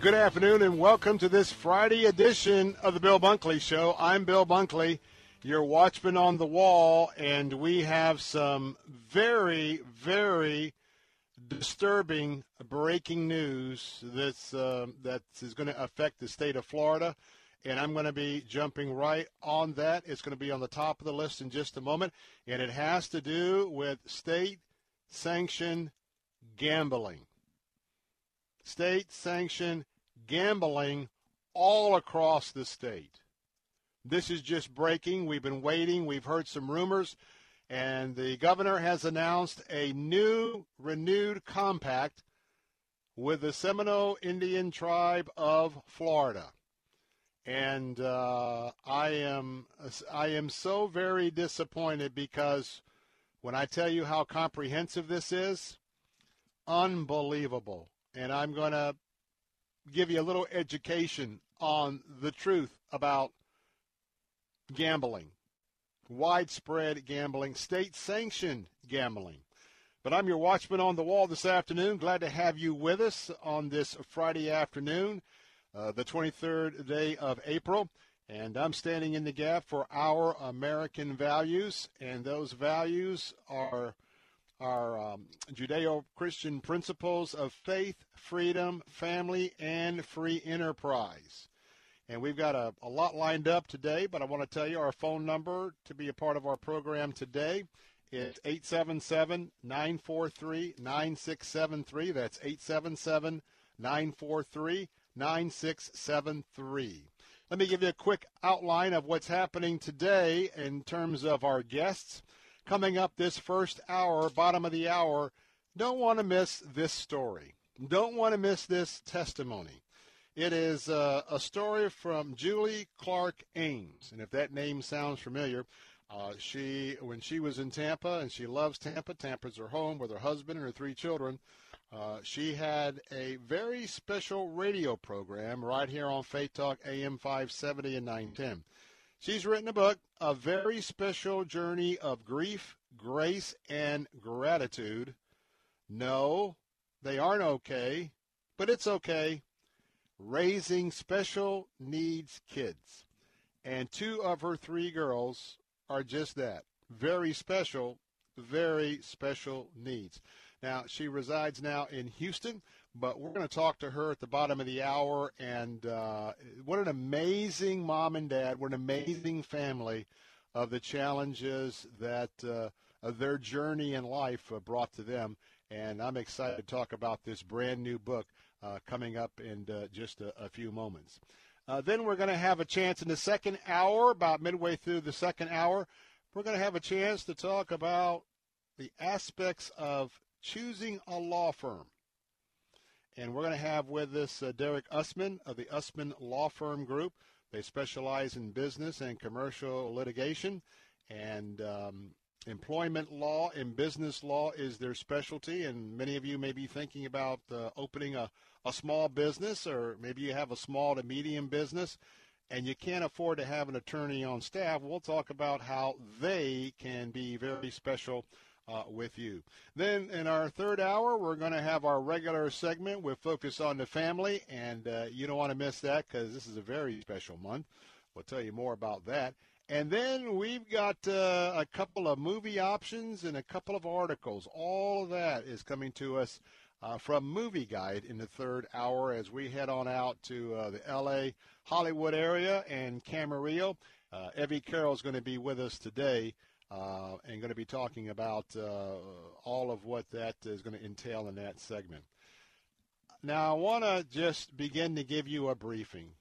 Good afternoon and welcome to this Friday edition of the Bill Bunkley Show. I'm Bill Bunkley, your watchman on the wall, and we have some very, very disturbing breaking news that's, uh, that is going to affect the state of Florida. And I'm going to be jumping right on that. It's going to be on the top of the list in just a moment. And it has to do with state sanctioned gambling. State sanctioned gambling all across the state. This is just breaking. We've been waiting. We've heard some rumors. And the governor has announced a new, renewed compact with the Seminole Indian tribe of Florida. And uh, I am I am so very disappointed because when I tell you how comprehensive this is, unbelievable. And I'm going to give you a little education on the truth about gambling, widespread gambling, state sanctioned gambling. But I'm your watchman on the wall this afternoon. Glad to have you with us on this Friday afternoon, uh, the 23rd day of April. And I'm standing in the gap for our American values. And those values are our um, Judeo Christian principles of faith, freedom, family, and free enterprise. And we've got a, a lot lined up today, but I want to tell you our phone number to be a part of our program today is 877 943 9673. That's 877 943 9673. Let me give you a quick outline of what's happening today in terms of our guests. Coming up this first hour, bottom of the hour, don't want to miss this story. Don't want to miss this testimony. It is uh, a story from Julie Clark Ames. And if that name sounds familiar, uh, she, when she was in Tampa, and she loves Tampa, Tampa's her home with her husband and her three children, uh, she had a very special radio program right here on Faith Talk AM 570 and 910. She's written a book, A Very Special Journey of Grief, Grace, and Gratitude. No, they aren't okay, but it's okay. Raising Special Needs Kids. And two of her three girls are just that very special, very special needs. Now, she resides now in Houston, but we're going to talk to her at the bottom of the hour. And uh, what an amazing mom and dad, what an amazing family of the challenges that uh, their journey in life uh, brought to them. And I'm excited to talk about this brand new book uh, coming up in uh, just a, a, few moments. Uh, then we're going to have a chance in the second hour, about midway through the second hour, we're going to have a chance to talk about the aspects of choosing a law firm. And we're going to have with us uh, Derek Usman of the Usman Law Firm Group. They specialize in business and commercial litigation. And um, employment law and business law is their specialty, and many of you may be thinking about uh, opening a, a small business, or maybe you have a small to medium business, and you can't afford to have an attorney on staff. We'll talk about how they can be very special uh, with you. Then in our third hour, we're going to have our regular segment with Focus on the Family, and uh, you don't want to miss that because this is a very special month. We'll tell you more about that. And then we've got uh, a couple of movie options and a couple of articles. All of that is coming to us uh, from Movie Guide in the third hour as we head on out to uh, the L.A. Hollywood area and Camarillo. Uh, Evie Carroll is going to be with us today uh, and going to be talking about uh, all of what that is going to entail in that segment. Now, I want to just begin to give you a briefing.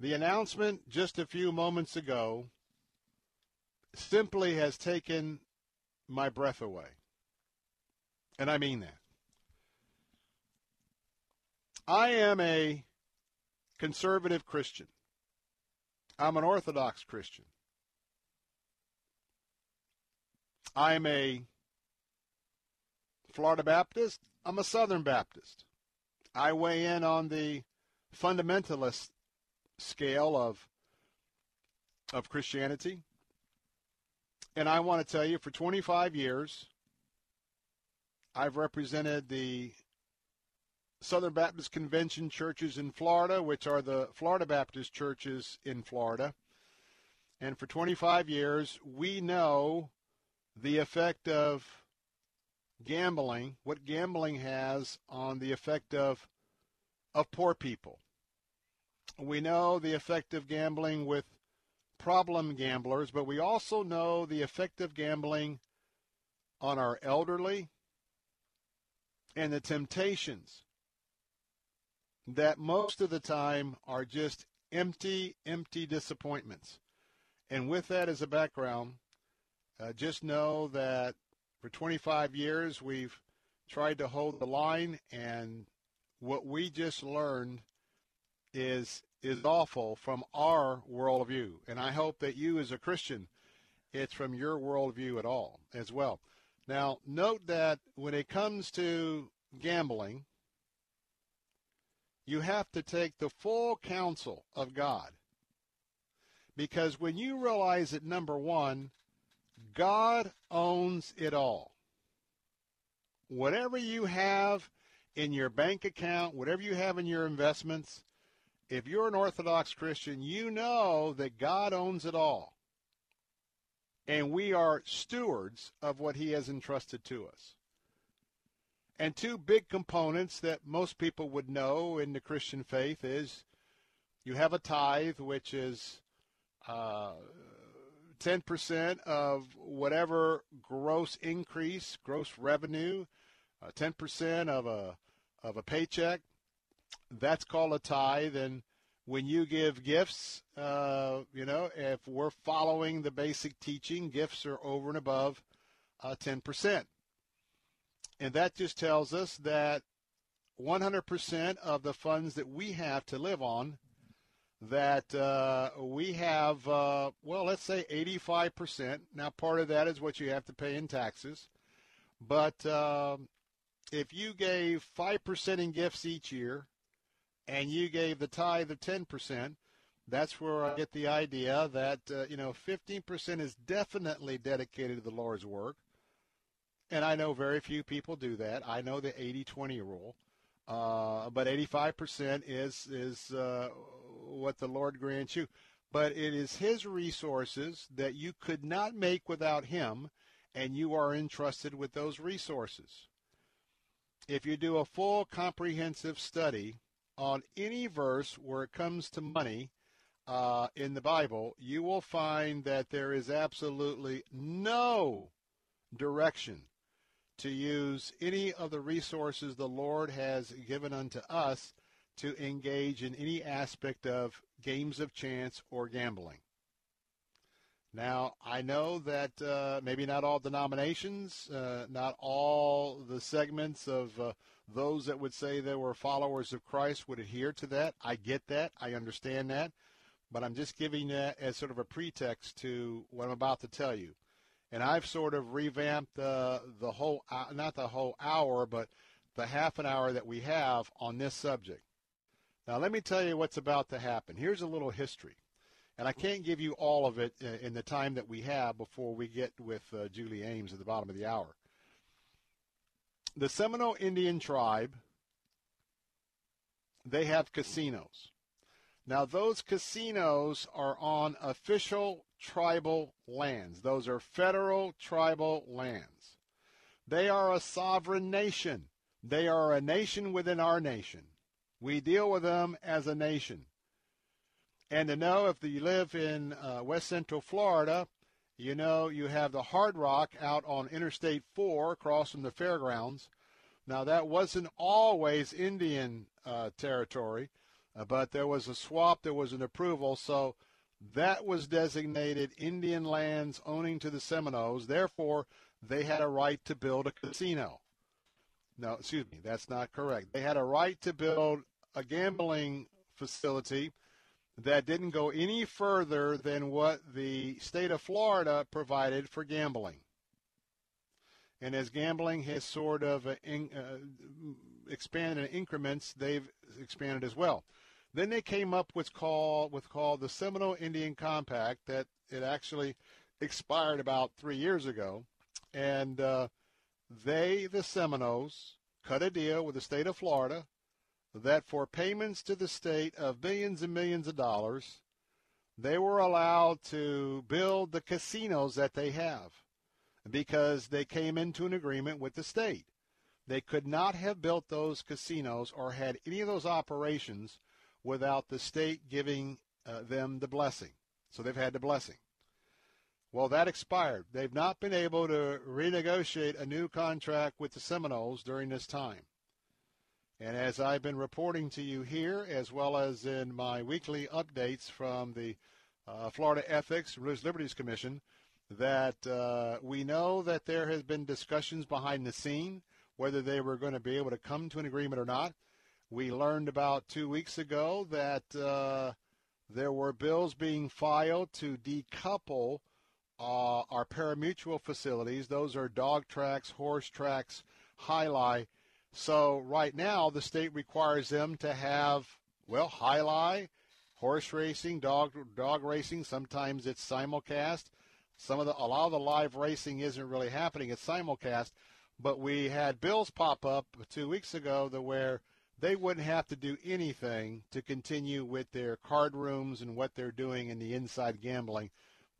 The announcement just a few moments ago simply has taken my breath away. And I mean that. I am a conservative Christian. I'm an Orthodox Christian. I'm a Florida Baptist. I'm a Southern Baptist. I weigh in on the fundamentalist scale of of Christianity. And I want to tell you for 25 years I've represented the Southern Baptist Convention churches in Florida, which are the Florida Baptist churches in Florida. And for 25 years, we know the effect of gambling, what gambling has on the effect of of poor people. We know the effect of gambling with problem gamblers, but we also know the effect of gambling on our elderly and the temptations that most of the time are just empty, empty disappointments. And with that as a background, uh, just know that for 25 years we've tried to hold the line, and what we just learned is is awful from our worldview. And I hope that you, as a Christian, it's from your worldview at all as well. Now, note that when it comes to gambling, you have to take the full counsel of God. Because when you realize that, number one, God owns it all. Whatever you have in your bank account, whatever you have in your investments, if you're an Orthodox Christian, you know that God owns it all. And we are stewards of what he has entrusted to us. And two big components that most people would know in the Christian faith is you have a tithe, which is uh, 10% of whatever gross increase, gross revenue, uh, 10% of a of a paycheck that's called a tithe. And when you give gifts, uh, you know, if we're following the basic teaching, gifts are over and above uh, 10%. And that just tells us that 100% of the funds that we have to live on, that uh, we have, uh, well, let's say 85%. Now, part of that is what you have to pay in taxes. But um, if you gave 5% in gifts each year, and you gave the tithe of 10%, that's where I get the idea that, uh, you know, 15% is definitely dedicated to the Lord's work. And I know very few people do that. I know the 80-20 rule. Uh, but 85% is, is uh, what the Lord grants you. But it is his resources that you could not make without him, and you are entrusted with those resources. If you do a full comprehensive study on any verse where it comes to money uh, in the Bible, you will find that there is absolutely no direction to use any of the resources the Lord has given unto us to engage in any aspect of games of chance or gambling. Now, I know that uh, maybe not all denominations, uh, not all the segments of uh, those that would say they were followers of Christ would adhere to that. I get that. I understand that. But I'm just giving that as sort of a pretext to what I'm about to tell you. And I've sort of revamped the the whole not the whole hour, but the half an hour that we have on this subject. Now, let me tell you what's about to happen. Here's a little history. And I can't give you all of it in the time that we have before we get with uh, Julie Ames at the bottom of the hour. The Seminole Indian tribe, they have casinos. Now, those casinos are on official tribal lands. Those are federal tribal lands. They are a sovereign nation. They are a nation within our nation. We deal with them as a nation. And to know if you live in uh, West Central Florida, you know you have the Hard Rock out on Interstate 4 across from the fairgrounds. Now, that wasn't always Indian uh, territory, uh, but there was a swap, there was an approval, so that was designated Indian lands owning to the Seminoles. Therefore, they had a right to build a casino. No, excuse me, that's not correct. They had a right to build a gambling facility that didn't go any further than what the state of Florida provided for gambling. And as gambling has sort of uh, in, uh, expanded in increments, they've expanded as well. Then they came up with called with called the Seminole Indian Compact that it actually expired about three years ago, and uh, they, the Seminoles, cut a deal with the state of Florida that for payments to the state of millions and millions of dollars, they were allowed to build the casinos that they have because they came into an agreement with the state. They could not have built those casinos or had any of those operations without the state giving uh, them the blessing. So they've had the blessing. Well, that expired. They've not been able to renegotiate a new contract with the Seminoles during this time. And as I've been reporting to you here, as well as in my weekly updates from the uh, Florida Ethics and Religious Liberties Commission, that uh, we know that there has been discussions behind the scene whether they were going to be able to come to an agreement or not. We learned about two weeks ago that uh, there were bills being filed to decouple uh, our parimutuel facilities. Those are dog tracks, horse tracks, jai so right now, the state requires them to have, well, jai horse racing, dog dog racing. Sometimes it's simulcast. Some of the a lot of the live racing isn't really happening. It's simulcast. But we had bills pop up two weeks ago that where they wouldn't have to do anything to continue with their card rooms and what they're doing in the inside gambling.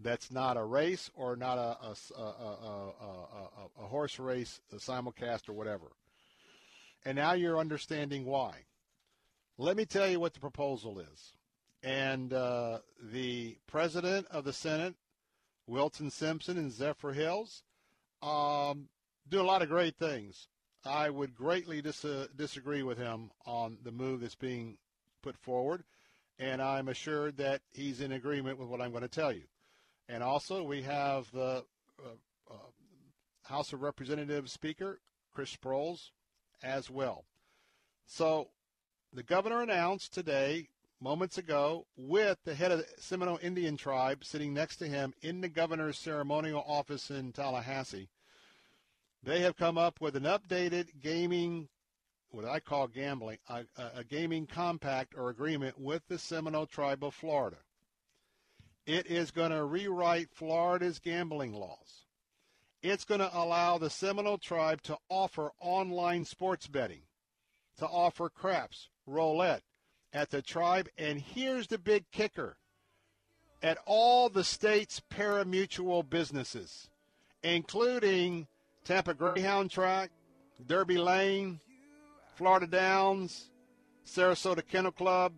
That's not a race or not a, a, a, a horse race, a simulcast or whatever. And now you're understanding why. Let me tell you what the proposal is. And uh, the president of the Senate, Wilton Simpson and Zephyrhills, um, do a lot of great things. I would greatly dis- uh, disagree with him on the move that's being put forward, and I'm assured that he's in agreement with what I'm going to tell you. And also, we have the uh, uh House of Representatives Speaker, Chris Sprowls, as well. So the governor announced today, moments ago, with the head of the Seminole Indian tribe sitting next to him in the governor's ceremonial office in Tallahassee, they have come up with an updated gaming, what I call gambling, a, a gaming compact or agreement with the Seminole tribe of Florida. It is going to rewrite Florida's gambling laws it's going to allow the Seminole tribe to offer online sports betting, to offer craps, roulette at the tribe. And here's the big kicker at all the state's parimutuel businesses, including Tampa Greyhound Track, Derby Lane, Florida Downs, Sarasota Kennel Club,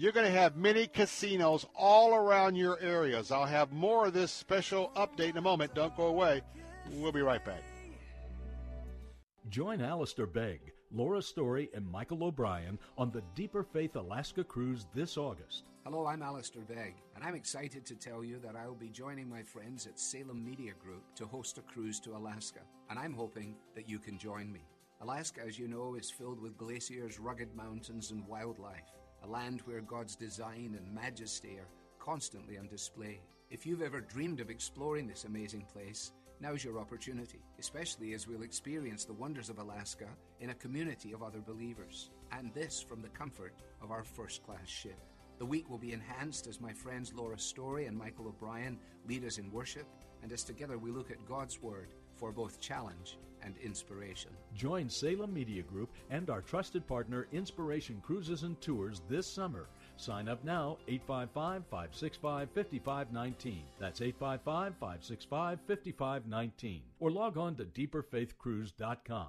you're going to have many casinos all around your areas. I'll have more of this special update in a moment. Don't go away. We'll be right back. Join Alistair Begg, Laura Story, and Michael O'Brien on the Deeper Faith Alaska cruise this August. Hello, I'm Alistair Begg, and I'm excited to tell you that I'll be joining my friends at Salem Media Group to host a cruise to Alaska, and I'm hoping that you can join me. Alaska, as you know, is filled with glaciers, rugged mountains, and wildlife a land where God's design and majesty are constantly on display. If you've ever dreamed of exploring this amazing place, now's your opportunity, especially as we'll experience the wonders of Alaska in a community of other believers, and this from the comfort of our first class ship. The week will be enhanced as my friends Laura Story and Michael O'Brien lead us in worship, and as together we look at God's Word for both challenge and inspiration. Join Salem Media Group and our trusted partner Inspiration Cruises and Tours this summer. Sign up now 855 565 5519. That's 855 565 5519. Or log on to deeperfaithcruise.com.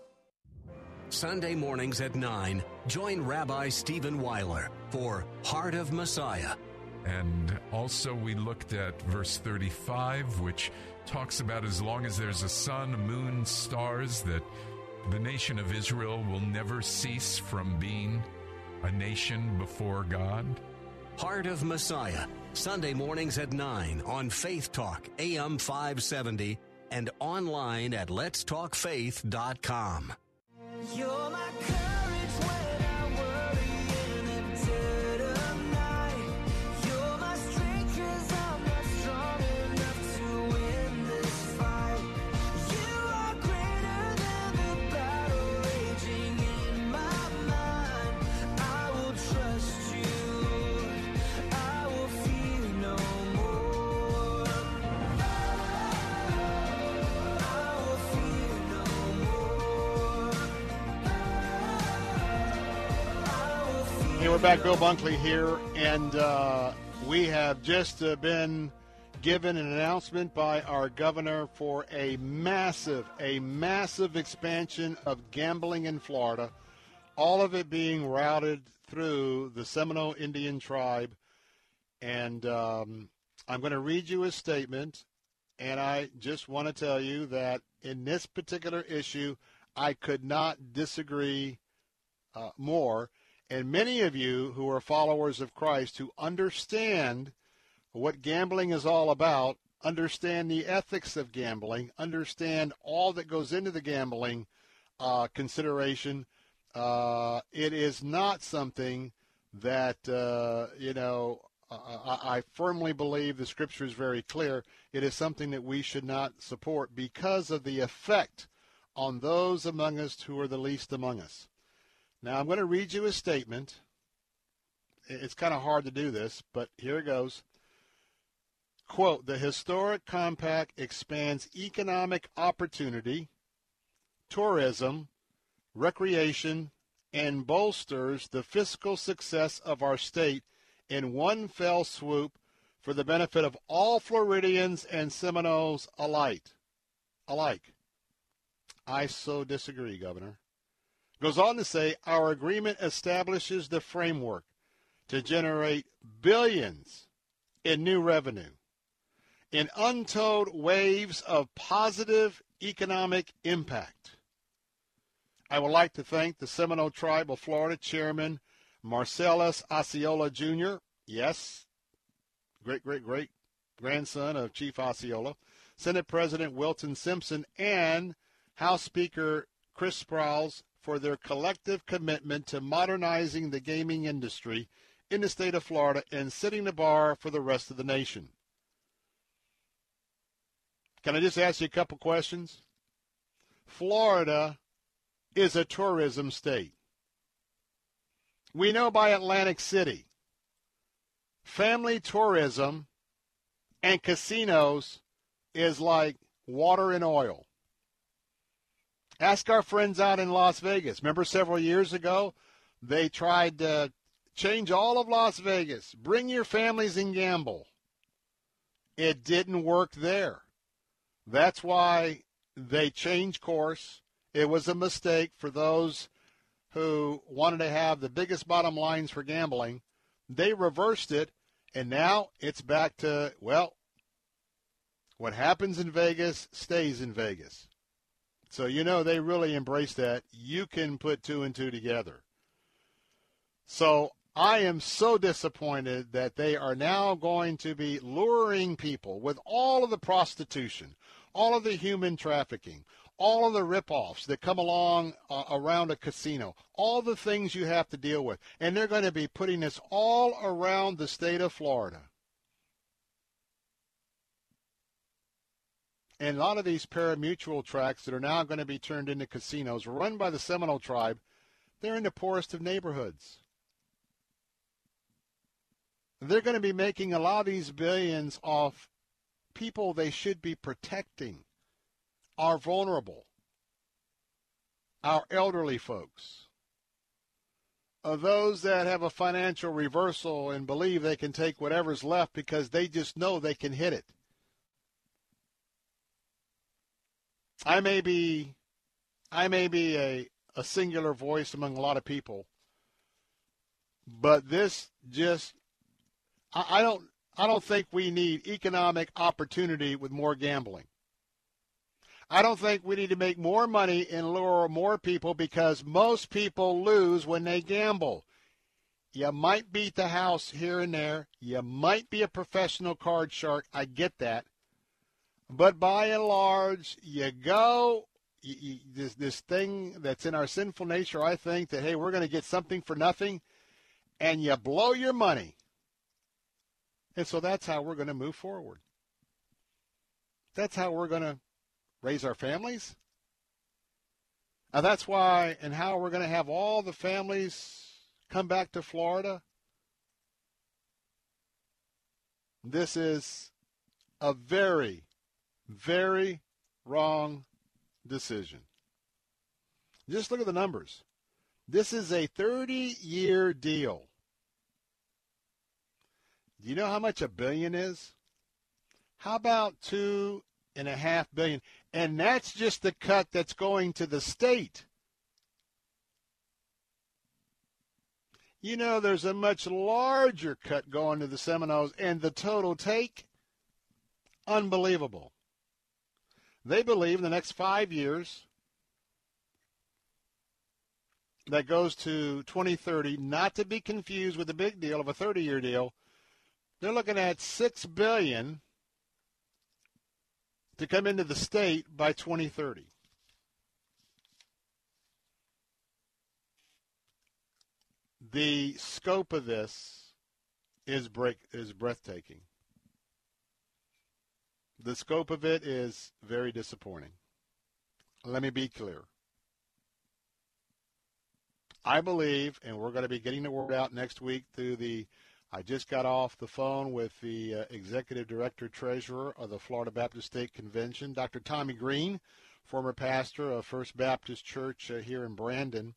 Sunday mornings at 9, join Rabbi Stephen Weiler for Heart of Messiah. And also, we looked at verse 35, which talks about as long as there's a sun, moon, stars, that the nation of Israel will never cease from being a nation before God. Heart of Messiah, Sunday mornings at 9 on Faith Talk, AM 570, and online at letstalkfaith.com. You're back. Bill Bunkley here, and uh, we have just uh, been given an announcement by our governor for a massive, a massive expansion of gambling in Florida. All of it being routed through the Seminole Indian tribe, and um, I'm going to read you a statement. And I just want to tell you that in this particular issue, I could not disagree uh, more. And many of you who are followers of Christ who understand what gambling is all about, understand the ethics of gambling, understand all that goes into the gambling uh, consideration, uh, it is not something that, uh, you know, I, I firmly believe the scripture is very clear. It is something that we should not support because of the effect on those among us who are the least among us. Now, I'm going to read you a statement. It's kind of hard to do this, but here it goes. Quote The Historic Compact expands economic opportunity, tourism, recreation, and bolsters the fiscal success of our state in one fell swoop for the benefit of all Floridians and Seminoles alike. Alike. I so disagree, Governor. Goes on to say our agreement establishes the framework to generate billions in new revenue in untold waves of positive economic impact. I would like to thank the Seminole Tribe of Florida Chairman Marcellus Osceola Jr., yes, great, great, great grandson of Chief Osceola, Senate President Wilton Simpson, and House Speaker Chris Sprowls for their collective commitment to modernizing the gaming industry in the state of Florida and setting the bar for the rest of the nation. Can I just ask you a couple questions? Florida is a tourism state. We know by Atlantic City, family tourism and casinos is like water and oil. Ask our friends out in Las Vegas. Remember several years ago, they tried to change all of Las Vegas. Bring your families and gamble. It didn't work there. That's why they changed course. It was a mistake for those who wanted to have the biggest bottom lines for gambling. They reversed it, and now it's back to, well, What happens in Vegas stays in Vegas. So you know they really embrace that. You can put two and two together. So I am so disappointed that they are now going to be luring people with all of the prostitution, all of the human trafficking, all of the rip-offs that come along uh, around a casino, all the things you have to deal with. And they're going to be putting this all around the state of Florida. And a lot of these parimutuel tracks that are now going to be turned into casinos run by the Seminole tribe, they're in the poorest of neighborhoods. They're going to be making a lot of these billions off people they should be protecting, our vulnerable, our elderly folks, those that have a financial reversal and believe they can take whatever's left because they just know they can hit it. I may be I may be a, a singular voice among a lot of people, but this just I, I don't I don't think we need economic opportunity with more gambling. I don't think we need to make more money and lure more people because most people lose when they gamble. You might beat the house here and there. You might be a professional card shark. I get that. But by and large, you go you, you, this this thing that's in our sinful nature. I think that hey, we're going to get something for nothing, and you blow your money. And so that's how we're going to move forward. That's how we're going to raise our families. Now that's why and how we're going to have all the families come back to Florida. This is a very very wrong decision. Just look at the numbers. This is a 30 year deal. Do you know how much a billion is? How about two and a half billion? And that's just the cut that's going to the state. You know, there's a much larger cut going to the Seminoles, and the total take, unbelievable. They believe in the next five years that goes to 2030, not to be confused with the big deal of a 30-year deal. They're looking at six billion to come into the state by 2030. The scope of this is break is breathtaking. The scope of it is very disappointing. Let me be clear. I believe, and we're going to be getting the word out next week through the. I just got off the phone with the uh, executive director treasurer of the Florida Baptist State Convention, Dr. Tommy Green, former pastor of First Baptist Church uh, here in Brandon,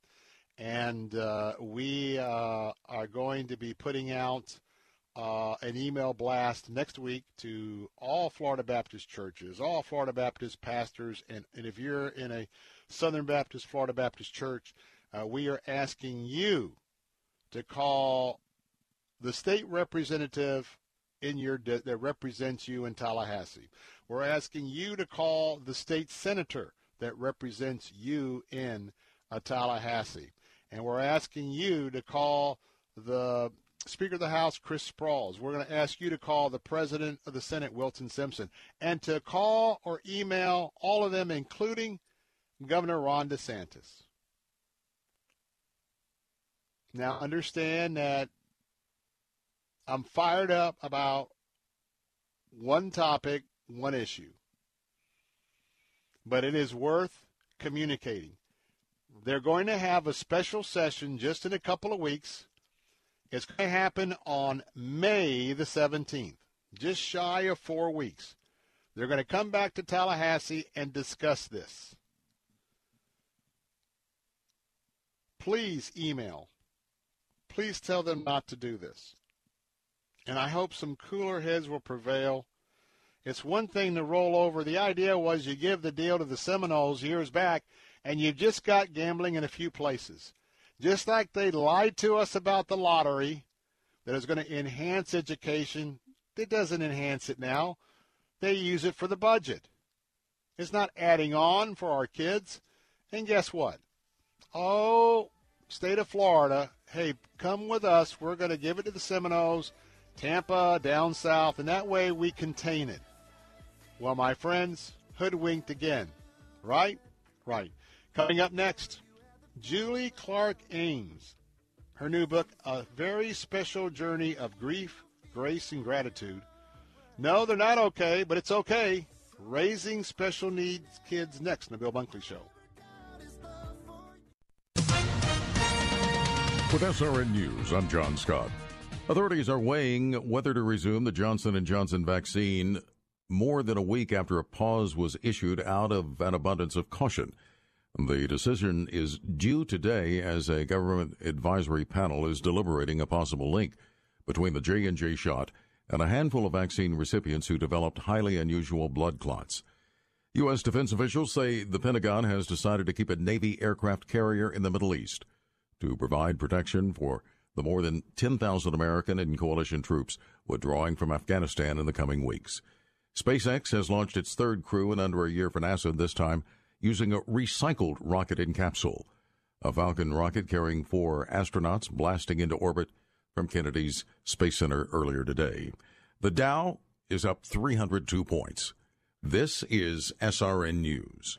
and uh, we uh, are going to be putting out uh, an email blast next week to all Florida Baptist churches, all Florida Baptist pastors, and, and if you're in a Southern Baptist, Florida Baptist church, uh, we are asking you to call the state representative in your that represents you in Tallahassee. We're asking you to call the state senator that represents you in uh, Tallahassee, and we're asking you to call the Speaker of the House, Chris Sprowls. We're going to ask you to call the President of the Senate, Wilton Simpson, and to call or email all of them, including Governor Ron DeSantis. Now, understand that I'm fired up about one topic, one issue, but it is worth communicating. They're going to have a special session just in a couple of weeks it's going to happen on May the 17th, just shy of four weeks. They're going to come back to Tallahassee and discuss this. Please email. Please tell them not to do this. And I hope some cooler heads will prevail. It's one thing to roll over. The idea was you give the deal to the Seminoles years back, and you've just got gambling in a few places. Just like they lied to us about the lottery, that is going to enhance education. It doesn't enhance it now. they use it for the budget. It's not adding on for our kids. And guess what? Oh, state of Florida, hey, come with us. We're going to give it to the Seminoles, Tampa, down south, and that way we contain it. Well, my friends, hoodwinked again. Right? Right. Coming up next, Julie Clark Ames. Her new book, A Very Special Journey of Grief, Grace, and Gratitude. No, they're not okay, but it's okay. Raising Special Needs Kids next in the Bill Bunkley Show. With SRN News, I'm John Scott. Authorities are weighing whether to resume the Johnson & Johnson vaccine more than a week after a pause was issued out of an abundance of caution. The decision is due today as a government advisory panel is deliberating a possible link between the J&J shot and a handful of vaccine recipients who developed highly unusual blood clots. U.S. defense officials say the Pentagon has decided to keep a Navy aircraft carrier in the Middle East to provide protection for the more than 10,000 American and coalition troops withdrawing from Afghanistan in the coming weeks. SpaceX has launched its third crew in under a year for NASA, this time using a recycled rocket and capsule. A Falcon rocket carrying four astronauts blasting into orbit from Kennedy's Space Center earlier today. The Dow is up 302 points. This is SRN News.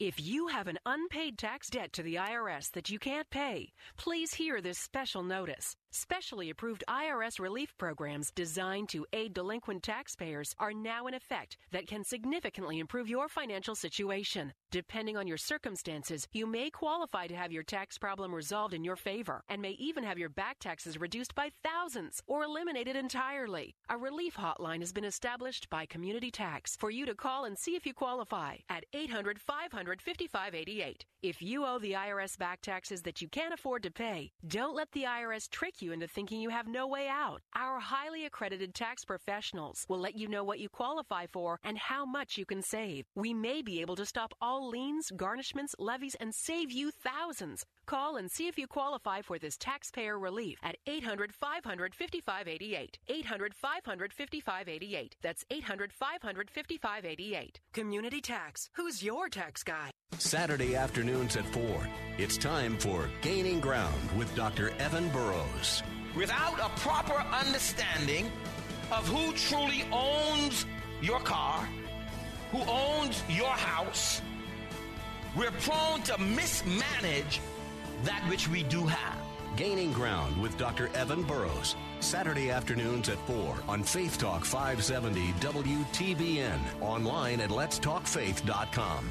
If you have an unpaid tax debt to the IRS that you can't pay, please hear this special notice. Specially approved IRS relief programs designed to aid delinquent taxpayers are now in effect that can significantly improve your financial situation. Depending on your circumstances, you may qualify to have your tax problem resolved in your favor and may even have your back taxes reduced by thousands or eliminated entirely. A relief hotline has been established by Community Tax for you to call and see if you qualify at 800 500 5588. If you owe the IRS back taxes that you can't afford to pay, don't let the IRS trick you into thinking you have no way out. Our highly accredited tax professionals will let you know what you qualify for and how much you can save. We may be able to stop all liens, garnishments, levies, and save you thousands. Call and see if you qualify for this taxpayer relief at 800 500 5588. 800 500 5588. That's 800 500 5588. Community Tax. Who's your tax guy? Saturday afternoons at 4. It's time for Gaining Ground with Dr. Evan Burrows. Without a proper understanding of who truly owns your car, who owns your house, we're prone to mismanage that which we do have. Gaining Ground with Dr. Evan Burrows. Saturday afternoons at 4 on Faith Talk 570 WTBN. Online at letstalkfaith.com.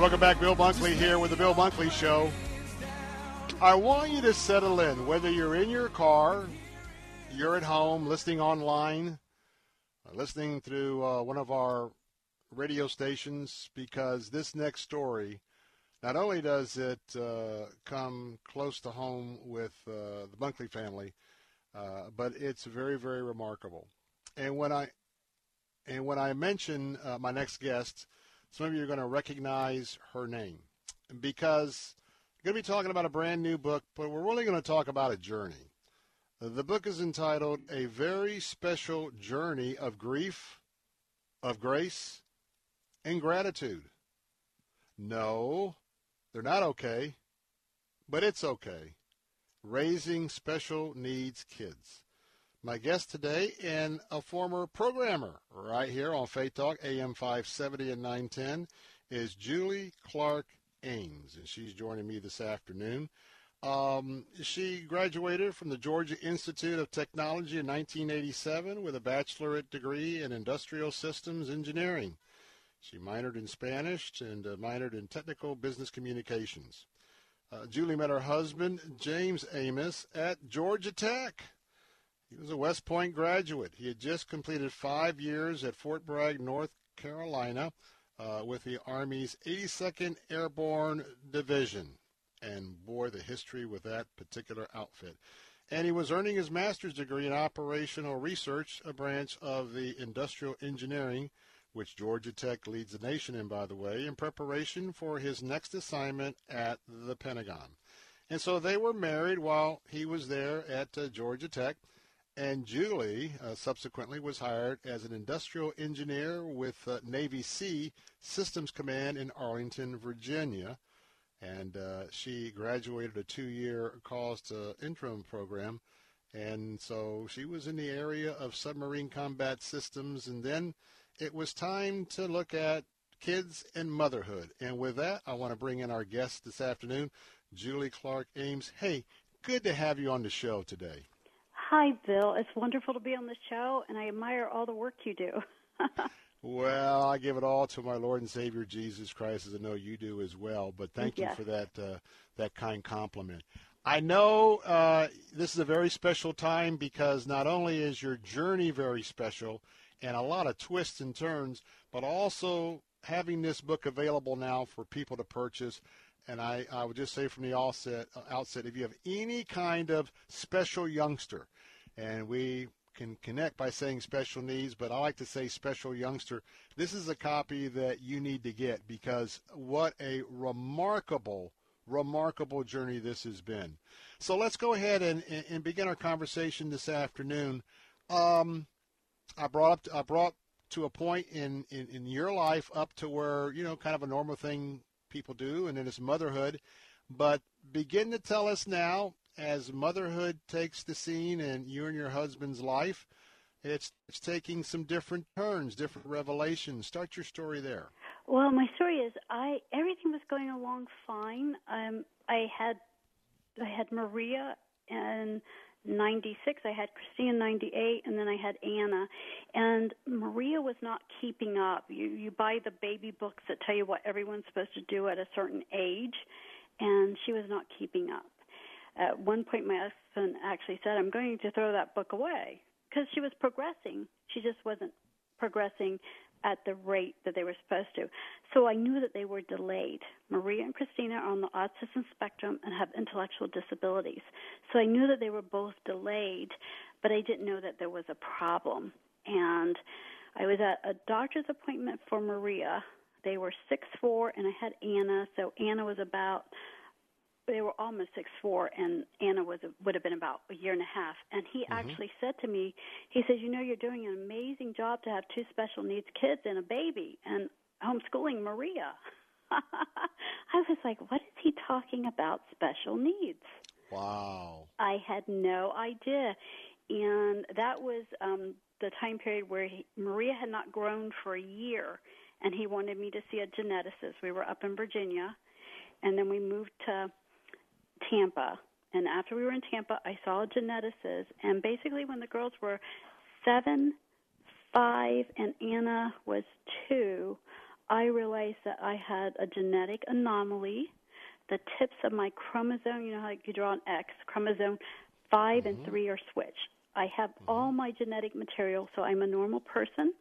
Welcome back. Bill Bunkley here with the Bill Bunkley Show. I want you to settle in, whether you're in your car, you're at home, listening online, uh, listening through uh, one of our radio stations, because this next story, not only does it uh, come close to home with uh, the Bunkley family, uh, but it's very, very remarkable. And when I and when I mention uh, my next guest, some of you are going to recognize her name because I'm going to be talking about a brand new book, but we're really going to talk about a journey. The book is entitled A Very Special Journey of Grief, of Grace, and Gratitude. No, they're not okay, but it's okay. Raising Special Needs Kids. My guest today and a former programmer right here on Faith Talk, AM 570 and 910, is Julie Clark Ames, and she's joining me this afternoon. Um, she graduated from the Georgia Institute of Technology in 1987 with a bachelorate degree in industrial systems engineering. She minored in Spanish and uh, minored in technical business communications. Uh, Julie met her husband, James Ames, at Georgia Tech. He was a West Point graduate. He had just completed five years at Fort Bragg, North Carolina, uh, with the Army's 82nd Airborne Division. And boy, the history with that particular outfit. And he was earning his master's degree in operational research, a branch of the industrial engineering, which Georgia Tech leads the nation in, by the way, in preparation for his next assignment at the Pentagon. And so they were married while he was there at uh, Georgia Tech. And Julie uh, subsequently was hired as an industrial engineer with uh, Navy Sea Systems Command in Arlington, Virginia. And uh, she graduated a two-year cost uh, interim program. And so she was in the area of submarine combat systems. And then it was time to look at kids and motherhood. And with that, I want to bring in our guest this afternoon, Julie Clark Ames. Hey, good to have you on the show today. Hi, Bill. It's wonderful to be on the show, and I admire all the work you do. Well, I give it all to my Lord and Savior Jesus Christ, as I know you do as well. But thank you for that uh, that kind compliment. I know uh, this is a very special time because not only is your journey very special and a lot of twists and turns, but also having this book available now for people to purchase. And I, I would just say from the outset, outset, if you have any kind of special youngster, and we can connect by saying special needs, but I like to say special youngster. This is a copy that you need to get because what a remarkable, remarkable journey this has been. So let's go ahead and, and, begin our conversation this afternoon. Um, I brought up, I brought to a point in, in, in your life up to where, you know, kind of a normal thing people do, and then it's motherhood. But begin to tell us now, as motherhood takes the scene and you and your husband's life, it's it's taking some different turns, different revelations. Start your story there. well, my story is I everything was going along fine. Um, I had I had Maria in '96. I had Christina in '98, and then I had Anna. And Maria was not keeping up. You you buy the baby books that tell you what everyone's supposed to do at a certain age, and she was not keeping up. At one point, my husband actually said, "I'm going to throw that book away," because she was progressing. She just wasn't progressing at the rate that they were supposed to. So I knew that they were delayed. Maria and Christina are on the autism spectrum and have intellectual disabilities. So I knew that they were both delayed, but I didn't know that there was a problem. And I was at a doctor's appointment for Maria. They were six four, and I had Anna. So Anna was about they were almost six four and Anna was would have been about a year and a half. And he actually said to me he says you know you're doing an amazing job to have two special needs kids and a baby and homeschooling Maria. I was like what is he talking about special needs? Wow. I had no idea. And that was um the time period where he, Maria had not grown for a year, and he wanted me to see a geneticist. We were up in Virginia, and then we moved to Tampa. And after we were in Tampa, I saw a geneticist, and basically when the girls were seven, five, and Anna was two, I realized that I had a genetic anomaly. The tips of my chromosome, you know how you draw an X, chromosome 5 and mm-hmm. 3 are switched. I have mm-hmm. all my genetic material, so I'm a normal person.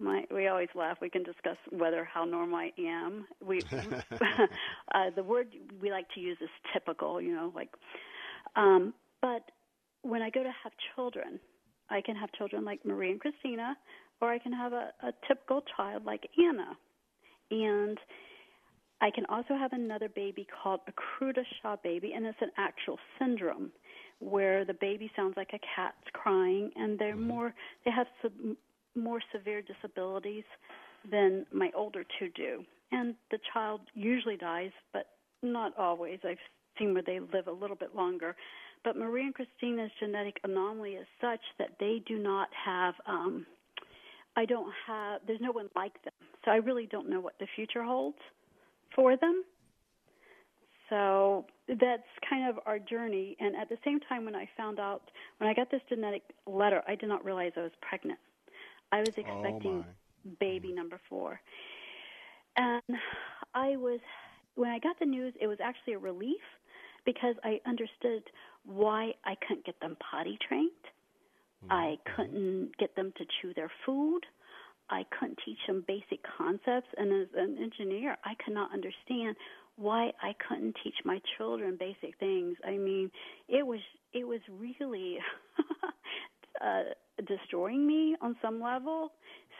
My, we always laugh. We can discuss whether how normal I am. We, uh, the word we like to use is typical, you know, like. Um, but when I go to have children, I can have children like Marie and Christina, or I can have a, a typical child like Anna. And I can also have another baby called a cri du chat baby, and it's an actual syndrome where the baby sounds like a cat's crying, and they're more they have some more severe disabilities than my older two do. And the child usually dies, but not always. I've seen where they live a little bit longer. But Marie and Christina's genetic anomaly is such that they do not have um I don't have there's no one like them. So I really don't know what the future holds for them. So that's kind of our journey. And at the same time, when I found out, when I got this genetic letter, I did not realize I was pregnant. I was oh, expecting baby mm. number four. And I was, when I got the news, it was actually a relief because I understood why I couldn't get them potty trained. I mm-hmm. couldn't get them to chew their food. I couldn't teach them basic concepts. And as an engineer, I could not understand why I couldn't teach my children basic things. I mean, it was it was really uh, destroying me on some level.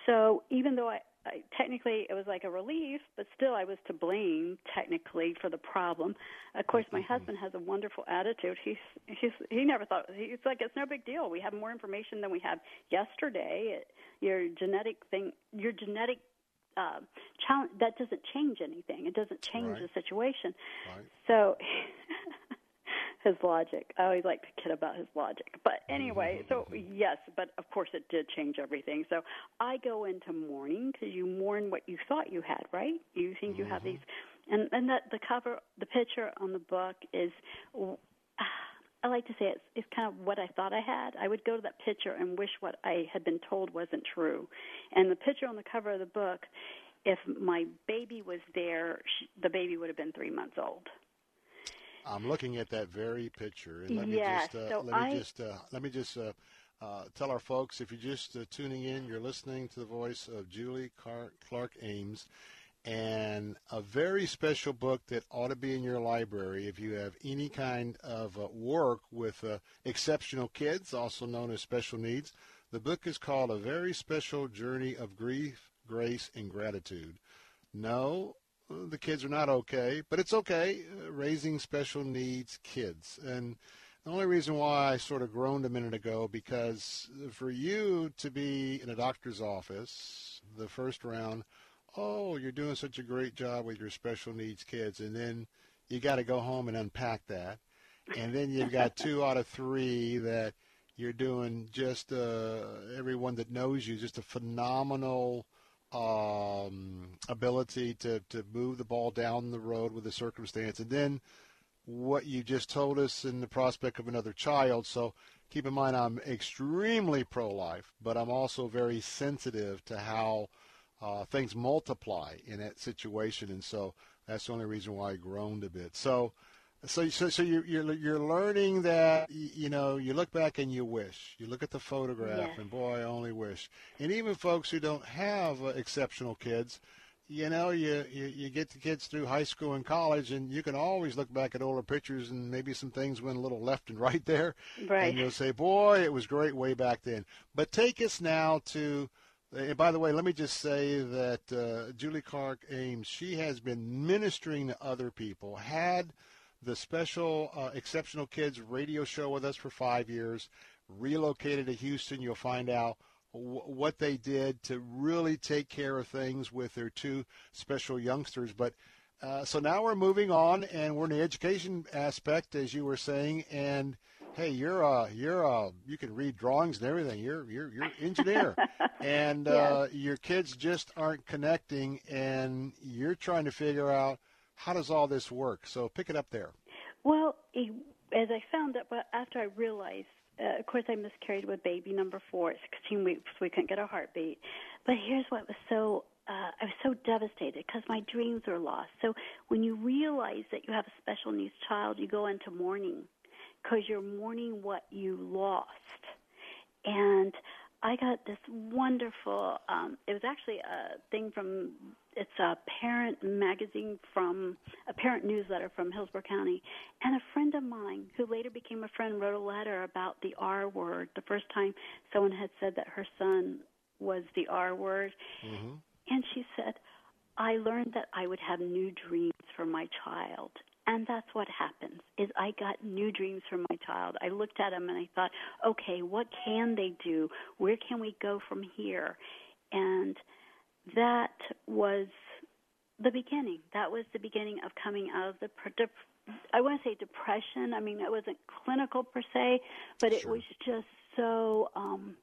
So even though I, I technically it was like a relief, but still I was to blame technically for the problem. Of course, my husband has a wonderful attitude. He's he's he never thought he's like it's no big deal. We have more information than we had yesterday. It, your genetic thing, your genetic uh, challenge that doesn't change anything. It doesn't change Right. the situation. Right. So his logic. I always like to kid about his logic. But anyway, so yes, but of course it did change everything. So I go into mourning because you mourn what you thought you had, right? You think you have mm-hmm. these, and and that the cover, the picture on the book is. I like to say it's, it's kind of what I thought I had. I would go to that picture and wish what I had been told wasn't true. And the picture on the cover of the book, if my baby was there, sh the baby would have been three months old. I'm looking at that very picture, and let me Yes, just uh, so let me I- just uh, let me just uh, uh, tell our folks if you're just uh, tuning in, you're listening to the voice of Julie Car- Clark Ames, and a very special book that ought to be in your library if you have any kind of uh, work with uh, exceptional kids, also known as special needs. The book is called A Very Special Journey of Grief, Grace, and Gratitude. No, the kids are not okay, but it's okay uh, raising special needs kids. And the only reason why I sort of groaned a minute ago because for you to be in a doctor's office, the first round, oh, you're doing such a great job with your special needs kids, and then you got to go home and unpack that, and then you've got two out of three that you're doing just uh, everyone that knows you just a phenomenal um, ability to, to move the ball down the road with the circumstance. And then what you just told us in the prospect of another child. So keep in mind, I'm extremely pro life, but I'm also very sensitive to how uh, things multiply in that situation. And so that's the only reason why I groaned a bit. So. So, so, so you're, you're you're learning that you know you look back and you wish you look at the photograph Yes. and boy I only wish and even folks who don't have uh, exceptional kids you know you, you you get the kids through high school and college and you can always look back at older pictures and maybe some things went a little left and right there Right. and you'll say boy it was great way back then but take us now to and by the way, let me just say that uh, Julie Clark Ames, she has been ministering to other people, had the special uh, Exceptional Kids radio show with us for five years, relocated to Houston. You'll find out w- what they did to really take care of things with their two special youngsters. But uh, so now we're moving on, and we're in the education aspect, as you were saying, and hey, you're uh, you're uh, you can read drawings and everything. You're you're you're an engineer, and uh, your kids just aren't connecting, and you're trying to figure out how does all this work. So pick it up there. Well, as I found out, after I realized, uh, of course, I miscarried with baby number four. It's 16 weeks. We couldn't get a heartbeat. But here's what was so. Uh, I was so devastated because my dreams were lost. So when you realize that you have a special needs child, you go into mourning because you're mourning what you lost. And I got this wonderful. Um, it was actually a thing from. It's a parent magazine from a parent newsletter from Hillsborough County, and a friend of mine who later became a friend wrote a letter about the R word. The first time someone had said that her son was the R word, Mm-hmm. and she said, I learned that I would have new dreams for my child. And that's what happens is I got new dreams for my child. I looked at him and I thought, okay, what can they do? Where can we go from here? And that was the beginning. That was the beginning of coming out of the I want to say depression. I mean, it wasn't clinical per se, but it was just so um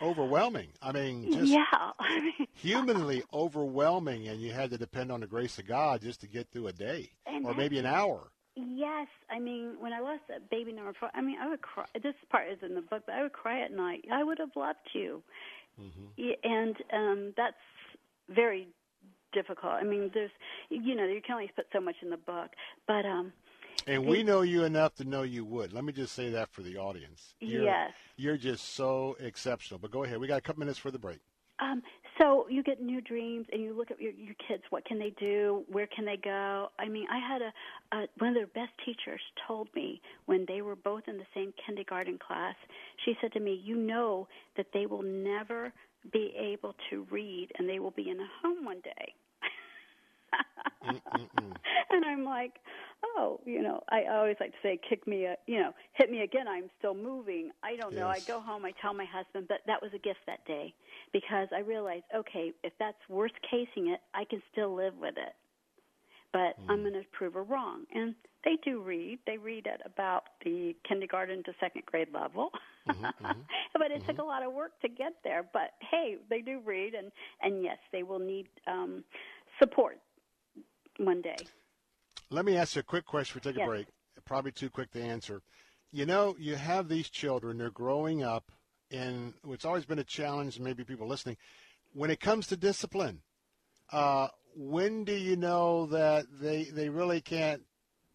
Overwhelming. I mean, just yeah. Humanly overwhelming, and you had to depend on the grace of God just to get through a day And or maybe an hour. Yes, I mean when I lost that baby number four, I mean I would cry. This part is in the book, but I would cry at night. I would have loved you, Y- and um that's very difficult. I mean, there's you know you can only put so much in the book, but um And we know you enough to know you would. Let me just say that for the audience. You're, Yes. You're just so exceptional. But go ahead. We got a couple minutes for the break. Um, so you get new dreams, and you look at your, your kids. What can they do? Where can they go? I mean, I had a, a one of their best teachers told me when they were both in the same kindergarten class. She said to me, "You know that they will never be able to read, and they will be in a home one day." and I'm like, oh, you know, I always like to say, kick me, a, you know, hit me again. I'm still moving. I don't know. I go home. I tell my husband, but that was a gift that day because I realized, okay, if that's worst casing it, I can still live with it. But I'm mm. going to prove her wrong. And they do read. They read at about the kindergarten to second grade level. Mm-hmm, mm-hmm. but it took mm-hmm. a lot of work to get there. But hey, they do read, and and yes, they will need um, support one day. Let me ask you a quick question. We take Yes. a break. Probably too quick to answer. You know, you have these children. They're growing up, and it's always been a challenge. Maybe people listening, when it comes to discipline, uh, when do you know that they they really can't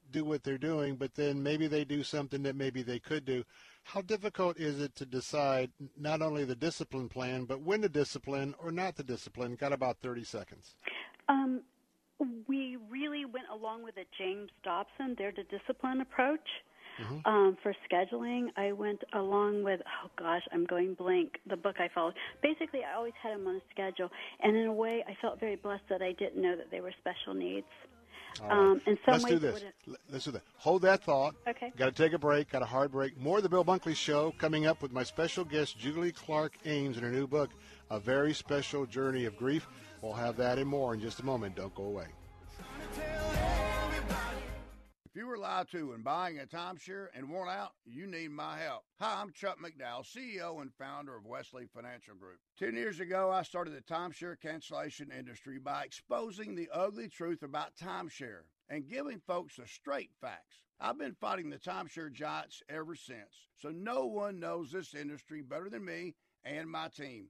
do what they're doing, but then maybe they do something that maybe they could do? How difficult is it to decide not only the discipline plan, but when to discipline or not to discipline? Got about 30 seconds. Um, we really went along with the James Dobson, their the discipline approach. Um, for scheduling, I went along with oh gosh, I'm going blank. The book I followed. Basically, I always had them on a schedule, and in a way, I felt very blessed that I didn't know that they were special needs. Right. Um, in some Let's ways, do this. Let's do that. Hold that thought. Okay. Got to take a break. Got a hard break. More of the Bill Bunkley Show coming up with my special guest, Julie Clark Ames, in her new book, A Very Special Journey of Grief. We'll have that and more in just a moment. Don't go away. If you were lied to when buying a timeshare and want out, you need my help. Hi, I'm Chuck McDowell, CEO and founder of Wesley Financial Group. Ten years ago, I started the timeshare cancellation industry by exposing the ugly truth about timeshare and giving folks the straight facts. I've been fighting the timeshare giants ever since, so no one knows this industry better than me and my team.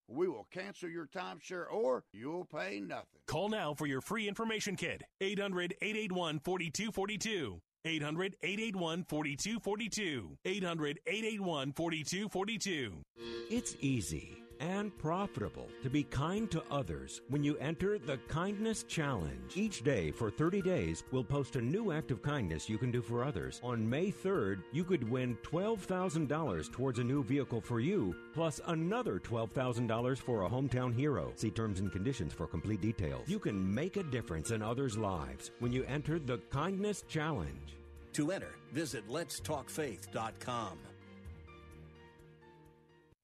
we will cancel your timeshare or you'll pay nothing. Call now for your free information kit. 800 881 4242. 800 881 4242. 800 881 4242. It's easy. And profitable to be kind to others when you enter the Kindness Challenge. Each day for 30 days, we'll post a new act of kindness you can do for others. On May 3rd, you could win $12,000 towards a new vehicle for you, plus another $12,000 for a hometown hero. See terms and conditions for complete details. You can make a difference in others' lives when you enter the Kindness Challenge. To enter, visit letstalkfaith.com.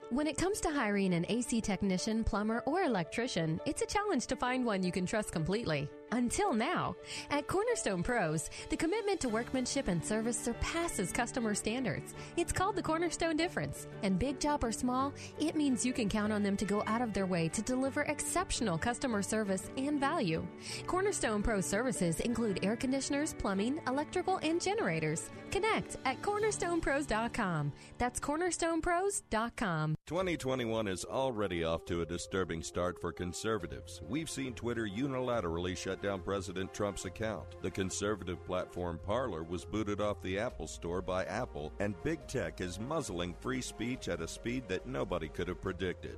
When it comes to hiring an AC technician, plumber, or electrician, it's a challenge to find one you can trust completely. Until now, at Cornerstone Pros, the commitment to workmanship and service surpasses customer standards. It's called the Cornerstone Difference. And big job or small, it means you can count on them to go out of their way to deliver exceptional customer service and value. Cornerstone Pros services include air conditioners, plumbing, electrical, and generators. Connect at cornerstonepros.com. That's cornerstonepros.com. 2021 is already off to a disturbing start for conservatives. We've seen Twitter unilaterally shut down President Trump's account. The conservative platform Parler was booted off the Apple Store by Apple, and big tech is muzzling free speech at a speed that nobody could have predicted.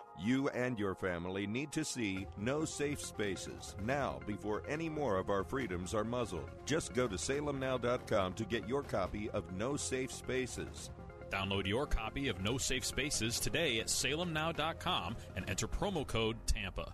You and your family need to see No Safe Spaces now before any more of our freedoms are muzzled. Just go to salemnow.com to get your copy of No Safe Spaces. Download your copy of No Safe Spaces today at salemnow.com and enter promo code TAMPA.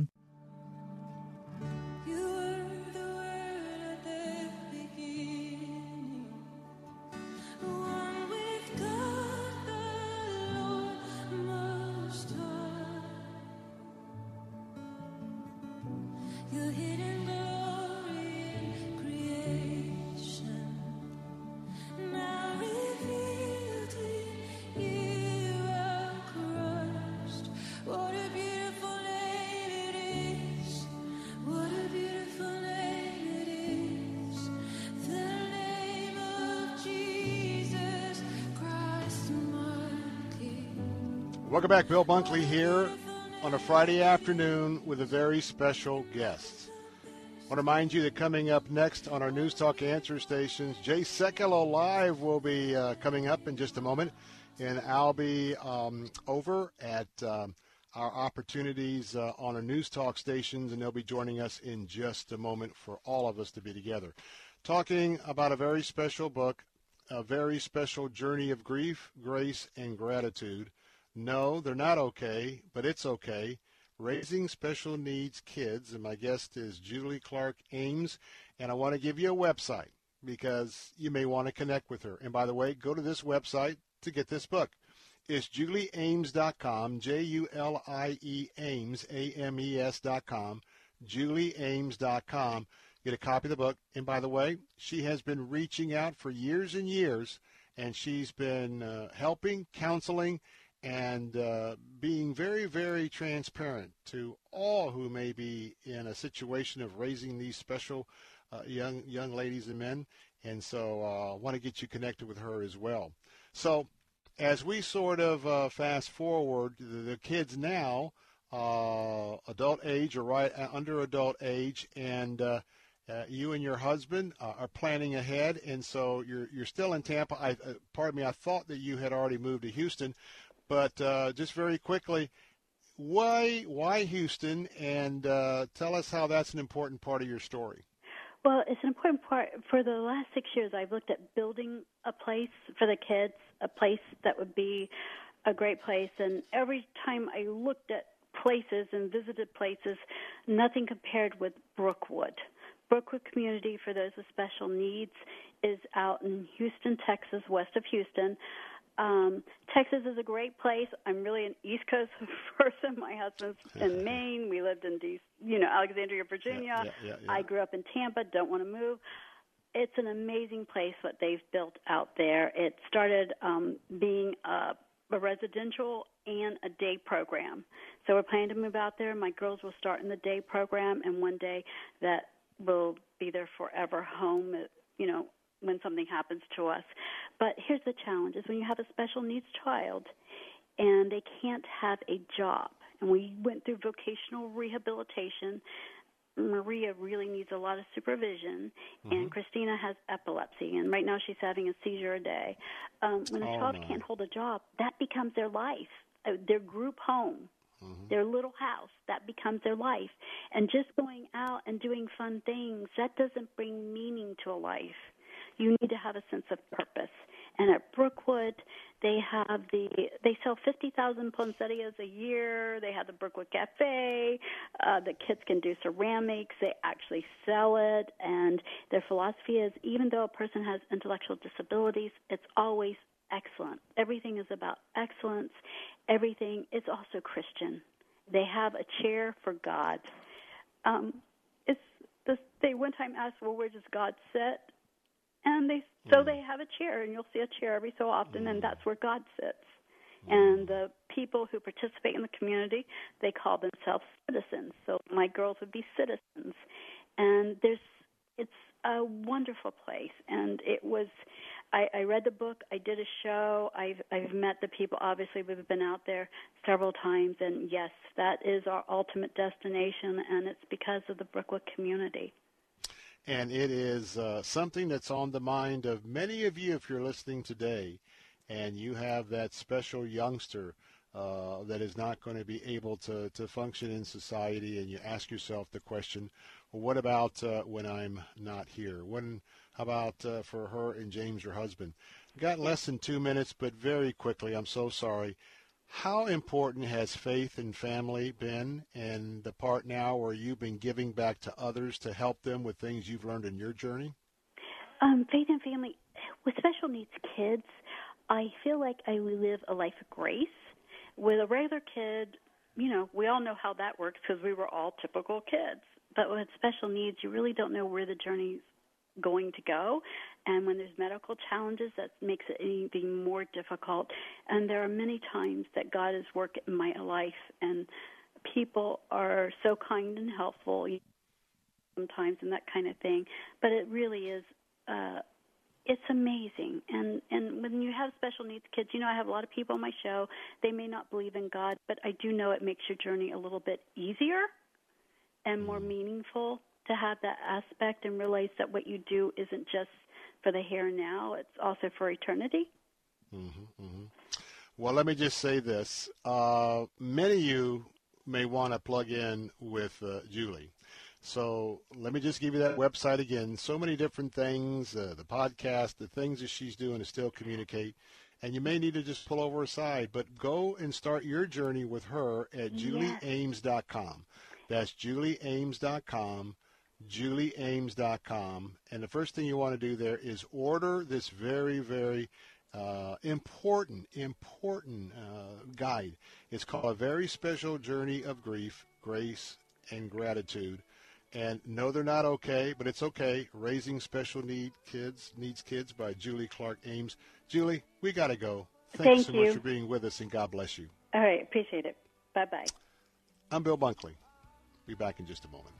Welcome back. Bill Bunkley here on a Friday afternoon with a very special guest. I want to remind you that coming up next on our News Talk answer stations, Jay Sekulow Live will be uh, coming up in just a moment. And I'll be um, over at um, our opportunities uh, on our News Talk stations, and they'll be joining us in just a moment for all of us to be together. Talking about a very special book, a very special journey of grief, grace, and gratitude. No, they're not okay, but it's okay. Raising Special Needs Kids, and my guest is Julie Clark Ames, and I want to give you a website because you may want to connect with her. And by the way, go to this website to get this book. It's julieames.com, J-U-L-I-E Ames, A-M-E-S dot com, julieames.com. Get a copy of the book. And by the way, she has been reaching out for years and years, and she's been uh, helping, counseling, and uh, being very, very transparent to all who may be in a situation of raising these special uh, young young ladies and men. And so I uh, want to get you connected with her as well. So as we sort of uh, fast forward, the, kids now uh, adult age or right uh, under adult age, and uh, you and your husband uh, are planning ahead, and so you're you're still in Tampa. I, uh, pardon me, I thought that you had already moved to Houston, but uh, just very quickly, why why Houston, and uh, tell us how that's an important part of your story. Well, it's an important part. For the last six years, I've looked at building a place for the kids, a place that would be a great place. And every time I looked at places and visited places, nothing compared with Brookwood. Brookwood Community for those with special needs is out in Houston, Texas, west of Houston. Um, Texas is a great place. I'm really an East Coast person. My husband's in Maine. We lived in D. You know, Alexandria, Virginia. Yeah, yeah, yeah. I grew up in Tampa. Don't want to move. It's an amazing place what they've built out there. It started um, being a, a residential and a day program. So we're planning to move out there. My girls will start in the day program, and one day that will be their forever home. You know, when something happens to us. But here's the challenge is when you have a special needs child and they can't have a job. And we went through vocational rehabilitation. Maria really needs a lot of supervision, Mm-hmm. and Christina has epilepsy, and right now she's having a seizure a day. Um, when a Oh, child no. can't hold a job, that becomes their life, uh, their group home Mm-hmm. their little house that becomes their life and just going out and doing fun things that doesn't bring meaning to a life you need to have a sense of purpose. And at brookwood they have the they sell fifty thousand poinsettias a year. They have the brookwood cafe. Uh the kids can do ceramics. They actually sell it. And their philosophy is even though a person has intellectual disabilities it's always excellent. Everything is about excellence. Everything is also Christian. They have a chair for God. Um, it's this, they one time asked, "Well, where does God sit?" And they so hmm. they have a chair, and you'll see a chair every so often, and hmm. that's where God sits. Hmm. And the people who participate in the community, they call themselves citizens. So my girls would be citizens, and there's it's a wonderful place, and it was. I, I read the book. I did a show. I've I've met the people. Obviously, we've been out there several times, and yes, that is our ultimate destination, and it's because of the Brookwood community. And it is uh, something that's on the mind of many of you if you're listening today and you have that special youngster uh, that is not going to be able to, to function in society, and you ask yourself the question, well, what about uh, when I'm not here? When, how about uh, for her and James, her husband? Got less than two minutes, but very quickly, I'm so sorry. How important has faith and family been in the part now where you've been giving back to others to help them with things you've learned in your journey? Um, faith and family with special needs kids, I feel like I live a life of grace. With a regular kid, you know, we all know how that works because we were all typical kids. But with special needs, you really don't know where the journey's going to go. And when there's medical challenges, that makes it even more difficult. And there are many times that God has worked in my life, and people are so kind and helpful sometimes, and that kind of thing. But it really is. Uh, it's amazing and and when you have special needs kids you know i have a lot of people on my show they may not believe in god but i do know it makes your journey a little bit easier and more meaningful to have that aspect and realize that what you do isn't just for the here and now it's also for eternity Mm-hmm, Well, let me just say this. Uh, many of you may want to plug in with uh, Julie. So let me just give you that website again. So many different things, uh, the podcast, the things that she's doing to still communicate. And you may need to just pull over aside, but go and start your journey with her at julieames.com. That's julieames.com, julieames.com. And the first thing you want to do there is order this very, very uh, important, important uh, guide. It's called A Very Special Journey of Grief, Grace, and Gratitude. And no, they're not okay, but it's okay. Raising Special Need Kids Needs Kids by Julie Clark Ames. Julie, we got to go. Thanks Thank so you. much for being with us, and God bless you. all right appreciate it bye bye I'm Bill Bunkley. Be back in just a moment.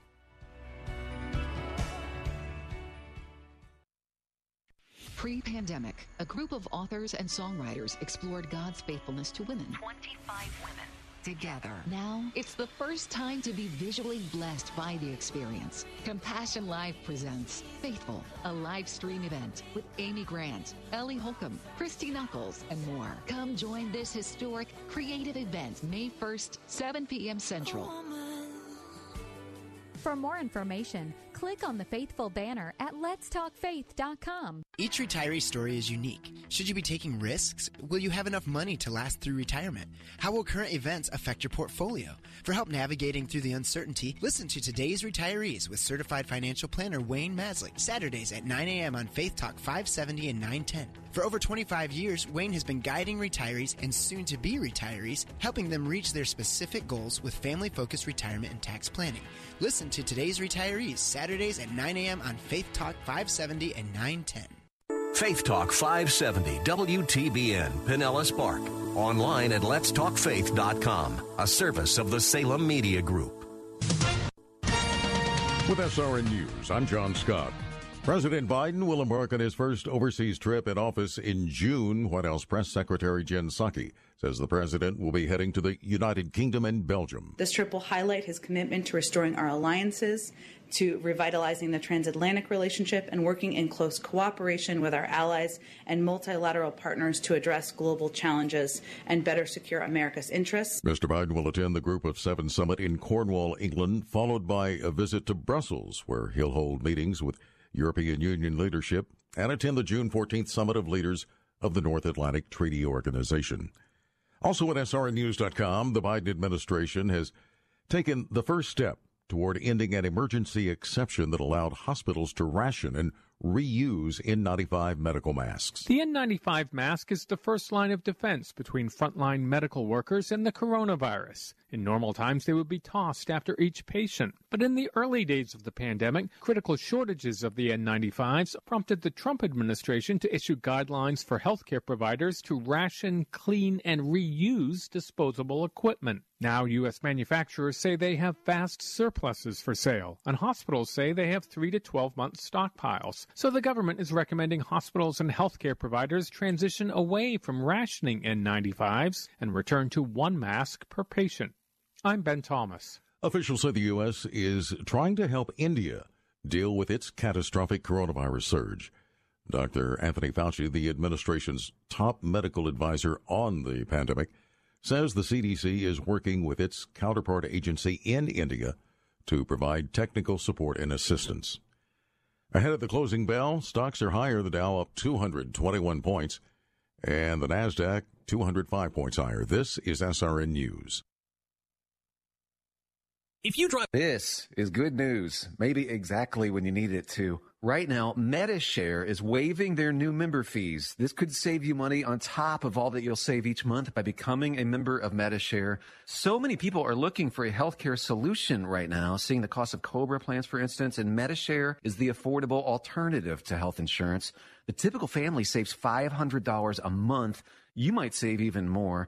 Pre pandemic, a group of authors and songwriters explored God's faithfulness to women. 25 women together. Now, it's the first time to be visually blessed by the experience. Compassion Live presents Faithful, a live stream event with Amy Grant, Ellie Holcomb, Christy Nockels, and more. Come join this historic, creative event May 1st, 7 p.m. Central. For more information, click on the Faithful banner at letstalkfaith.com. Each retiree story is unique. Should you be taking risks? Will you have enough money to last through retirement? How will current events affect your portfolio? For help navigating through the uncertainty, listen to today's retirees with certified financial planner Wayne Masley, Saturdays at 9 a.m. on Faith Talk 570 and 910. For over 25 years, Wayne has been guiding retirees and soon to be retirees, helping them reach their specific goals with family focused retirement and tax planning. Listen to today's retirees Saturdays at 9 a.m. on Faith Talk 570 and 910. Faith Talk 570 WTBN Pinellas Park. Online at letstalkfaith.com, a service of the Salem Media Group. With SRN News, I'm John Scott. President Biden will embark on his first overseas trip in office in June. White House Press Secretary Jen Psaki says the president will be heading to the United Kingdom and Belgium. This trip will highlight his commitment to restoring our alliances, to revitalizing the transatlantic relationship, and working in close cooperation with our allies and multilateral partners to address global challenges and better secure America's interests. Mr. Biden will attend the Group of Seven summit in Cornwall, England, followed by a visit to Brussels, where he'll hold meetings with European Union leadership and attend the June 14th summit of leaders of the North Atlantic Treaty Organization. Also at SRNews.com, the Biden administration has taken the first step toward ending an emergency exception that allowed hospitals to ration and reuse N95 medical masks. The N95 mask is the first line of defense between frontline medical workers and the coronavirus. In normal times, they would be tossed after each patient. But in the early days of the pandemic, critical shortages of the N95s prompted the Trump administration to issue guidelines for healthcare providers to ration, clean, and reuse disposable equipment. Now, U.S. manufacturers say they have vast surpluses for sale, and hospitals say they have 3 to 12 month stockpiles. So the government is recommending hospitals and healthcare providers transition away from rationing N95s and return to one mask per patient. I'm Ben Thomas. Officials say the U.S. is trying to help India deal with its catastrophic coronavirus surge. Dr. Anthony Fauci, the administration's top medical advisor on the pandemic, says the CDC is working with its counterpart agency in India to provide technical support and assistance. Ahead of the closing bell, stocks are higher. The Dow up 221 points, and the Nasdaq 205 points higher. This is SRN News. If you drive. This is good news, maybe exactly when you need it to. Right now, Medi-Share is waiving their new member fees. This could save you money on top of all that you'll save each month by becoming a member of Medi-Share. So many people are looking for a healthcare solution right now, seeing the cost of Cobra plans, for instance, and Medi-Share is the affordable alternative to health insurance. The typical family saves $500 a month. You might save even more.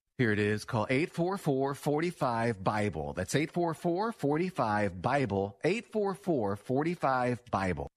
Here it is. Call 844-45-BIBLE. That's 844-45-BIBLE. 844-45-BIBLE.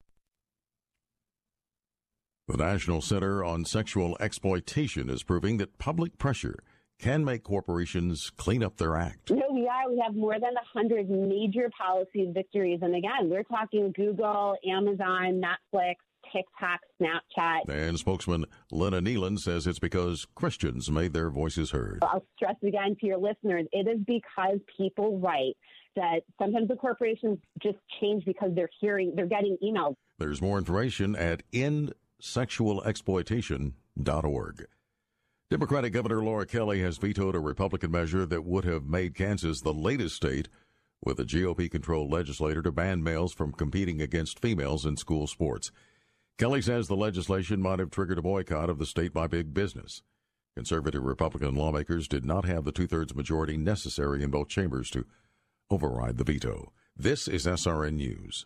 The National Center on Sexual Exploitation is proving that public pressure can make corporations clean up their act. No, we are. We have more than 100 major policy victories. And again, we're talking Google, Amazon, Netflix, TikTok, Snapchat. And spokesman Lina Nealon says it's because Christians made their voices heard. I'll stress again to your listeners it is because people write that sometimes the corporations just change because they're hearing, they're getting emails. There's more information at endsexualexploitation.org. Democratic Governor Laura Kelly has vetoed a Republican measure that would have made Kansas the latest state with a GOP controlled legislator to ban males from competing against females in school sports. Kelly says the legislation might have triggered a boycott of the state by big business. Conservative Republican lawmakers did not have the two thirds majority necessary in both chambers to override the veto. This is SRN News.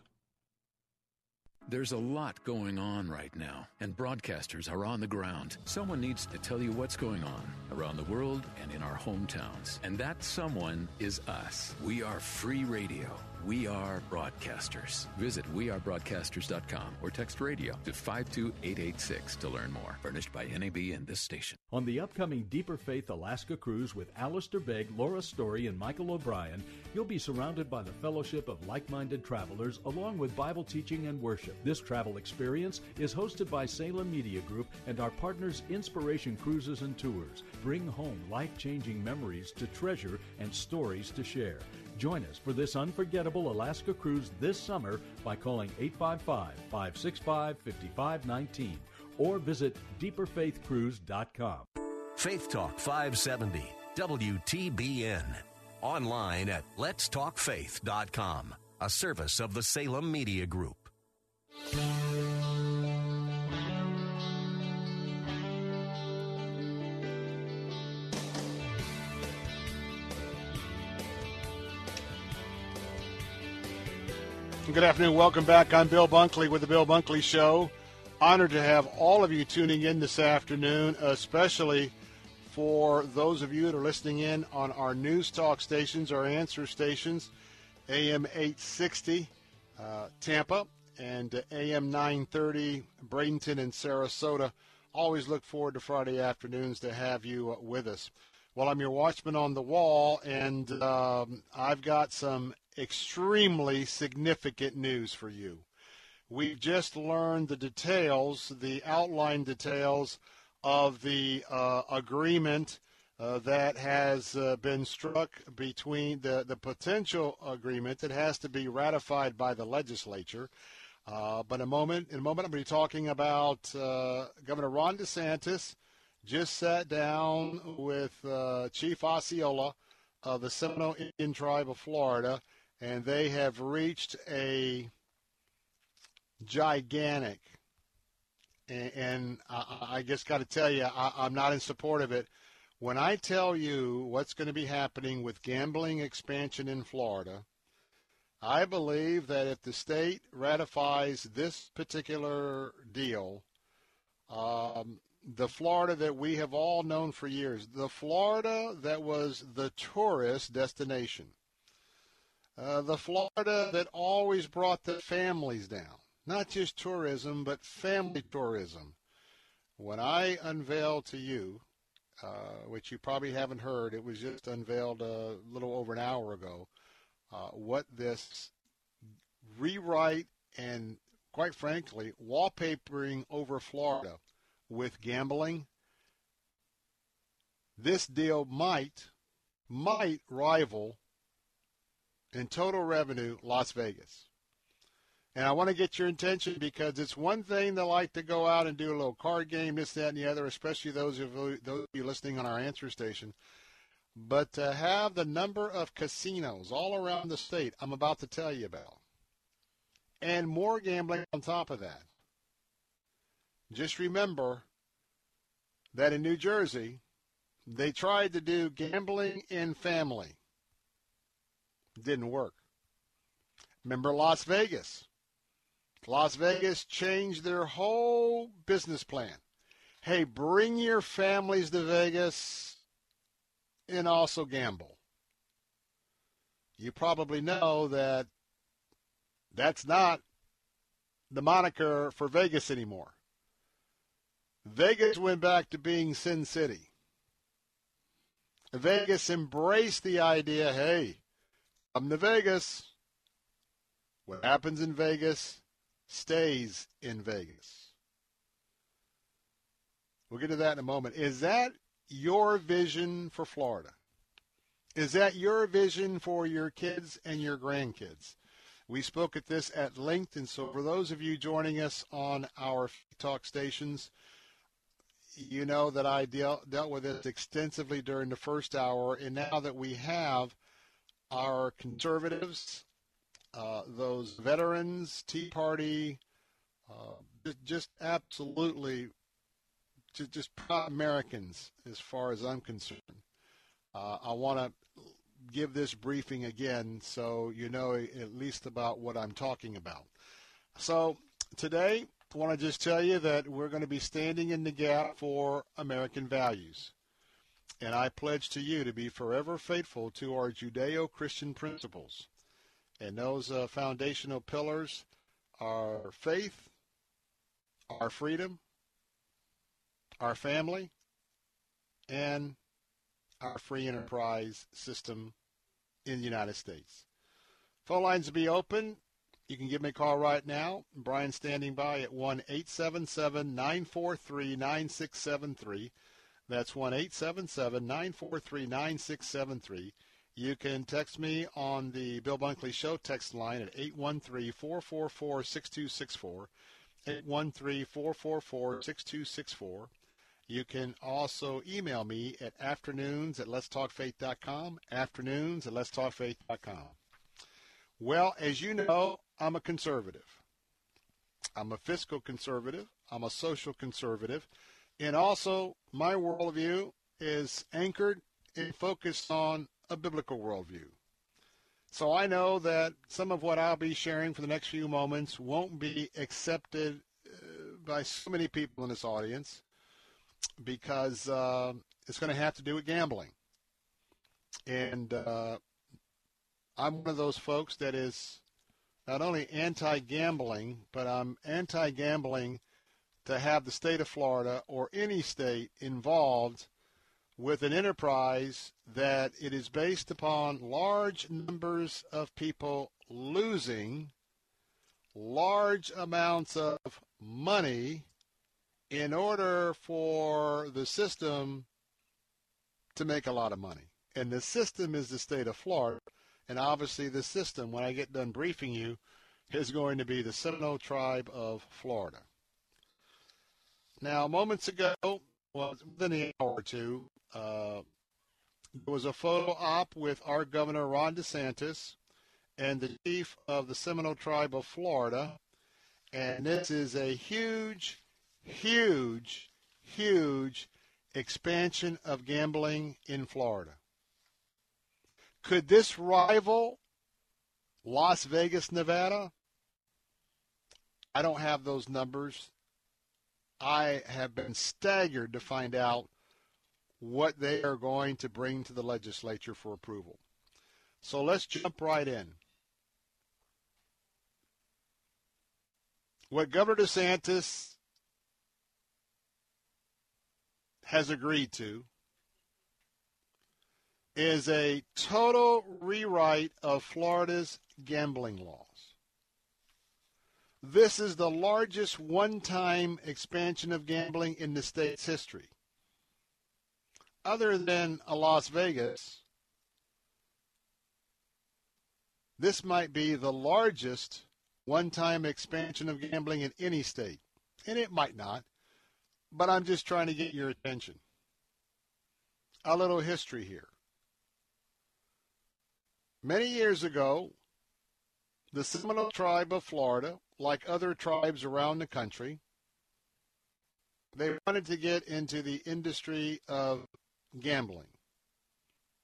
There's a lot going on right now, and broadcasters are on the ground. Someone needs to tell you what's going on around the world and in our hometowns. And that someone is us. We are free radio. We are broadcasters. Visit wearebroadcasters.com or text radio to 52886 to learn more. Furnished by NAB and this station. On the upcoming Deeper Faith Alaska cruise with Alistair Begg, Laura Story, and Michael O'Brien, you'll be surrounded by the fellowship of like minded travelers along with Bible teaching and worship. This travel experience is hosted by Salem Media Group and our partners Inspiration Cruises and Tours. Bring home life changing memories to treasure and stories to share. Join us for this unforgettable Alaska cruise this summer by calling 855 565 5519 or visit deeperfaithcruise.com. Faith Talk 570, WTBN. Online at letstalkfaith.com, a service of the Salem Media Group. Good afternoon. Welcome back. I'm Bill Bunkley with the Bill Bunkley Show. Honored to have all of you tuning in this afternoon, especially for those of you that are listening in on our news talk stations, our answer stations, AM 860 uh, Tampa and AM 930 Bradenton and Sarasota. Always look forward to Friday afternoons to have you with us. Well, I'm your watchman on the wall, and um, I've got some extremely significant news for you. We've just learned the details, the outline details of the uh, agreement uh, that has uh, been struck between the, the potential agreement that has to be ratified by the legislature. Uh, but a moment, in a moment, I'm going to be talking about uh, Governor Ron DeSantis just sat down with uh, Chief Osceola of the Seminole Indian Tribe of Florida, and they have reached a gigantic, and, and I, I just got to tell you, I, I'm not in support of it. When I tell you what's going to be happening with gambling expansion in Florida, I believe that if the state ratifies this particular deal, um, the Florida that we have all known for years, the Florida that was the tourist destination, uh, the Florida that always brought the families down, not just tourism, but family tourism. When I unveiled to you, uh, which you probably haven't heard, it was just unveiled a little over an hour ago, uh, what this rewrite and, quite frankly, wallpapering over Florida with gambling, this deal might might rival in total revenue Las Vegas. And I want to get your attention because it's one thing to like to go out and do a little card game, this, that, and the other, especially those of you, those of you listening on our answer station. But to have the number of casinos all around the state I'm about to tell you about, and more gambling on top of that. Just remember that in New Jersey, they tried to do gambling in family. Didn't work. Remember Las Vegas? Las Vegas changed their whole business plan. Hey, bring your families to Vegas and also gamble. You probably know that that's not the moniker for Vegas anymore. Vegas went back to being Sin City. Vegas embraced the idea hey, come to Vegas. What happens in Vegas stays in Vegas. We'll get to that in a moment. Is that your vision for Florida? Is that your vision for your kids and your grandkids? We spoke at this at length, and so for those of you joining us on our talk stations, you know that I deal, dealt with this extensively during the first hour, and now that we have our conservatives, uh, those veterans, Tea Party, uh, just absolutely, just, just proud Americans as far as I'm concerned. Uh, I want to give this briefing again so you know at least about what I'm talking about. So today, I want to just tell you that we're going to be standing in the gap for American values. And I pledge to you to be forever faithful to our Judeo Christian principles. And those uh, foundational pillars are faith, our freedom, our family, and our free enterprise system in the United States. Phone lines will be open. You can give me a call right now. Brian standing by at 1 877 943 9673. That's 1 877 943 9673. You can text me on the Bill Bunkley Show text line at 813 444 6264. 813 444 6264. You can also email me at afternoons at letstalkfaith.com, afternoons at letstalkfaith.com. Well, as you know, I'm a conservative. I'm a fiscal conservative. I'm a social conservative. And also, my worldview is anchored and focused on a biblical worldview. So I know that some of what I'll be sharing for the next few moments won't be accepted uh, by so many people in this audience because uh, it's going to have to do with gambling. And uh, I'm one of those folks that is not only anti-gambling, but I'm anti-gambling to have the state of Florida or any state involved with an enterprise that it is based upon large numbers of people losing large amounts of money in order for the system to make a lot of money. And the system is the state of Florida. And obviously, the system, when I get done briefing you, is going to be the Seminole tribe of Florida. Now, moments ago, well, within an hour or two, uh, there was a photo op with our Governor Ron DeSantis and the chief of the Seminole tribe of Florida. And this is a huge, huge, huge expansion of gambling in Florida. Could this rival Las Vegas, Nevada? I don't have those numbers. I have been staggered to find out what they are going to bring to the legislature for approval. So let's jump right in. What Governor DeSantis has agreed to is a total rewrite of Florida's gambling laws. This is the largest one time expansion of gambling in the state's history. Other than a Las Vegas, this might be the largest one time expansion of gambling in any state. And it might not, but I'm just trying to get your attention. A little history here. Many years ago, the Seminole tribe of Florida, like other tribes around the country, they wanted to get into the industry of gambling.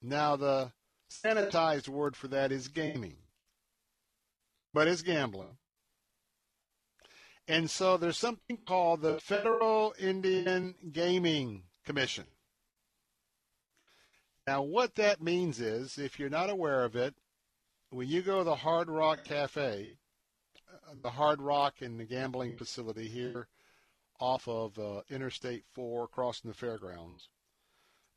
Now, the sanitized word for that is gaming, but it's gambling. And so there's something called the Federal Indian Gaming Commission. Now, what that means is, if you're not aware of it, when you go to the Hard Rock Cafe, the Hard Rock and the gambling facility here off of uh, Interstate 4 crossing the fairgrounds,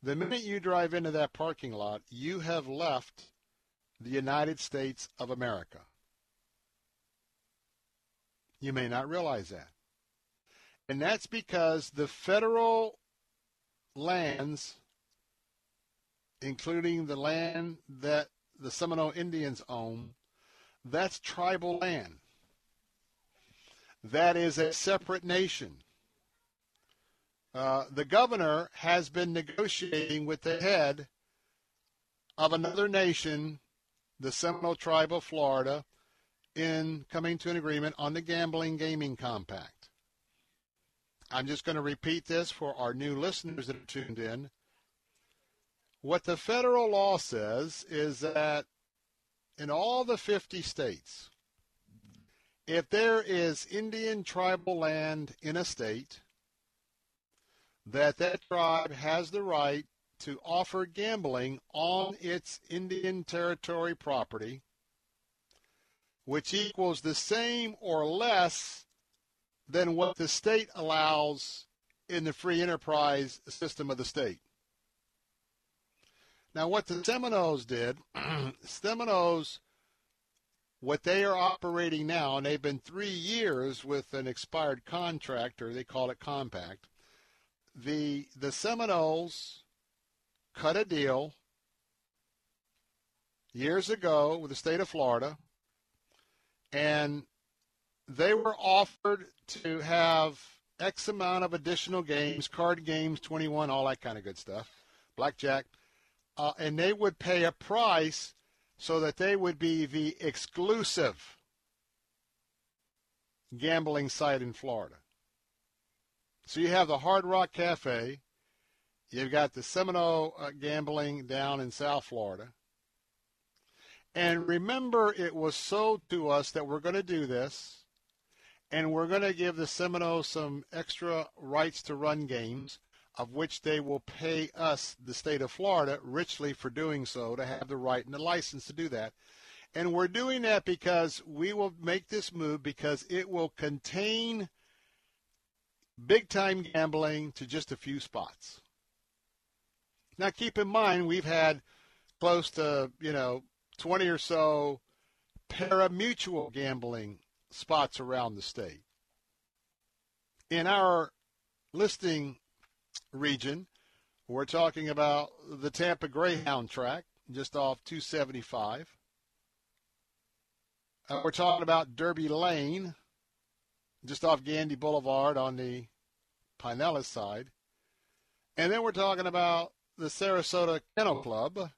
the minute you drive into that parking lot, you have left the United States of America. You may not realize that. And that's because the federal lands including the land that the Seminole Indians own, that's tribal land. That is a separate nation. Uh, the governor has been negotiating with the head of another nation, the Seminole tribe of Florida, in coming to an agreement on the gambling gaming compact. I'm just going to repeat this for our new listeners that are tuned in. What the federal law says is that in all the 50 states, if there is Indian tribal land in a state, that that tribe has the right to offer gambling on its Indian territory property, which equals the same or less than what the state allows in the free enterprise system of the state. Now, what the Seminoles did, Seminoles, what they are operating now, and they've been three years with an expired contract, or they call it compact. The the Seminoles cut a deal years ago with the state of Florida, and they were offered to have X amount of additional games, card games, 21, all that kind of good stuff, blackjack, uh, and they would pay a price so that they would be the exclusive gambling site in Florida. So you have the Hard Rock Cafe, you've got the Seminole uh, gambling down in South Florida. And remember, it was sold to us that we're going to do this, and we're going to give the Seminoles some extra rights to run games, of which they will pay us, the state of Florida, richly for doing so, to have the right and the license to do that. And we're doing that because we will make this move because it will contain big time gambling to just a few spots. Now, keep in mind, we've had close to, you know, 20 or so pari-mutuel gambling spots around the state. In our listing region, we're talking about the Tampa Greyhound track, just off 275. Uh, we're talking about Derby Lane, just off Gandy Boulevard on the Pinellas side. And then we're talking about the Sarasota Kennel Club.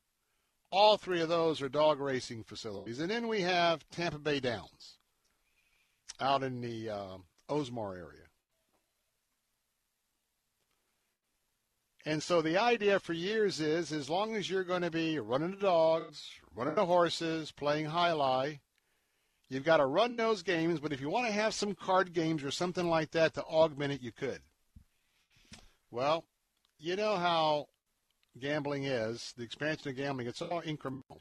All three of those are dog racing facilities. And then we have Tampa Bay Downs out in the uh, Oldsmar area. And so the idea for years is as long as you're going to be running the dogs, running the horses, playing jai alai, you've got to run those games. But if you want to have some card games or something like that to augment it, you could. Well, you know how gambling is, the expansion of gambling, it's all incremental.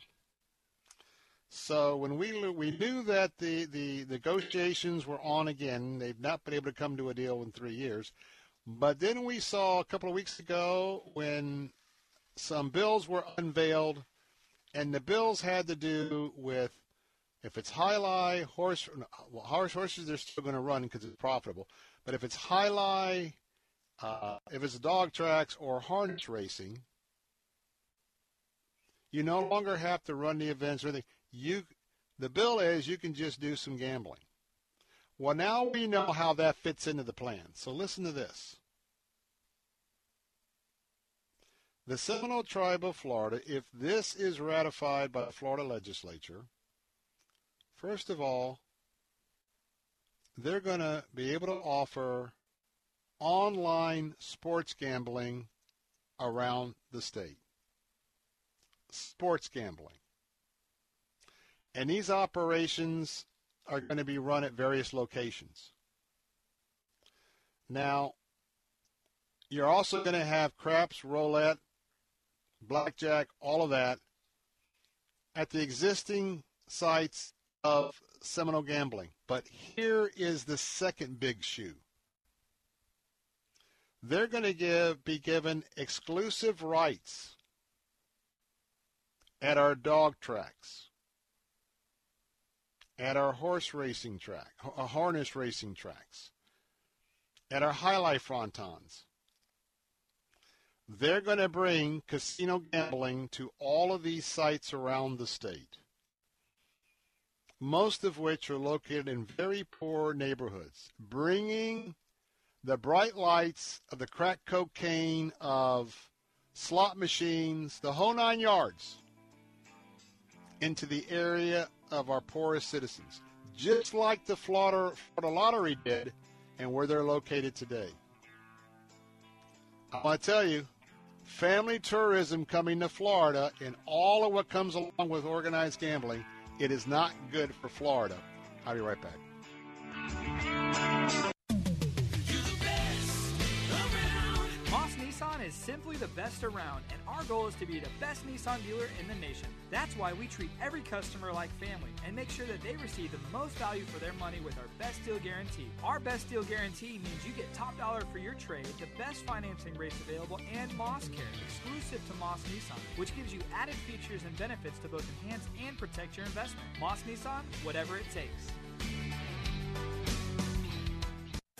So when we we knew that the, the negotiations were on again, they've not been able to come to a deal in three years. But then we saw a couple of weeks ago when some bills were unveiled, and the bills had to do with if it's jai alai horse well, horse horses they're still going to run because it's profitable. But if it's jai alai, uh, if it's dog tracks or harness racing, you no longer have to run the events or anything. You, the bill is you can just do some gambling. Well, now we know how that fits into the plan. So listen to this. The Seminole Tribe of Florida, if this is ratified by the Florida legislature, first of all, they're going to be able to offer online sports gambling around the state. Sports gambling. And these operations are going to be run at various locations. Now, you're also going to have craps, roulette, blackjack, all of that at the existing sites of Seminole Gambling. But here is the second big shoe. They're going to give be given exclusive rights at our dog tracks at our horse racing track, uh, harness racing tracks, at our jai alai frontons. They're going to bring casino gambling to all of these sites around the state, most of which are located in very poor neighborhoods, bringing the bright lights of the crack cocaine, of slot machines, the whole nine yards into the area of our poorest citizens, just like the Florida, lottery did and where they're located today. I want to tell you, family tourism coming to Florida and all of what comes along with organized gambling, it is not good for Florida. I'll be right back. Is simply the best around, and our goal is to be the best Nissan dealer in the nation. That's why we treat every customer like family and make sure that they receive the most value for their money with our best deal guarantee. Our best deal guarantee means you get top dollar for your trade, the best financing rates available, and Moss Care, exclusive to Moss Nissan, which gives you added features and benefits to both enhance and protect your investment. Moss Nissan, whatever it takes.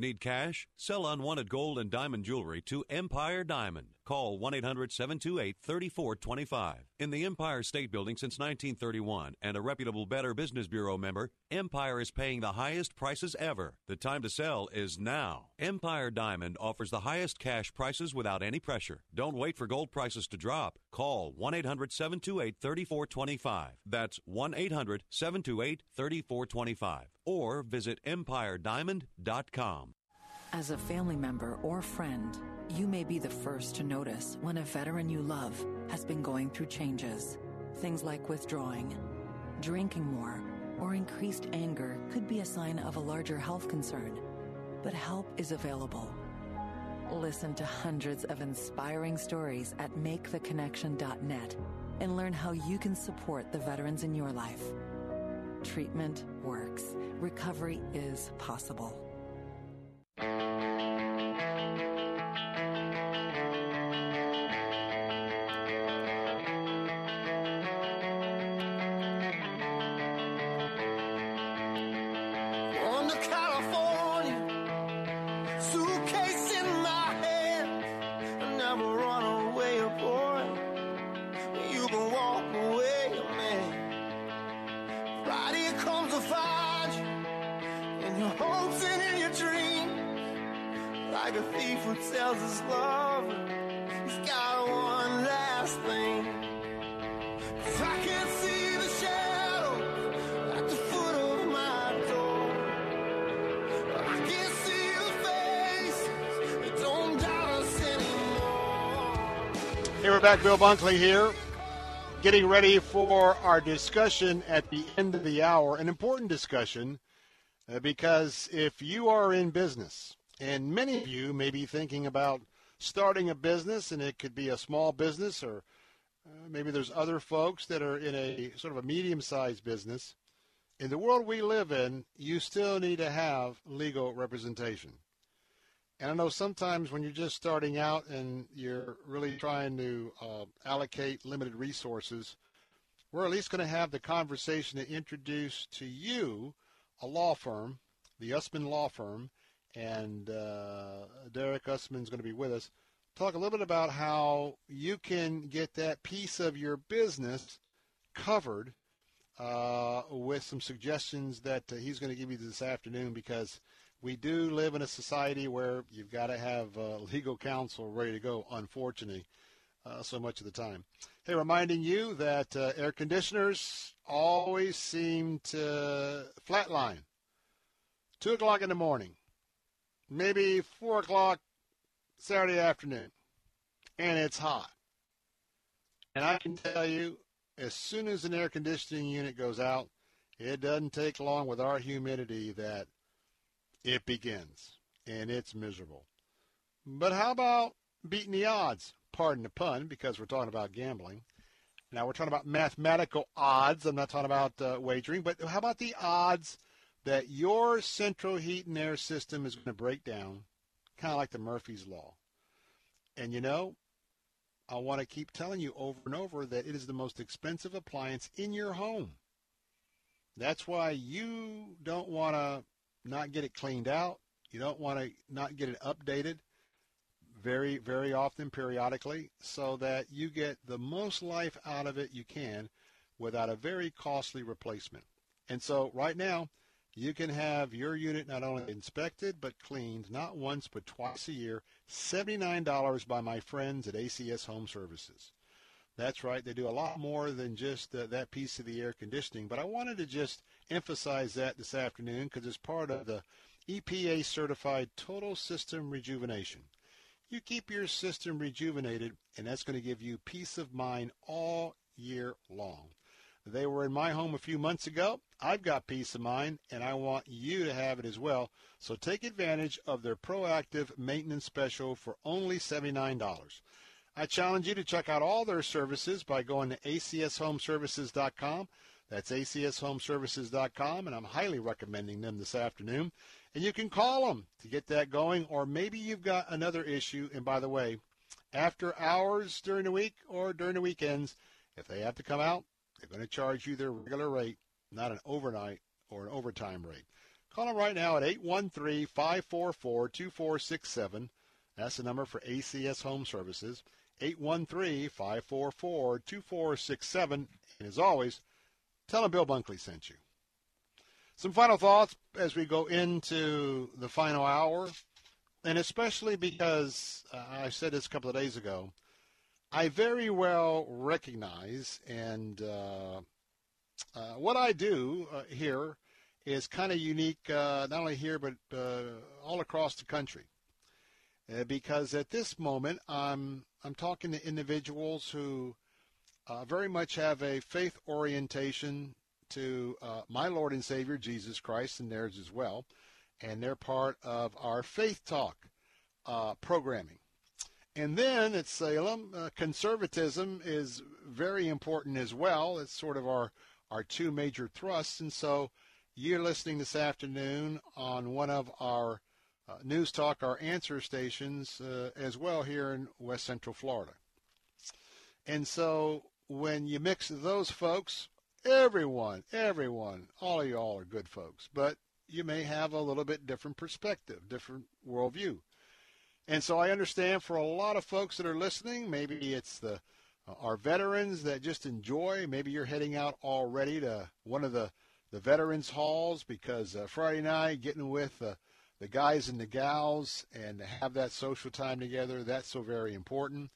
Need cash? Sell unwanted gold and diamond jewelry to Empire Diamond. Call 1 800 728 3425. In the Empire State Building since 1931 and a reputable Better Business Bureau member, Empire is paying the highest prices ever. The time to sell is now. Empire Diamond offers the highest cash prices without any pressure. Don't wait for gold prices to drop. Call 1 800 728 3425. That's 1 800 728 3425. Or visit EmpireDiamond.com. As a family member or friend, you may be the first to notice when a veteran you love has been going through changes. Things like withdrawing, drinking more, or increased anger could be a sign of a larger health concern. But help is available. Listen to hundreds of inspiring stories at MakeTheConnection.net and learn how you can support the veterans in your life. Treatment works. Recovery is possible. Bill Bunkley here, getting ready for our discussion at the end of the hour. An important discussion uh, because if you are in business, and many of you may be thinking about starting a business, and it could be a small business, or uh, maybe there's other folks that are in a sort of a medium-sized business. In the world we live in, you still need to have legal representation. And I know sometimes when you're just starting out and you're really trying to uh, allocate limited resources, we're at least going to have the conversation to introduce to you a law firm, the Usman Law Firm, and uh, Derek Usman is going to be with us. Talk a little bit about how you can get that piece of your business covered uh, with some suggestions that uh, he's going to give you this afternoon because we do live in a society where you've got to have uh, legal counsel ready to go, unfortunately, uh, so much of the time. Hey, reminding you that uh, air conditioners always seem to flatline. 2 o'clock in the morning, maybe 4 o'clock Saturday afternoon, and it's hot. And I can tell you, as soon as an air conditioning unit goes out, it doesn't take long with our humidity that it begins, and it's miserable. But how about beating the odds? Pardon the pun, because we're talking about gambling. Now we're talking about mathematical odds. I'm not talking about uh, wagering, but how about the odds that your central heat and air system is going to break down, kind of like the Murphy's Law? And you know, I want to keep telling you over and over that it is the most expensive appliance in your home. That's why you don't want to not get it cleaned out. You don't want to not get it updated. very, very often, periodically, so that you get the most life out of it you can without a very costly replacement. And so right now, you can have your unit not only inspected but cleaned not once but twice a year, $79 by my friends at ACS Home Services. That's right, they do a lot more than just that piece of the air conditioning, but I wanted to just emphasize that this afternoon because it's part of the EPA certified total system rejuvenation. You keep your system rejuvenated, and that's going to give you peace of mind all year long. They were in my home a few months ago. I've got peace of mind, and I want you to have it as well. So take advantage of their proactive maintenance special for only $79. I challenge you to check out all their services by going to acshomeservices.com. That's acshomeservices.com, and I'm highly recommending them this afternoon. And you can call them to get that going, or maybe you've got another issue. And by the way, after hours during the week or during the weekends, if they have to come out, they're going to charge you their regular rate, not an overnight or an overtime rate. Call them right now at 813-544-2467. That's the number for ACS Home Services. 813-544-2467. And as always, tell them Bill Bunkley sent you. Some final thoughts as we go into the final hour, and especially because uh, I said this a couple of days ago, I very well recognize, and uh, uh, what I do uh, here is kind of unique, uh, not only here but uh, all across the country. Because at this moment, I'm I'm talking to individuals who uh, very much have a faith orientation to uh, my Lord and Savior Jesus Christ and theirs as well, and they're part of our Faith Talk uh, programming. And then at Salem, uh, conservatism is very important as well. It's sort of our our two major thrusts, and so you're listening this afternoon on one of our uh, News Talk, our answer stations, uh, as well here in West Central Florida. And so when you mix those folks, everyone, everyone, all of y'all are good folks, but you may have a little bit different perspective, different worldview. And so I understand for a lot of folks that are listening, maybe it's the uh, our veterans that just enjoy. Maybe you're heading out already to one of the the veterans halls because uh, Friday night getting with uh, the guys and the gals and to have that social time together that's so very important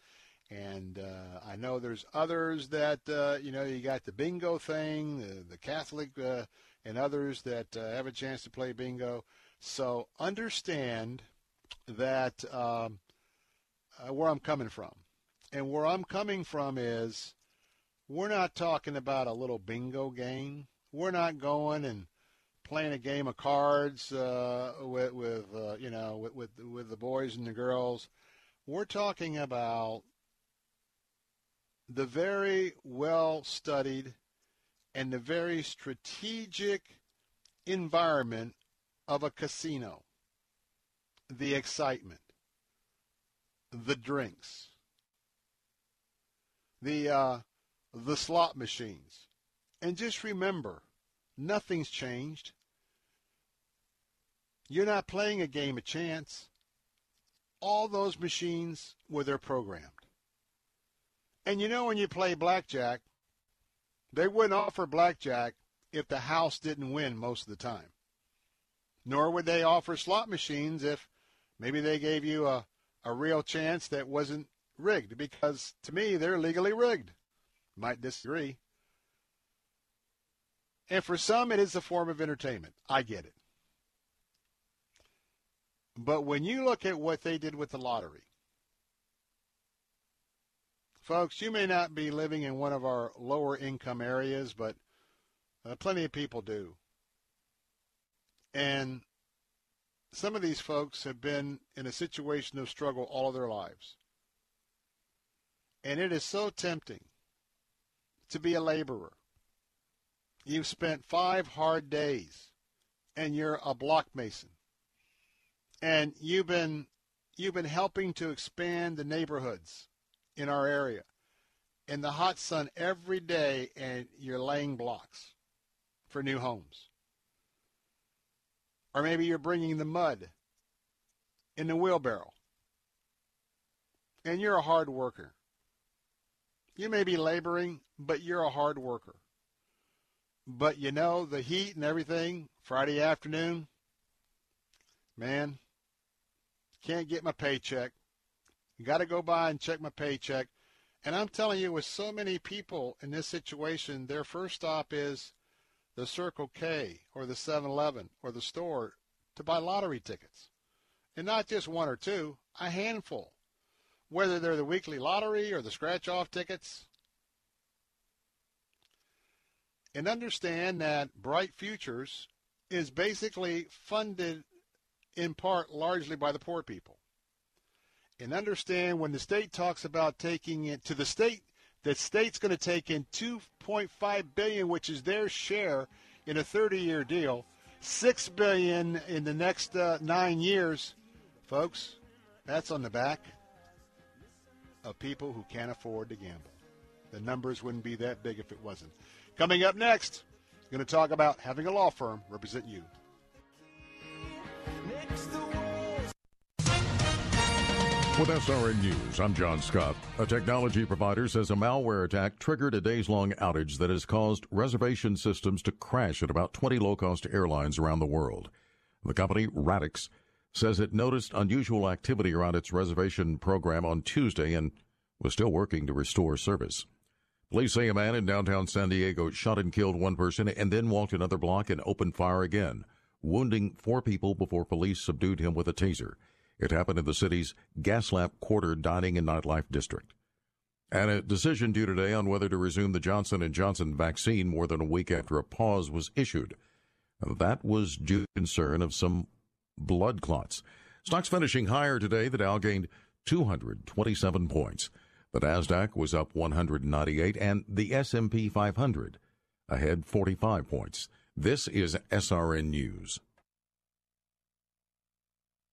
and uh, I know there's others that uh, you know you got the bingo thing the, the Catholic uh, and others that uh, have a chance to play bingo. So understand that um, uh, where I'm coming from. And where I'm coming from is we're not talking about a little bingo game. We're not going and playing a game of cards uh, with, with you know with, with with the boys and the girls. We're talking about the very well studied and the very strategic environment of a casino. The excitement, the drinks, the uh, the slot machines, and just remember Nothing's changed. You're not playing a game of chance. All those machines were they're programmed. And you know when you play blackjack, they wouldn't offer blackjack if the house didn't win most of the time. Nor would they offer slot machines if maybe they gave you a, a real chance that wasn't rigged because to me they're legally rigged. Might disagree. And for some, it is a form of entertainment. I get it. But when you look at what they did with the lottery, folks, you may not be living in one of our lower income areas, but uh, plenty of people do. And some of these folks have been in a situation of struggle all of their lives. And it is so tempting to be a laborer You've spent five hard days and you're a block mason. And you've been you've been helping to expand the neighborhoods in our area in the hot sun every day and you're laying blocks for new homes. Or maybe you're bringing the mud in the wheelbarrow and you're a hard worker. You may be laboring, but you're a hard worker. But you know, the heat and everything, Friday afternoon, man, can't get my paycheck. Got to go by and check my paycheck. And I'm telling you, with so many people in this situation, their first stop is the Circle K or the 7 Eleven or the store to buy lottery tickets. And not just one or two, a handful. Whether they're the weekly lottery or the scratch off tickets. And understand that Bright Futures is basically funded in part largely by the poor people. And understand when the state talks about taking it to the state, the state's going to take in 2.5 billion, which is their share in a 30-year deal, 6 billion in the next uh, nine years, folks. That's on the back of people who can't afford to gamble. The numbers wouldn't be that big if it wasn't. Coming up next, going to talk about having a law firm represent you. With SRN News, I'm John Scott. A technology provider says a malware attack triggered a days long outage that has caused reservation systems to crash at about 20 low cost airlines around the world. The company, Radixx, says it noticed unusual activity around its reservation program on Tuesday and was still working to restore service. Police say a man in downtown San Diego shot and killed one person and then walked another block and opened fire again, wounding four people before police subdued him with a taser. It happened in the city's Gaslamp Quarter dining and nightlife district. And a decision due today on whether to resume the Johnson & Johnson vaccine more than a week after a pause was issued. That was due to concern of some blood clots. Stocks finishing higher today. The Dow gained 227 points. The Nasdaq was up 198 and the S&P 500 ahead 45 points. This is SRN News.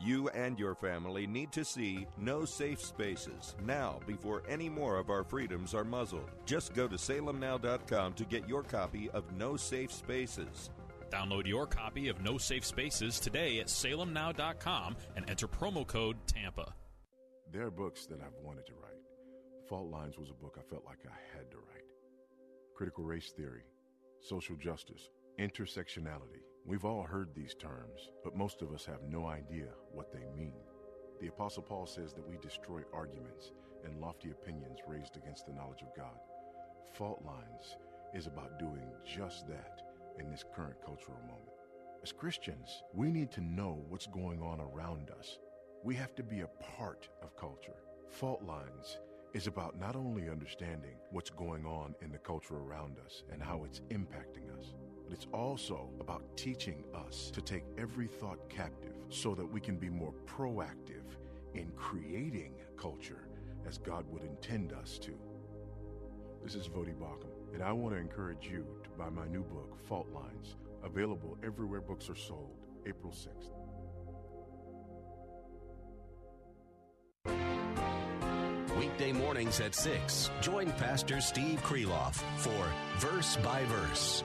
You and your family need to see No Safe Spaces now before any more of our freedoms are muzzled. Just go to salemnow.com to get your copy of No Safe Spaces. Download your copy of No Safe Spaces today at salemnow.com and enter promo code TAMPA. There are books that I've wanted to write. Fault Lines was a book I felt like I had to write. Critical race theory, social justice, intersectionality. We've all heard these terms, but most of us have no idea what they mean. The Apostle Paul says that we destroy arguments and lofty opinions raised against the knowledge of God. Fault Lines is about doing just that in this current cultural moment. As Christians, we need to know what's going on around us. We have to be a part of culture. Fault Lines is about not only understanding what's going on in the culture around us and how it's impacting us, but it's also about teaching us to take every thought captive so that we can be more proactive in creating culture as God would intend us to. This is Voddie Baucham, and I want to encourage you to buy my new book, Fault Lines, available everywhere books are sold, April 6th. Weekday mornings at 6. Join Pastor Steve Kreloff for Verse by Verse.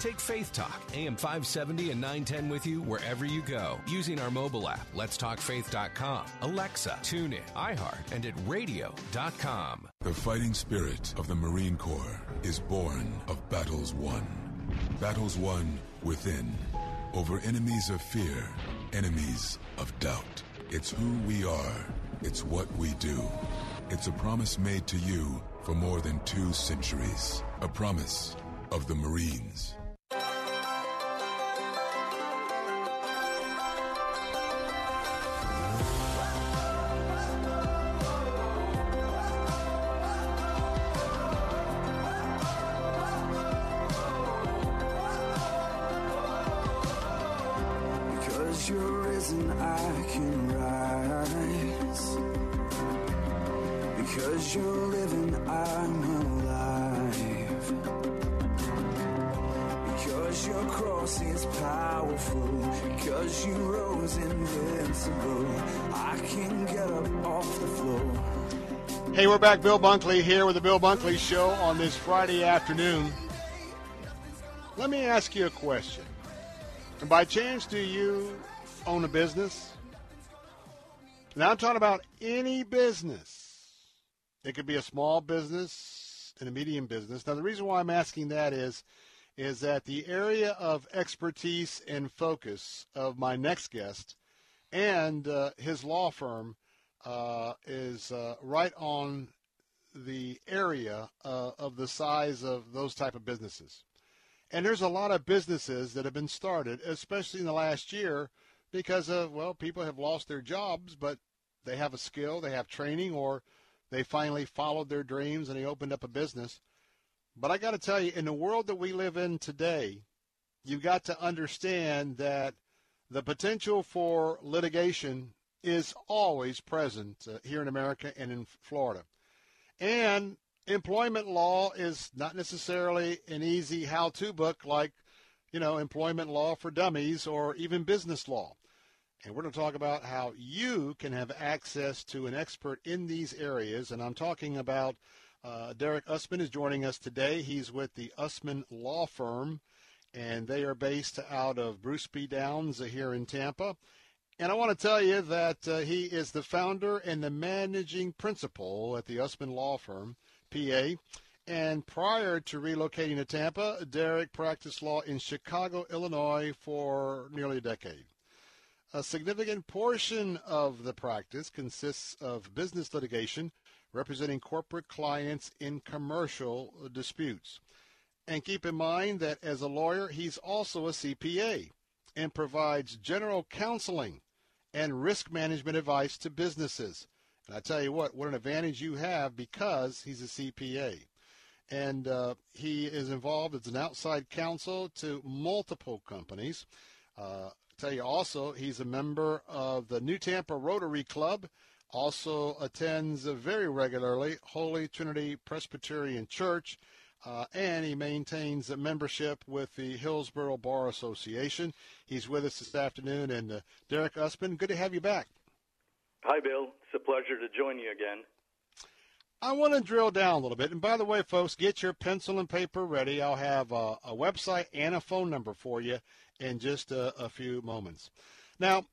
Take Faith Talk, AM 570 and 910 with you wherever you go using our mobile app, letstalkfaith.com, Alexa, TuneIn, iHeart, and at radio.com. The fighting spirit of the Marine Corps is born of battles won. Battles won within over enemies of fear, enemies of doubt. It's who we are. It's what we do. It's a promise made to you for more than two centuries. A promise of the Marines. Hey, we're back. Bill Bunkley here with the Bill Bunkley Show on this Friday afternoon. Let me ask you a question. By chance, do you own a business? Now I'm talking about any business. It could be a small business and a medium business. Now the reason why I'm asking that is is that the area of expertise and focus of my next guest and uh, his law firm uh, is uh, right on the area uh, of the size of those type of businesses. And there's a lot of businesses that have been started, especially in the last year, because of, well, people have lost their jobs, but they have a skill, they have training, or they finally followed their dreams and they opened up a business. But I got to tell you, in the world that we live in today, you've got to understand that the potential for litigation is always present uh, here in America and in Florida. And employment law is not necessarily an easy how-to book like, you know, employment law for dummies or even business law. And we're going to talk about how you can have access to an expert in these areas. And I'm talking about uh, Derek Usman is joining us today. He's with the Usman Law Firm, and they are based out of Bruce B. Downs here in Tampa. And I want to tell you that uh, he is the founder and the managing principal at the Usman Law Firm, PA. And prior to relocating to Tampa, Derek practiced law in Chicago, Illinois for nearly a decade. A significant portion of the practice consists of business litigation representing corporate clients in commercial disputes. And keep in mind that as a lawyer, he's also a CPA and provides general counseling and risk management advice to businesses. And I tell you what, what an advantage you have because he's a CPA. And uh, he is involved as an outside counsel to multiple companies. Uh, tell you also, he's a member of the New Tampa Rotary Club. Also attends very regularly Holy Trinity Presbyterian Church, uh, and he maintains a membership with the Hillsborough Bar Association. He's with us this afternoon, and uh, Derek Usman, good to have you back. Hi, Bill. It's a pleasure to join you again. I want to drill down a little bit. And by the way, folks, get your pencil and paper ready. I'll have a, a website and a phone number for you in just a, a few moments. Now,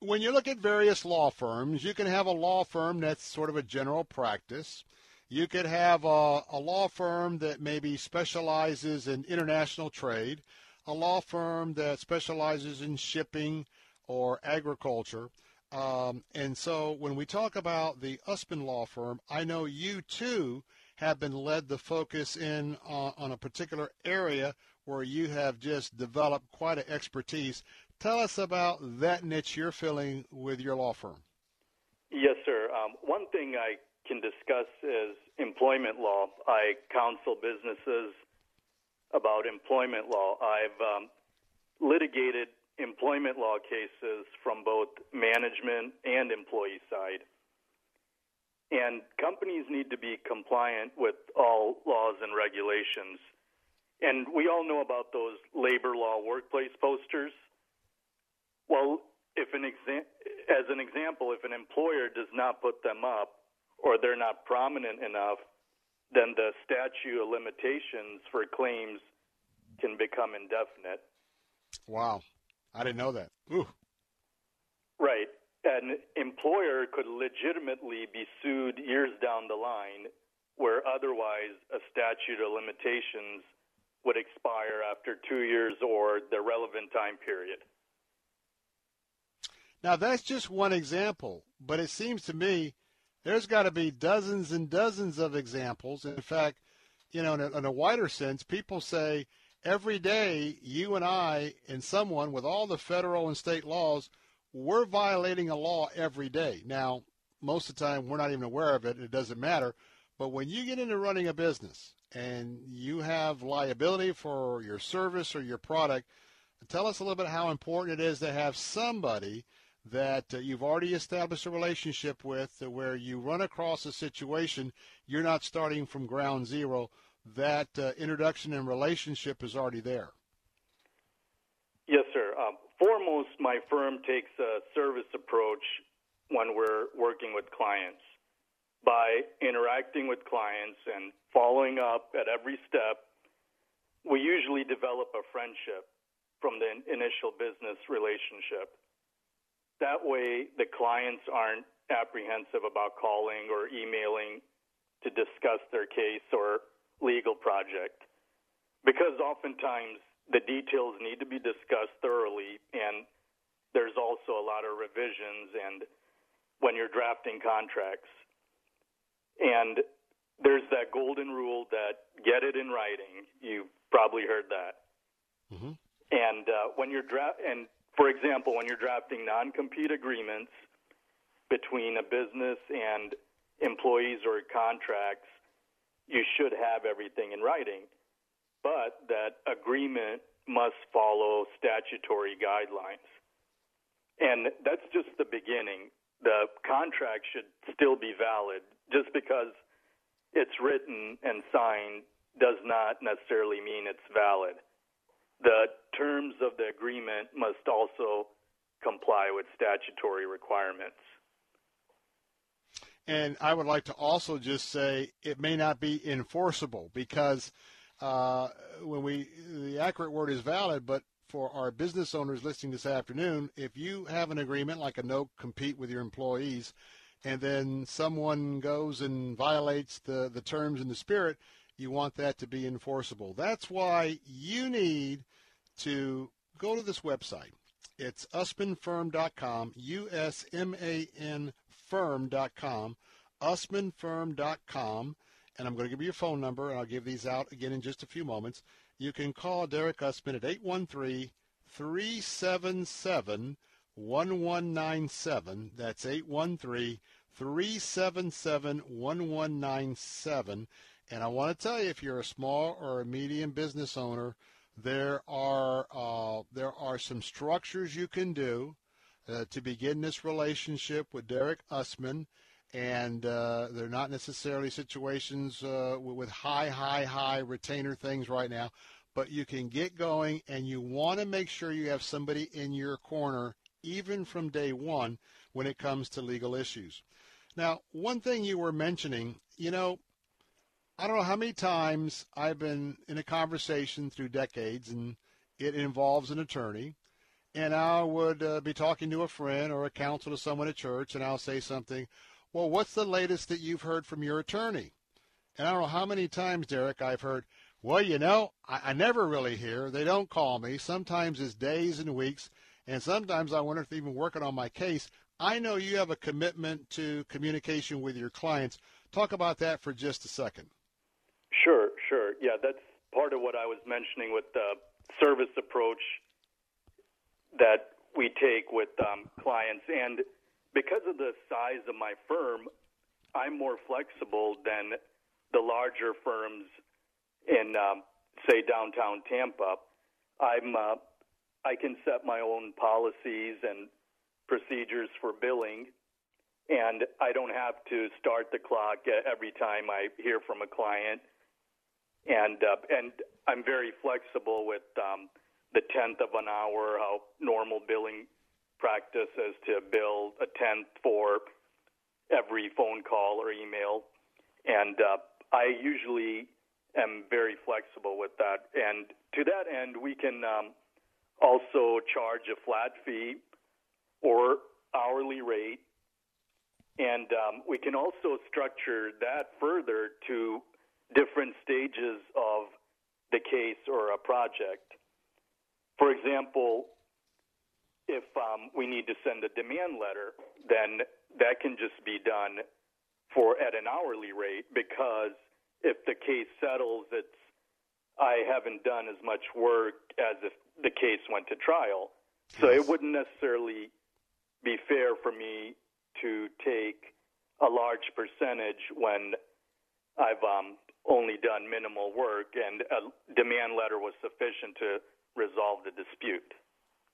when you look at various law firms, you can have a law firm that's sort of a general practice. You could have a, a law firm that maybe specializes in international trade, a law firm that specializes in shipping or agriculture. Um, and so when we talk about the Usman Law Firm, I know you too have been led the focus in uh, on a particular area where you have just developed quite an expertise. Tell us about that niche you're filling with your law firm. Yes, sir. Um, one thing I can discuss is employment law. I counsel businesses about employment law. I've um, litigated employment law cases from both management and employee side. And companies need to be compliant with all laws and regulations. And we all know about those labor law workplace posters. Well, if an exa- as an example, if an employer does not put them up or they're not prominent enough, then the statute of limitations for claims can become indefinite. Wow. I didn't know that. Ooh. Right. An employer could legitimately be sued years down the line where otherwise a statute of limitations would expire after two years or the relevant time period. Now, that's just one example, but it seems to me there's got to be dozens and dozens of examples. In fact, you know, in a, in a wider sense, people say every day you and I and someone with all the federal and state laws, we're violating a law every day. Now, most of the time, we're not even aware of it. It doesn't matter. But when you get into running a business and you have liability for your service or your product, tell us a little bit how important it is to have somebody that uh, you've already established a relationship with uh, where you run across a situation, you're not starting from ground zero. That uh, introduction and relationship is already there. Yes, sir. Um, foremost, my firm takes a service approach when we're working with clients. By interacting with clients and following up at every step, we usually develop a friendship from the initial business relationship. That way, the clients aren't apprehensive about calling or emailing to discuss their case or legal project. Because oftentimes the details need to be discussed thoroughly, and there's also a lot of revisions and when you're drafting contracts. And there's that golden rule that get it in writing. You've probably heard that. Mm-hmm. And uh, when you're dra- and for example, when you're drafting non-compete agreements between a business and employees or contracts, you should have everything in writing. But that agreement must follow statutory guidelines. And that's just the beginning. The contract should still be valid. Just because it's written and signed does not necessarily mean it's valid the terms of the agreement must also comply with statutory requirements. And I would like to also just say it may not be enforceable because uh, when we the accurate word is valid, but for our business owners listening this afternoon, if you have an agreement like a no compete with your employees, and then someone goes and violates the, the terms and the spirit, you want that to be enforceable. That's why you need to go to this website. It's usmanfirm.com, U-S-M-A-N firm.com, usmanfirm.com, and I'm going to give you a phone number, and I'll give these out again in just a few moments. You can call Derek Usman at 813 377 1197. That's 813 377 1197. And I want to tell you if you're a small or a medium business owner, there are uh, there are some structures you can do uh, to begin this relationship with Derek Usman, and uh, they're not necessarily situations uh, with high, high, high retainer things right now, but you can get going, and you want to make sure you have somebody in your corner even from day one when it comes to legal issues. Now, one thing you were mentioning, you know, I don't know how many times I've been in a conversation through decades, and it involves an attorney, and I would uh, be talking to a friend or a counsel to someone at church, and I'll say something. Well, what's the latest that you've heard from your attorney? And I don't know how many times, Derek, I've heard, well, you know, I, I never really hear. They don't call me. Sometimes it's days and weeks, and sometimes I wonder if they're even working on my case. I know you have a commitment to communication with your clients. Talk about that for just a second. Sure. Yeah, that's part of what I was mentioning with the service approach that we take with um, clients. And because of the size of my firm, I'm more flexible than the larger firms in, um, say, downtown Tampa. I'm uh, I can set my own policies and procedures for billing, and I don't have to start the clock every time I hear from a client and uh, and I'm very flexible with um, the tenth of an hour, how normal billing practice is to bill a tenth for every phone call or email, and uh, I usually am very flexible with that. And to that end, we can um, also charge a flat fee or hourly rate, and um, we can also structure that further to different stages of the case or a project. For example, if um, we need to send a demand letter, then that can just be done for at an hourly rate because if the case settles, it's I haven't done as much work as if the case went to trial. So it wouldn't necessarily be fair for me to take a large percentage when I've um, only done minimal work and a demand letter was sufficient to resolve the dispute.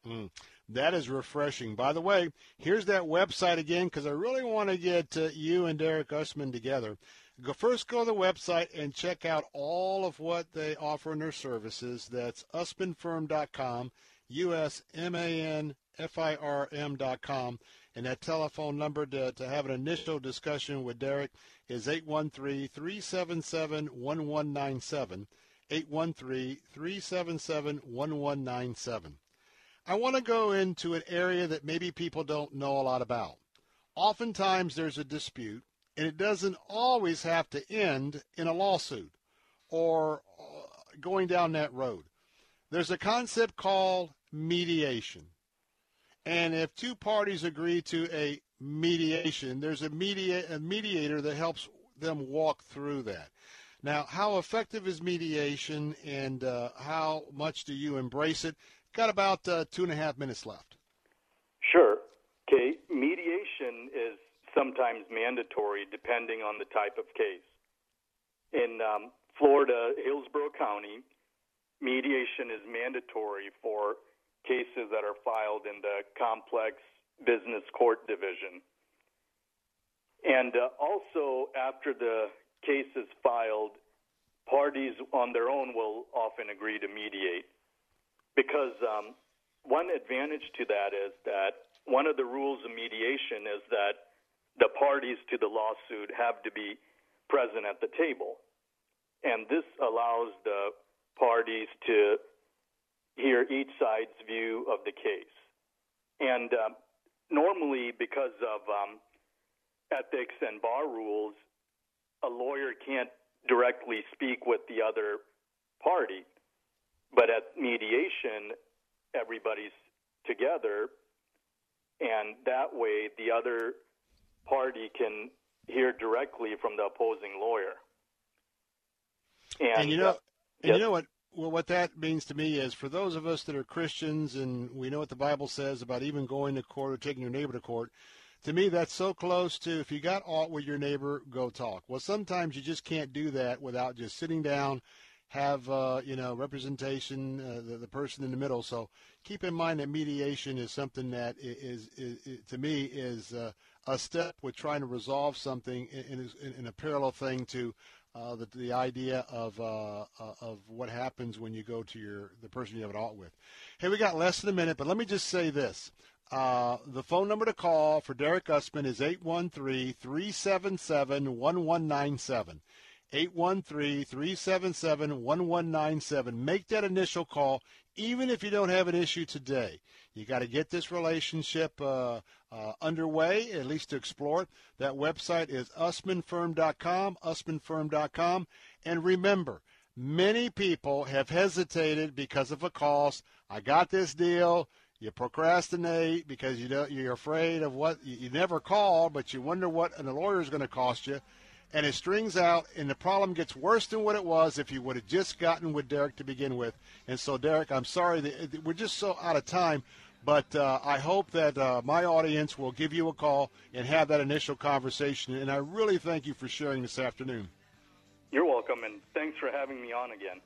Mm, that is refreshing. By the way, here's that website again because I really want to get uh, you and Derek Usman together. Go first, go to the website and check out all of what they offer in their services. That's usmanfirm.com, U S M A N F I R M.com. And that telephone number to, to have an initial discussion with Derek is 813 377 1197. 813 377 1197. I want to go into an area that maybe people don't know a lot about. Oftentimes there's a dispute, and it doesn't always have to end in a lawsuit or uh, going down that road. There's a concept called mediation. And if two parties agree to a mediation, there's a, media, a mediator that helps them walk through that. Now, how effective is mediation and uh, how much do you embrace it? Got about uh, two and a half minutes left. Sure. Okay. Mediation is sometimes mandatory depending on the type of case. In um, Florida, Hillsborough County, mediation is mandatory for cases that are filed in the complex business court division. And uh, also, after the case is filed, parties on their own will often agree to mediate. Because um, one advantage to that is that one of the rules of mediation is that the parties to the lawsuit have to be present at the table. And this allows the parties to hear each side's view of the case. And um, normally, because of um, ethics and bar rules, a lawyer can't directly speak with the other party. But at mediation, everybody's together, and that way the other party can hear directly from the opposing lawyer. And, you know, uh, and yes. you know what? Well, what that means to me is for those of us that are Christians and we know what the Bible says about even going to court or taking your neighbor to court, to me that's so close to if you got aught with your neighbor, go talk. Well, sometimes you just can't do that without just sitting down, have uh, you know representation, uh, the, the person in the middle. So keep in mind that mediation is something that is, is, is, to me is uh, a step with trying to resolve something in, in, in a parallel thing to uh, the, the idea of uh, uh, of what happens when you go to your the person you have it out with. Hey, we got less than a minute, but let me just say this. Uh, the phone number to call for Derek Usman is 813-377-1197. 813-377-1197. Make that initial call, even if you don't have an issue today. You got to get this relationship uh, uh, underway, at least to explore it. That website is usmanfirm.com, usmanfirm.com. And remember, many people have hesitated because of a cost. I got this deal. You procrastinate because you don't, you're afraid of what you, you never call, but you wonder what a lawyer is going to cost you. And it strings out, and the problem gets worse than what it was if you would have just gotten with Derek to begin with. And so, Derek, I'm sorry that we're just so out of time, but uh, I hope that uh, my audience will give you a call and have that initial conversation. And I really thank you for sharing this afternoon. You're welcome, and thanks for having me on again.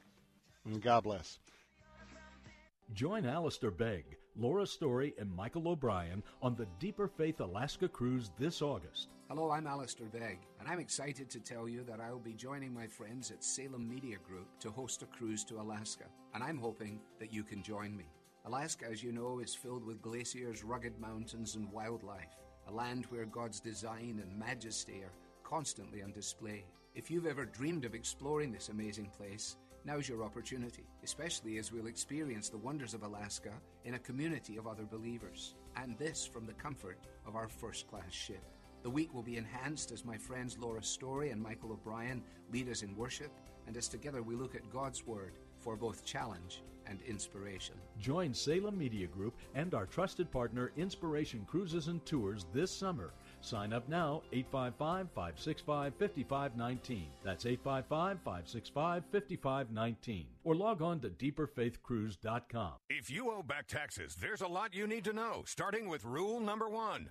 And God bless. Join Alistair Begg, Laura Story, and Michael O'Brien on the Deeper Faith Alaska cruise this August. Hello, I'm Alistair Begg, and I'm excited to tell you that I will be joining my friends at Salem Media Group to host a cruise to Alaska, and I'm hoping that you can join me. Alaska, as you know, is filled with glaciers, rugged mountains, and wildlife, a land where God's design and majesty are constantly on display. If you've ever dreamed of exploring this amazing place, now's your opportunity, especially as we'll experience the wonders of Alaska in a community of other believers, and this from the comfort of our first class ship. The week will be enhanced as my friends Laura Story and Michael O'Brien lead us in worship, and as together we look at God's Word for both challenge and inspiration. Join Salem Media Group and our trusted partner Inspiration Cruises and Tours this summer. Sign up now 855 565 5519. That's 855 565 5519. Or log on to deeperfaithcruise.com. If you owe back taxes, there's a lot you need to know, starting with rule number one.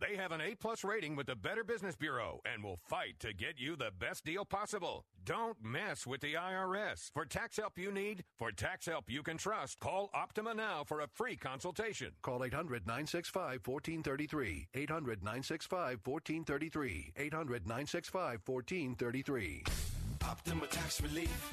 They have an A plus rating with the Better Business Bureau and will fight to get you the best deal possible. Don't mess with the IRS. For tax help you need, for tax help you can trust, call Optima now for a free consultation. Call 800 965 1433. 800 965 1433. 800 965 1433. Optima Tax Relief.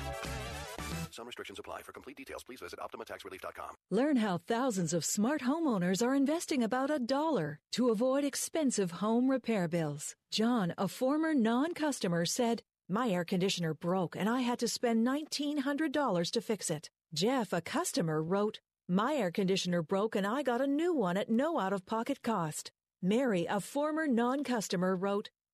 Some restrictions apply. For complete details, please visit OptimaTaxRelief.com. Learn how thousands of smart homeowners are investing about a dollar to avoid expensive home repair bills. John, a former non customer, said, My air conditioner broke and I had to spend $1,900 to fix it. Jeff, a customer, wrote, My air conditioner broke and I got a new one at no out of pocket cost. Mary, a former non customer, wrote,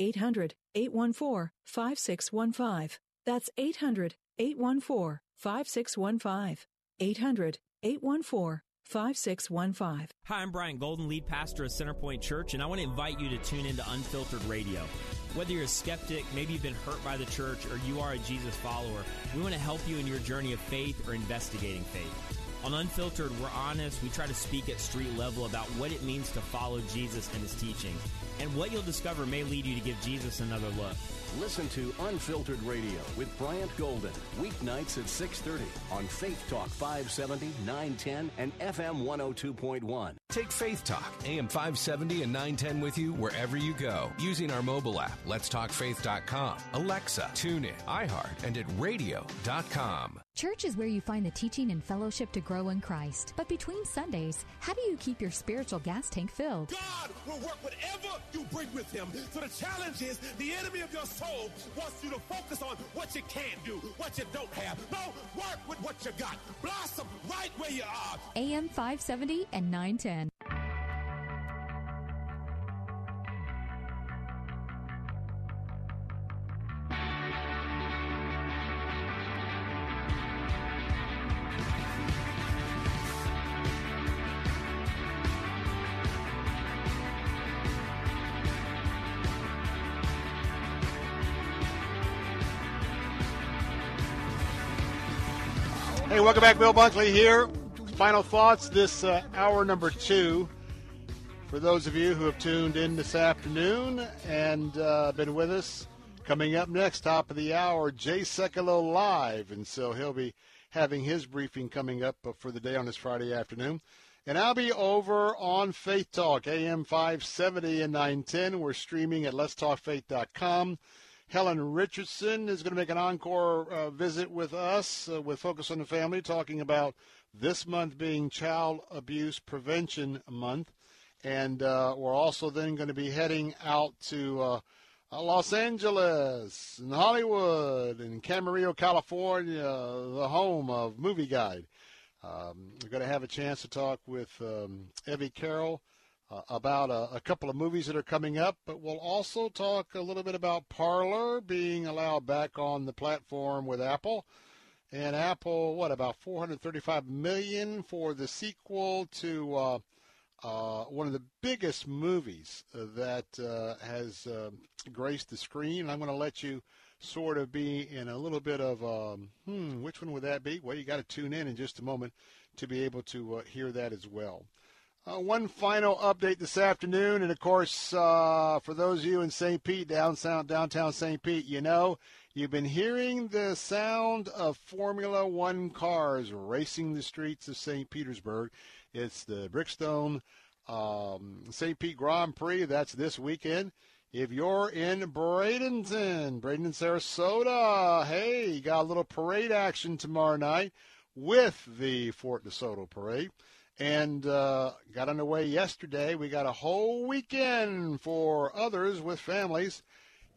800 814 5615. That's 800 814 5615. 800 814 5615. Hi, I'm Brian Golden, lead pastor of Centerpoint Church, and I want to invite you to tune into Unfiltered Radio. Whether you're a skeptic, maybe you've been hurt by the church, or you are a Jesus follower, we want to help you in your journey of faith or investigating faith. On Unfiltered, we're honest. We try to speak at street level about what it means to follow Jesus and his teaching. And what you'll discover may lead you to give Jesus another look. Listen to Unfiltered Radio with Bryant Golden, weeknights at 6.30 on Faith Talk 570, 910, and FM 102.1. Take Faith Talk, AM 570 and 910 with you wherever you go using our mobile app, letstalkfaith.com, Alexa, TuneIn, iHeart, and at radio.com. Church is where you find the teaching and fellowship to grow in Christ. But between Sundays, how do you keep your spiritual gas tank filled? God will work whatever you bring with him. So the challenge is the enemy of your soul wants you to focus on what you can do, what you don't have. No, work with what you got. Blossom right where you are. AM 570 and 910. Welcome back. Bill Bunkley here. Final thoughts this uh, hour number two. For those of you who have tuned in this afternoon and uh, been with us, coming up next, top of the hour, Jay Sekulow live. And so he'll be having his briefing coming up for the day on this Friday afternoon. And I'll be over on Faith Talk, AM 570 and 910. We're streaming at letstalkfaith.com. Helen Richardson is going to make an encore uh, visit with us uh, with Focus on the Family, talking about this month being Child Abuse Prevention Month. And uh, we're also then going to be heading out to uh, uh, Los Angeles and Hollywood and Camarillo, California, the home of Movie Guide. Um, we're going to have a chance to talk with um, Evie Carroll uh, about a, a, couple of movies that are coming up, but we'll also talk a little bit about Parler being allowed back on the platform with Apple. And Apple, what about 435 million for the sequel to uh, uh, one of the biggest movies that uh, has um, graced the screen. I'm going to let you sort of be in a little bit of um, hmm, which one would that be? Well, you got to tune in in just a moment to be able to uh, hear that as well. Uh, one final update this afternoon, and of course, uh, for those of you in St. Pete, downtown, downtown St. Pete, you know you've been hearing the sound of Formula One cars racing the streets of St. Petersburg. It's the Brickstone um, St. Pete Grand Prix. That's this weekend. If you're in Bradenton, Bradenton, Sarasota, hey, you got a little parade action tomorrow night with the Fort DeSoto Parade. And uh, got underway yesterday. We got a whole weekend for others with families.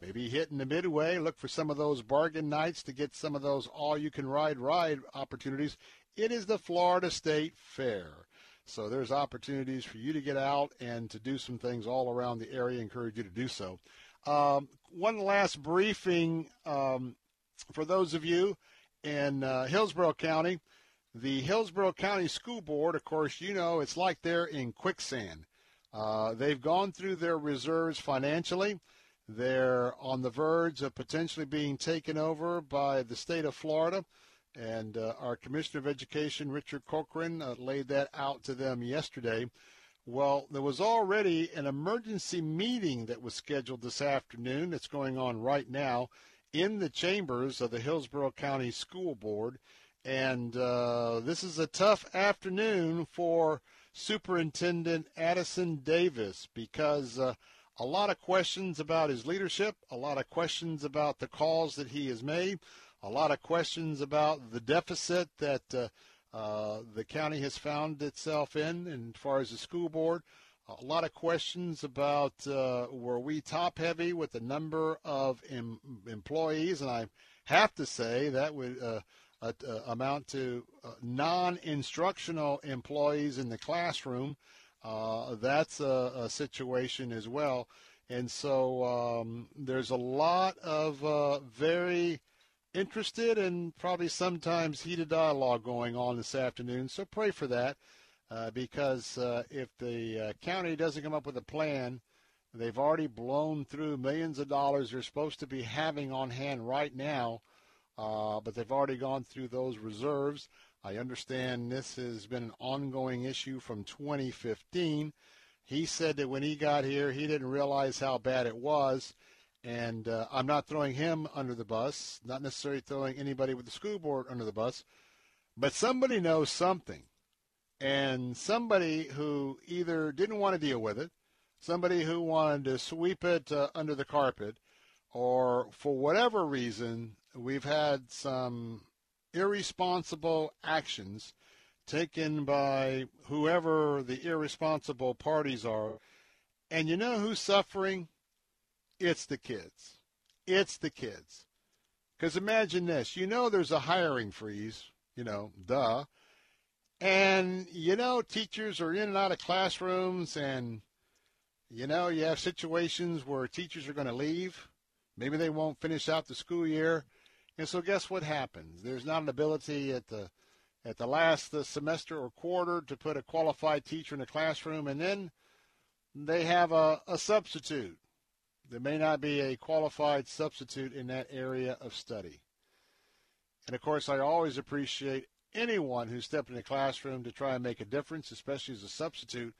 Maybe hitting the midway, look for some of those bargain nights to get some of those all-you-can-ride ride opportunities. It is the Florida State Fair. So there's opportunities for you to get out and to do some things all around the area. encourage you to do so. Um, one last briefing um, for those of you in uh, Hillsborough County. The Hillsborough County School Board, of course, you know it's like they're in quicksand. Uh, they've gone through their reserves financially. They're on the verge of potentially being taken over by the state of Florida. And uh, our Commissioner of Education, Richard Corcoran, uh, laid that out to them yesterday. Well, there was already an emergency meeting that was scheduled this afternoon. That's going on right now in the chambers of the Hillsborough County School Board. And uh, this is a tough afternoon for Superintendent Addison Davis because uh, a lot of questions about his leadership, a lot of questions about the calls that he has made, a lot of questions about the deficit that uh, uh, the county has found itself in, and as far as the school board, a lot of questions about uh, were we top heavy with the number of em- employees, and I have to say that would uh, amount to uh, non-instructional employees in the classroom. Uh, that's a, a, situation as well, and so um, there's a lot of uh, very interested and probably sometimes heated dialogue going on this afternoon. So pray for that. Uh, because uh, if the uh, county doesn't come up with a plan, they've already blown through millions of dollars they're supposed to be having on hand right now, uh, but they've already gone through those reserves. I understand this has been an ongoing issue from 2015. He said that when he got here, he didn't realize how bad it was. And uh, I'm not throwing him under the bus, not necessarily throwing anybody with the school board under the bus, but somebody knows something and somebody who either didn't want to deal with it, somebody who wanted to sweep it uh, under the carpet, or for whatever reason, we've had some irresponsible actions taken by whoever the irresponsible parties are. And you know who's suffering? It's the kids. It's the kids. Because imagine this you know, there's a hiring freeze, you know, duh. And, you know, teachers are in and out of classrooms, and, you know, you have situations where teachers are going to leave. Maybe they won't finish out the school year. And so guess what happens? There's not an ability at the at the last the semester or quarter to put a qualified teacher in a classroom, and then they have a, a substitute. There may not be a qualified substitute in that area of study. And of course, I always appreciate anyone who stepped in a classroom to try and make a difference, especially as a substitute.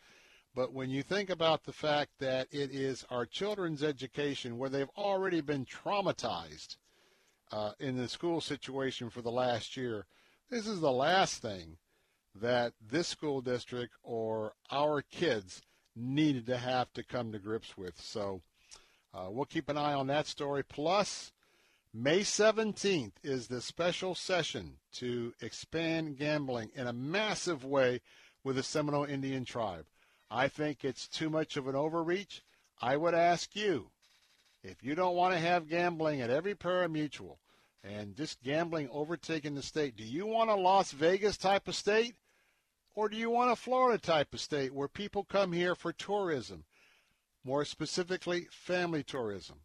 But when you think about the fact that it is our children's education where they've already been traumatized uh, in the school situation for the last year, this is the last thing that this school district or our kids needed to have to come to grips with. So uh, we'll keep an eye on that story. Plus, May 17th is the special session to expand gambling in a massive way with the Seminole Indian tribe. I think it's too much of an overreach. I would ask you, if you don't want to have gambling at every pari-mutuel and just gambling overtaking the state, do you want a Las Vegas type of state? Or do you want a Florida type of state where people come here for tourism? More specifically, family tourism.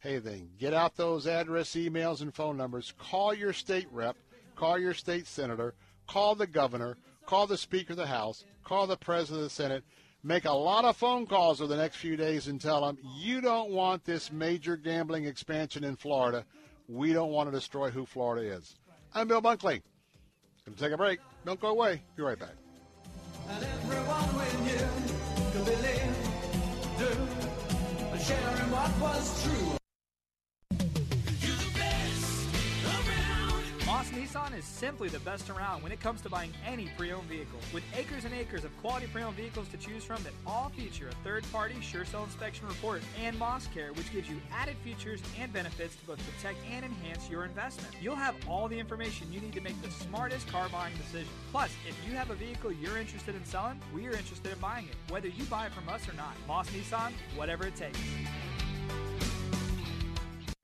Hey, then get out those address, emails, and phone numbers. Call your state rep, call your state senator, call the governor, call the Speaker of the House, call the President of the Senate. Make a lot of phone calls over the next few days and tell them you don't want this major gambling expansion in Florida. We don't want to destroy who Florida is. I'm Bill Bunkley. Going to take a break. Don't go away. Be right back. What was true. Nissan is simply the best around when it comes to buying any pre-owned vehicle. With acres and acres of quality pre-owned vehicles to choose from that all feature a third-party sure sell inspection report and Moss Care, which gives you added features and benefits to both protect and enhance your investment. You'll have all the information you need to make the smartest car buying decision. Plus, if you have a vehicle you're interested in selling, we are interested in buying it, whether you buy it from us or not. Moss Nissan, whatever it takes.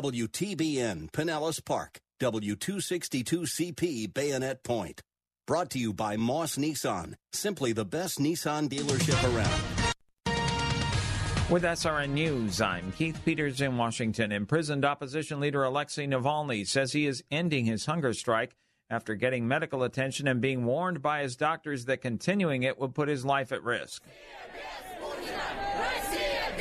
WTBN Pinellas Park, W262CP Bayonet Point. Brought to you by Moss Nissan, simply the best Nissan dealership around. With SRN News, I'm Keith Peters in Washington. Imprisoned opposition leader Alexei Navalny says he is ending his hunger strike after getting medical attention and being warned by his doctors that continuing it would put his life at risk.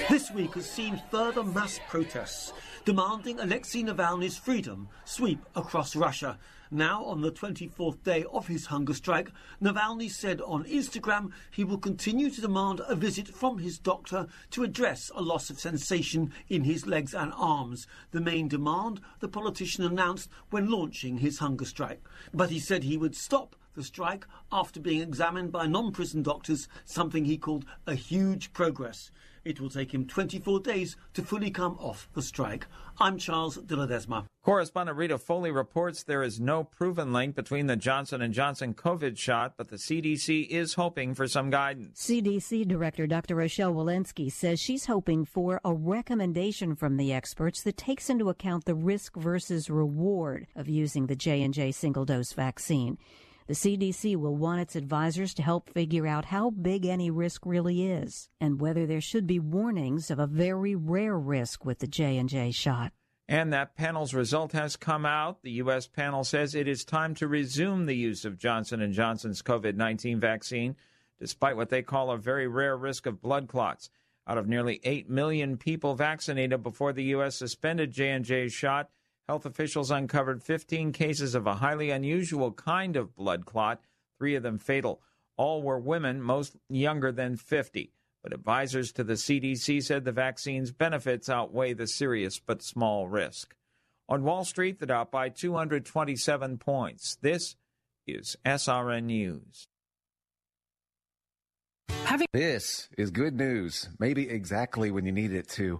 This week has seen further mass protests demanding Alexei Navalny's freedom sweep across Russia. Now, on the 24th day of his hunger strike, Navalny said on Instagram he will continue to demand a visit from his doctor to address a loss of sensation in his legs and arms, the main demand the politician announced when launching his hunger strike. But he said he would stop the strike after being examined by non prison doctors, something he called a huge progress. It will take him 24 days to fully come off the strike. I'm Charles de Ledesma. Correspondent Rita Foley reports there is no proven link between the Johnson & Johnson COVID shot, but the CDC is hoping for some guidance. CDC Director Dr. Rochelle Walensky says she's hoping for a recommendation from the experts that takes into account the risk versus reward of using the J&J single-dose vaccine. The CDC will want its advisors to help figure out how big any risk really is and whether there should be warnings of a very rare risk with the J&J shot. And that panel's result has come out. The US panel says it is time to resume the use of Johnson & Johnson's COVID-19 vaccine despite what they call a very rare risk of blood clots. Out of nearly 8 million people vaccinated before the US suspended J&J's shot, health officials uncovered 15 cases of a highly unusual kind of blood clot, three of them fatal. All were women, most younger than 50. But advisors to the CDC said the vaccine's benefits outweigh the serious but small risk. On Wall Street, the Dow by 227 points. This is SRN News. Having this is good news, maybe exactly when you need it to.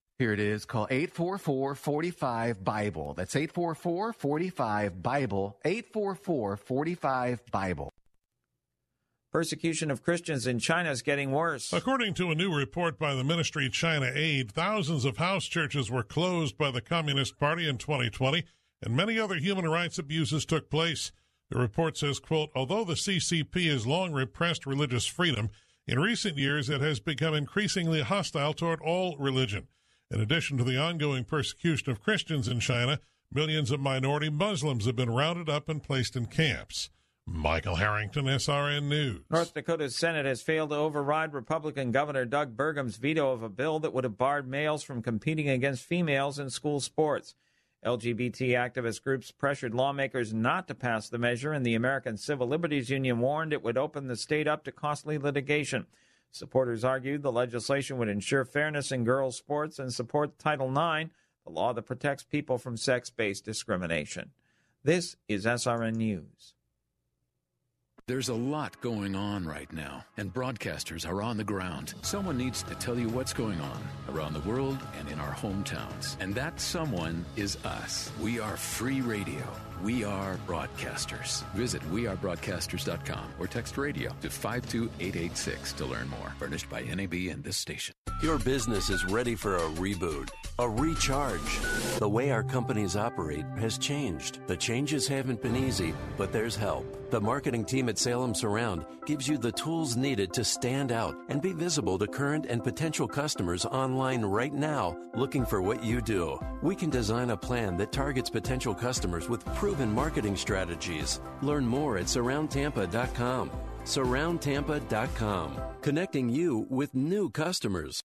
Here it is. Call 844-45-BIBLE. That's 844-45-BIBLE. 844-45-BIBLE. Persecution of Christians in China is getting worse. According to a new report by the ministry China Aid, thousands of house churches were closed by the Communist Party in 2020, and many other human rights abuses took place. The report says, quote, although the CCP has long repressed religious freedom, in recent years it has become increasingly hostile toward all religion. In addition to the ongoing persecution of Christians in China, millions of minority Muslims have been rounded up and placed in camps. Michael Harrington, SRN News. North Dakota's Senate has failed to override Republican Governor Doug Burgum's veto of a bill that would have barred males from competing against females in school sports. LGBT activist groups pressured lawmakers not to pass the measure, and the American Civil Liberties Union warned it would open the state up to costly litigation. Supporters argued the legislation would ensure fairness in girls' sports and support Title IX, the law that protects people from sex based discrimination. This is SRN News. There's a lot going on right now, and broadcasters are on the ground. Someone needs to tell you what's going on around the world and in our hometowns. And that someone is us. We are free radio. We are broadcasters. Visit wearebroadcasters.com or text radio to 52886 to learn more. Furnished by NAB and this station. Your business is ready for a reboot, a recharge. The way our companies operate has changed. The changes haven't been easy, but there's help. The marketing team at Salem Surround gives you the tools needed to stand out and be visible to current and potential customers online right now looking for what you do. We can design a plan that targets potential customers with proven marketing strategies. Learn more at surroundtampa.com. Surroundtampa.com, connecting you with new customers.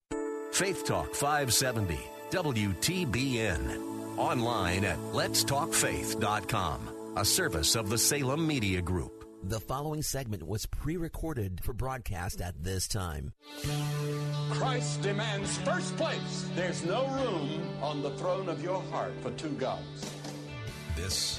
Faith Talk 570, WTBN. Online at letstalkfaith.com, a service of the Salem Media Group. The following segment was pre recorded for broadcast at this time. Christ demands first place. There's no room on the throne of your heart for two gods. This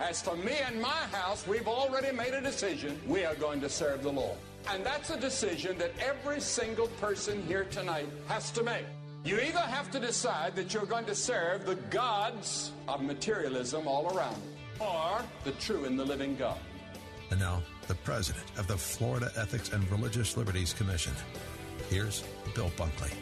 As for me and my house, we've already made a decision. We are going to serve the Lord. And that's a decision that every single person here tonight has to make. You either have to decide that you're going to serve the gods of materialism all around, or the true and the living God. And now, the president of the Florida Ethics and Religious Liberties Commission. Here's Bill Bunkley.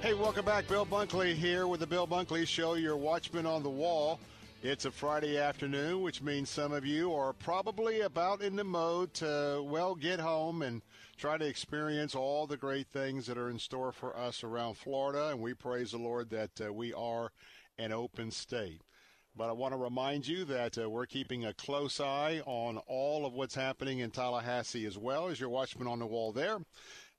Hey, welcome back. Bill Bunkley here with the Bill Bunkley Show, your watchman on the wall. It's a Friday afternoon, which means some of you are probably about in the mode to, well, get home and try to experience all the great things that are in store for us around Florida. And we praise the Lord that uh, we are an open state. But I want to remind you that uh, we're keeping a close eye on all of what's happening in Tallahassee as well as your watchman on the wall there.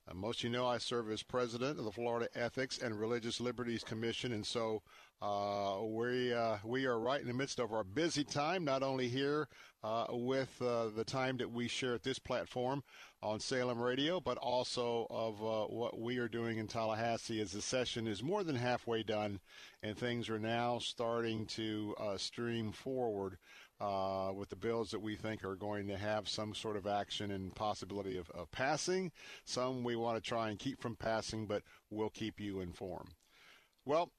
Uh, most of you know I serve as president of the Florida Ethics and Religious Liberties Commission, and so uh, we uh, we are right in the midst of our busy time. Not only here uh, with uh, the time that we share at this platform on Salem Radio, but also of uh, what we are doing in Tallahassee. As the session is more than halfway done, and things are now starting to uh, stream forward. With the bills that we think are going to have some sort of action and possibility of, of passing. Some we want to try and keep from passing, but we'll keep you informed. Well,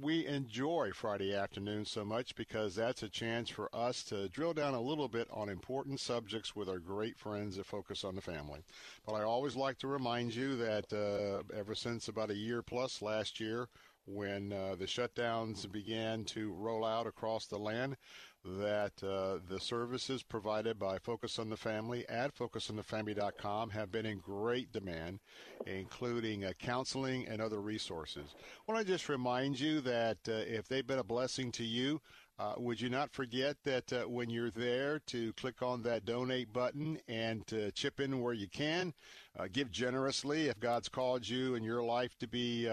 we enjoy Friday afternoon so much because that's a chance for us to drill down a little bit on important subjects with our great friends that focus on the family. But I always like to remind you that uh, ever since about a year plus last year, when uh, the shutdowns began to roll out across the land, that uh, the services provided by Focus on the Family at FocusOnTheFamily.com have been in great demand, including uh, counseling and other resources. I want to just remind you that uh, if they've been a blessing to you, uh, would you not forget that uh, when you're there to click on that donate button and to chip in where you can? Uh, give generously if God's called you in your life to be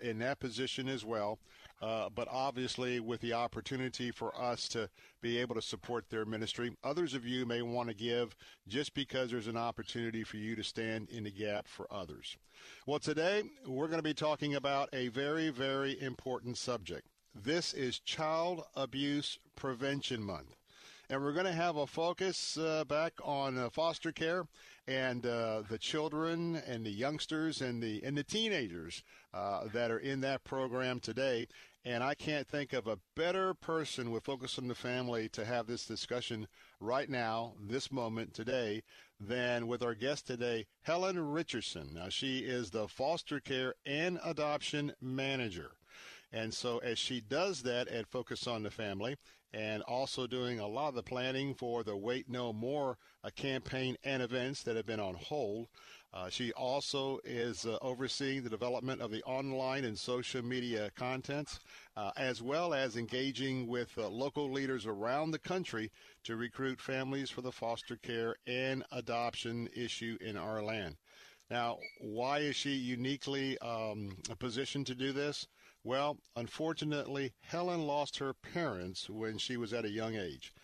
in that position as well. Uh, but obviously, with the opportunity for us to be able to support their ministry, others of you may want to give just because there's an opportunity for you to stand in the gap for others. Well, today we're going to be talking about a very, very important subject. This is Child Abuse Prevention Month. And we're going to have a focus uh, back on uh, foster care and uh, the children and the youngsters and the and the teenagers uh, that are in that program today. And I can't think of a better person with Focus on the Family to have this discussion right now, this moment, today, than with our guest today, Helen Richardson. Now, she is the foster care and adoption manager. And so, as she does that at Focus on the Family, and also doing a lot of the planning for the Wait No More campaign and events that have been on hold, uh, she also is uh, overseeing the development of the online and social media contents, uh, as well as engaging with uh, local leaders around the country to recruit families for the foster care and adoption issue in our land. Now, why is she uniquely um, positioned to do this? Well, unfortunately, Helen lost her parents when she was at a young age.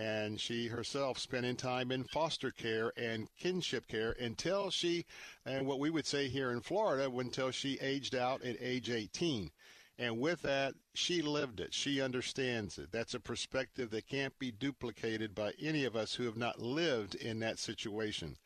And she herself spending time in foster care and kinship care until she, and what we would say here in Florida, until she aged out at age 18. And with that, she lived it. She understands it. That's a perspective that can't be duplicated by any of us who have not lived in that situation.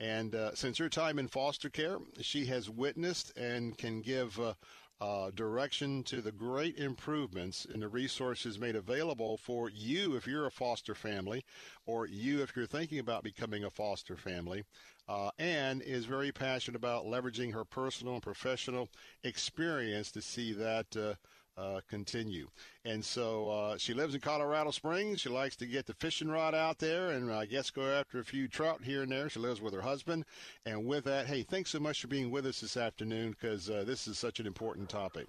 And uh, since her time in foster care, she has witnessed and can give uh, uh, direction to the great improvements in the resources made available for you if you're a foster family, or you if you're thinking about becoming a foster family, uh, and is very passionate about leveraging her personal and professional experience to see that. Uh, uh, continue. And so uh, she lives in Colorado Springs. She likes to get the fishing rod out there and I guess go after a few trout here and there. She lives with her husband. And with that, hey, thanks so much for being with us this afternoon because uh, this is such an important topic.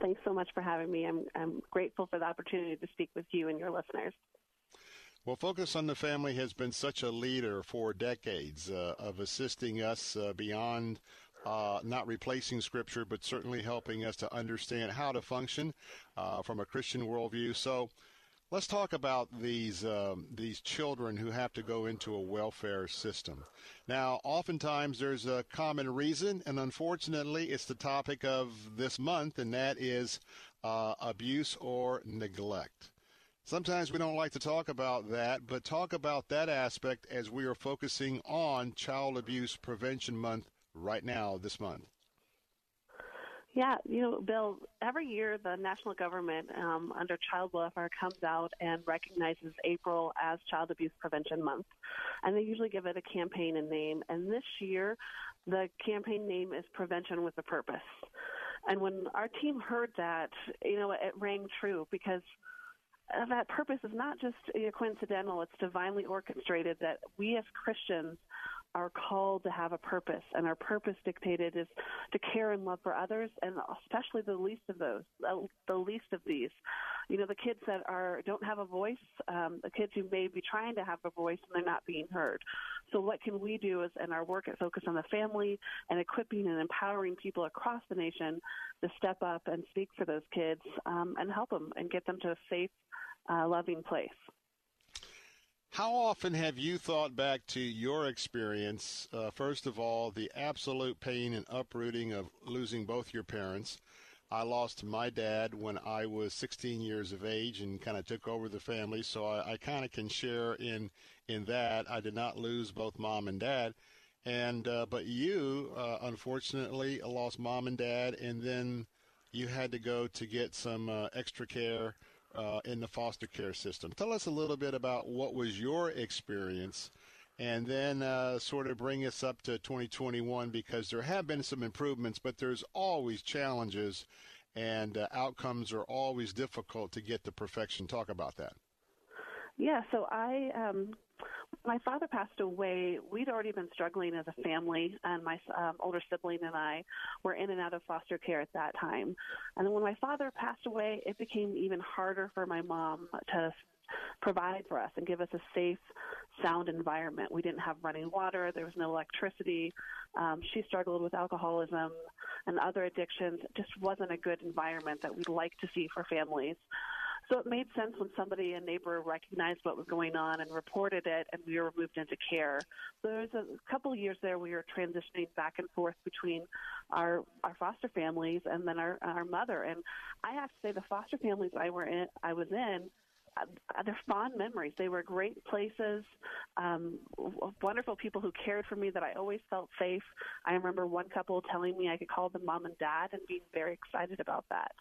Thanks so much for having me. I'm, I'm grateful for the opportunity to speak with you and your listeners. Well, Focus on the Family has been such a leader for decades uh, of assisting us uh, beyond uh, not replacing Scripture, but certainly helping us to understand how to function uh, from a Christian worldview. So let's talk about these um, these children who have to go into a welfare system. Now, oftentimes there's a common reason, and unfortunately, it's the topic of this month, and that is uh, abuse or neglect. Sometimes we don't like to talk about that, but talk about that aspect as we are focusing on Child Abuse Prevention Month right now this month. Yeah, you know, Bill, every year the national government um, under child welfare comes out and recognizes April as Child Abuse Prevention Month. And they usually give it a campaign and name. And this year, the campaign name is Prevention with a Purpose. And when our team heard that, you know, it rang true because uh, that purpose is not just coincidental, it's divinely orchestrated that we as Christians are called to have a purpose, and our purpose dictated is to care and love for others, and especially the least of those, the least of these. You know, the kids that are don't have a voice, um, the kids who may be trying to have a voice and they're not being heard. So, what can we do is in our work at Focus on the Family and equipping and empowering people across the nation to step up and speak for those kids um, and help them and get them to a safe, uh, loving place. How often have you thought back to your experience? Uh, first of all, the absolute pain and uprooting of losing both your parents. I lost my dad when I was 16 years of age and kind of took over the family, so I, I kind of can share in in that. I did not lose both mom and dad, and uh, but you uh, unfortunately lost mom and dad, and then you had to go to get some uh, extra care uh, in the foster care system. Tell us a little bit about what was your experience, and then uh, sort of bring us up to 2021 because there have been some improvements, but there's always challenges, and uh, outcomes are always difficult to get to perfection. Talk about that. Yeah, so I um, my father passed away. We'd already been struggling as a family, and my um, older sibling and I were in and out of foster care at that time. And then when my father passed away, it became even harder for my mom to provide for us and give us a safe, sound environment. We didn't have running water, there was no electricity. Um, she struggled with alcoholism and other addictions. It just wasn't a good environment that we'd like to see for families. So it made sense when somebody, a neighbor, recognized what was going on and reported it, and we were moved into care. So there was a couple of years there we were transitioning back and forth between our our foster families and then our our mother. And I have to say, the foster families I were in, I was in, uh, they're fond memories. They were great places, um, wonderful people who cared for me that I always felt safe. I remember one couple telling me I could call them mom and dad and being very excited about that.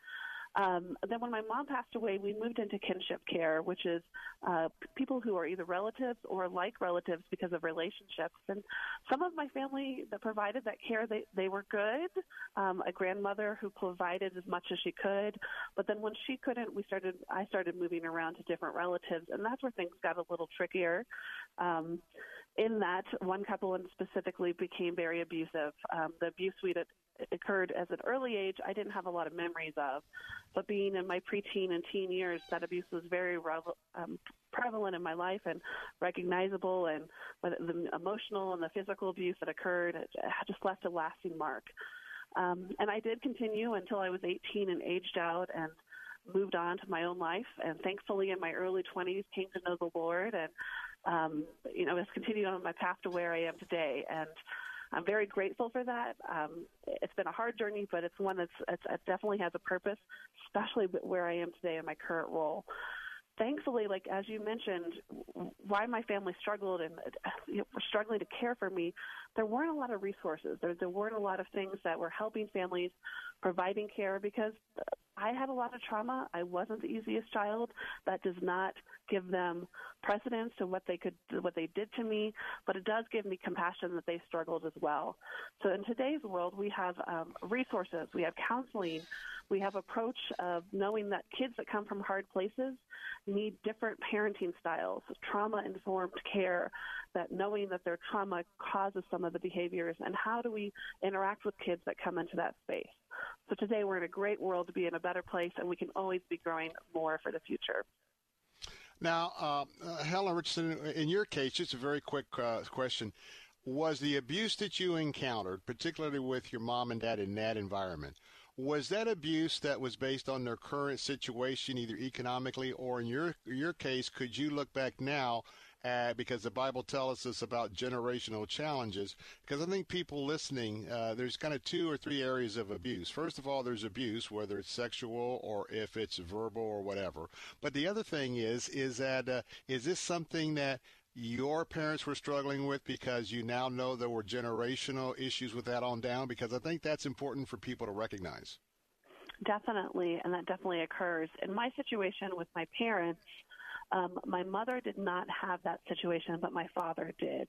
Um, then when my mom passed away, we moved into kinship care, which is uh, people who are either relatives or like relatives because of relationships. And some of my family that provided that care, they, they were good. Um, a grandmother who provided as much as she could, but then when she couldn't, we started. I started moving around to different relatives, and that's where things got a little trickier. Um, in that, one couple in specifically became very abusive. Um, the abuse we occurred as an early age, I didn't have a lot of memories of. But being in my preteen and teen years, that abuse was very um, prevalent in my life and recognizable, and the emotional and the physical abuse that occurred it just left a lasting mark. Um, and I did continue until I was 18 and aged out and moved on to my own life. And thankfully, in my early 20s, came to know the Lord and, um, you know, has continued on my path to where I am today. And I'm very grateful for that. Um, it's been a hard journey, but it's one that's it's, it definitely has a purpose, especially where I am today in my current role. Thankfully, like as you mentioned, why my family struggled and you know, were struggling to care for me, there weren't a lot of resources. There, there weren't a lot of things that were helping families providing care because I had a lot of trauma. I wasn't the easiest child. That does not give them precedence to what they could, what they did to me, but it does give me compassion that they struggled as well. So in today's world, we have um, resources, we have counseling, we have approach of knowing that kids that come from hard places need different parenting styles, trauma informed care, that knowing that their trauma causes some of the behaviors, and how do we interact with kids that come into that space. So today we're in a great world to be in a better place, and we can always be growing more for the future. Now, uh, uh, Helen Richardson, in your case, just a very quick uh, question. Was the abuse that you encountered, particularly with your mom and dad in that environment, was that abuse that was based on their current situation, either economically or in your your case, could you look back now uh, because the Bible tells us about generational challenges. Because I think people listening, uh, there's kind of two or three areas of abuse. First of all, there's abuse, whether it's sexual or if it's verbal or whatever. But the other thing is, is that uh, is this something that your parents were struggling with because you now know there were generational issues with that on down? Because I think that's important for people to recognize. Definitely, and that definitely occurs. In my situation with my parents, um, my mother did not have that situation, but my father did.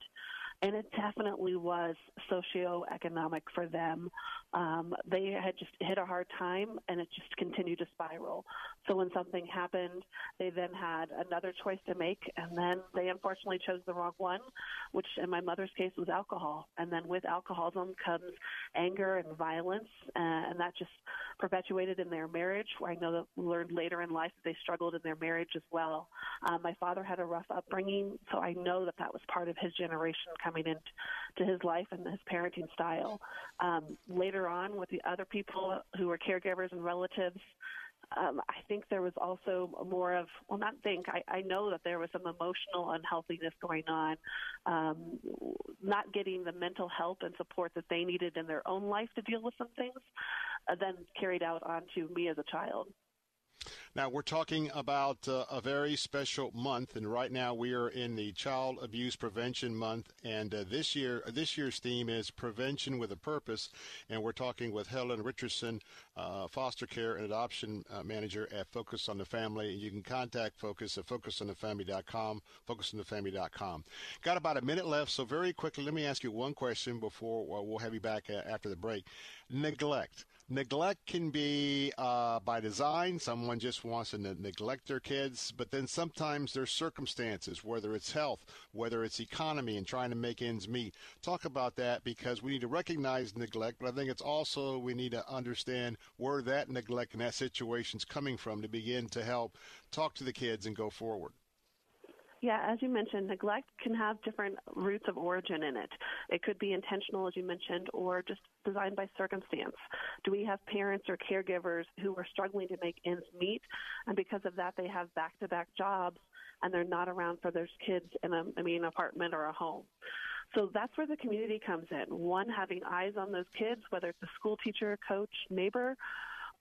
And it definitely was socioeconomic for them. Um, they had just hit a hard time and it just continued to spiral. So when something happened, they then had another choice to make, and then they unfortunately chose the wrong one, which in my mother's case was alcohol. And then with alcoholism comes anger and violence, uh, and that just perpetuated in their marriage. Where I know that learned later in life that they struggled in their marriage as well. Um, my father had a rough upbringing, so I know that that was part of his generation coming into his life and his parenting style. Um, later on, with the other people who were caregivers and relatives, um, I think there was also more of, well, not think, I, I know that there was some emotional unhealthiness going on, um, not getting the mental help and support that they needed in their own life to deal with some things, uh, then carried out onto me as a child. Now, we're talking about uh, a very special month, and right now we are in the Child Abuse Prevention Month. And uh, this year, this year's theme is Prevention with a Purpose. And we're talking with Helen Richardson, uh, Foster Care and Adoption uh, Manager at Focus on the Family. You can contact Focus at FocusOnTheFamily.com, FocusOnTheFamily.com. Got about a minute left, so very quickly, let me ask you one question before we'll have you back uh, after the break. Neglect neglect can be uh, by design. Someone just wants to ne- neglect their kids, but then sometimes there's circumstances, whether it's health, whether it's economy, and trying to make ends meet. Talk about that because we need to recognize neglect, but I think it's also we need to understand where that neglect and that situation is coming from to begin to help talk to the kids and go forward. Yeah, as you mentioned, neglect can have different roots of origin in it. It could be intentional, as you mentioned, or just designed by circumstance. Do we have parents or caregivers who are struggling to make ends meet, and because of that, they have back-to-back jobs, and they're not around for their kids in a, I mean, an apartment or a home. So that's where the community comes in. One, having eyes on those kids, whether it's a school teacher, coach, neighbor,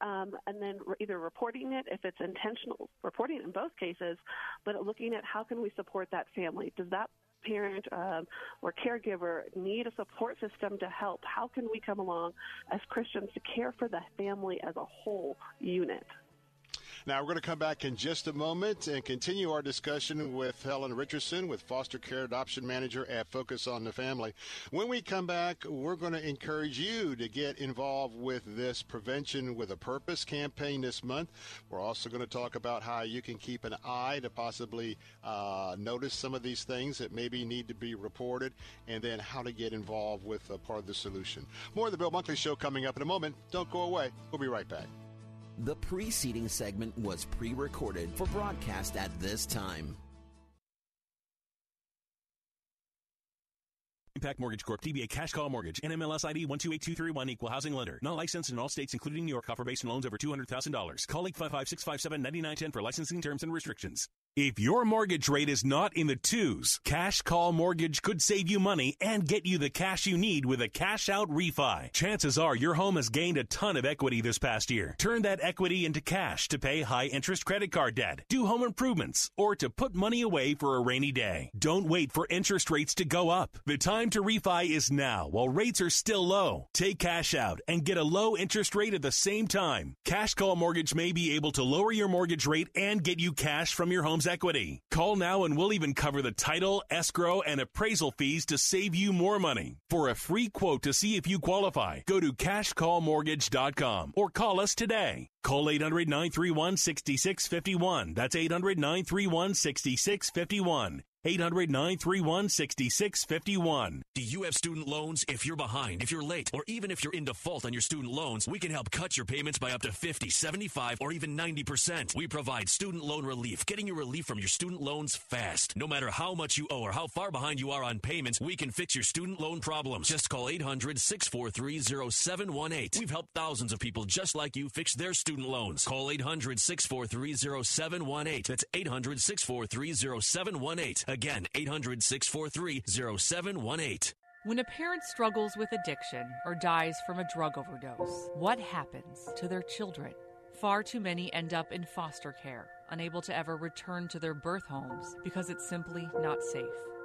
um, and then either reporting it if it's intentional, reporting in both cases, but looking at how can we support that family? Does that parent um, or caregiver need a support system to help? How can we come along as Christians to care for the family as a whole unit? Now, we're going to come back in just a moment and continue our discussion with Helen Richardson, with Foster Care Adoption Manager at Focus on the Family. When we come back, we're going to encourage you to get involved with this Prevention with a Purpose campaign this month. We're also going to talk about how you can keep an eye to possibly uh, notice some of these things that maybe need to be reported, and then how to get involved with a part of the solution. More of the Bill Bunkley Show coming up in a moment. Don't go away. We'll be right back. The preceding segment was pre recorded for broadcast at this time. Impac Mortgage Corp. DBA Cash Call Mortgage. NMLS ID 128231 Equal Housing Lender. Not licensed in all states, including New York. Offer based on loans over $200,000. Call 855-657-9910 for licensing terms and restrictions. If your mortgage rate is not in the twos, Cash Call Mortgage could save you money and get you the cash you need with a cash out refi. Chances are your home has gained a ton of equity this past year. Turn that equity into cash to pay high interest credit card debt, do home improvements, or to put money away for a rainy day. Don't wait for interest rates to go up. The time to refi is now while rates are still low. Take cash out and get a low interest rate at the same time. Cash Call Mortgage may be able to lower your mortgage rate and get you cash from your equity. Call now and we'll even cover the title, escrow, and appraisal fees to save you more money. For a free quote to see if you qualify, go to cashcallmortgage.com or call us today. Call 800 931 6651. That's 800 931 6651. 800 931 6651. Do you have student loans? If you're behind, if you're late, or even if you're in default on your student loans, we can help cut your payments by up to 50, 75, or even 90%. We provide student loan relief, getting you relief from your student loans fast. No matter how much you owe or how far behind you are on payments, we can fix your student loan problems. Just call 800 643 0718. We've helped thousands of people just like you fix their student loans. Call 800 643 0718. That's 800 643 0718. Again, 800 643 0718. When a parent struggles with addiction or dies from a drug overdose, what happens to their children? Far too many end up in foster care, unable to ever return to their birth homes because it's simply not safe.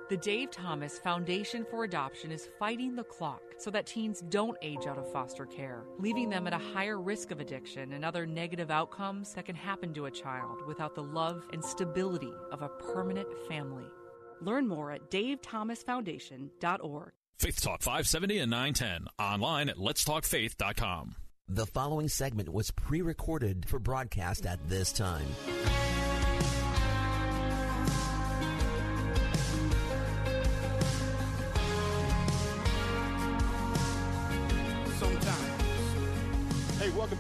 The Dave Thomas Foundation for Adoption is fighting the clock so that teens don't age out of foster care, leaving them at a higher risk of addiction and other negative outcomes that can happen to a child without the love and stability of a permanent family. Learn more at davethomasfoundation.org. Faith Talk 570 and 910. Online at letstalkfaith.com. The following segment was pre recorded for broadcast at this time.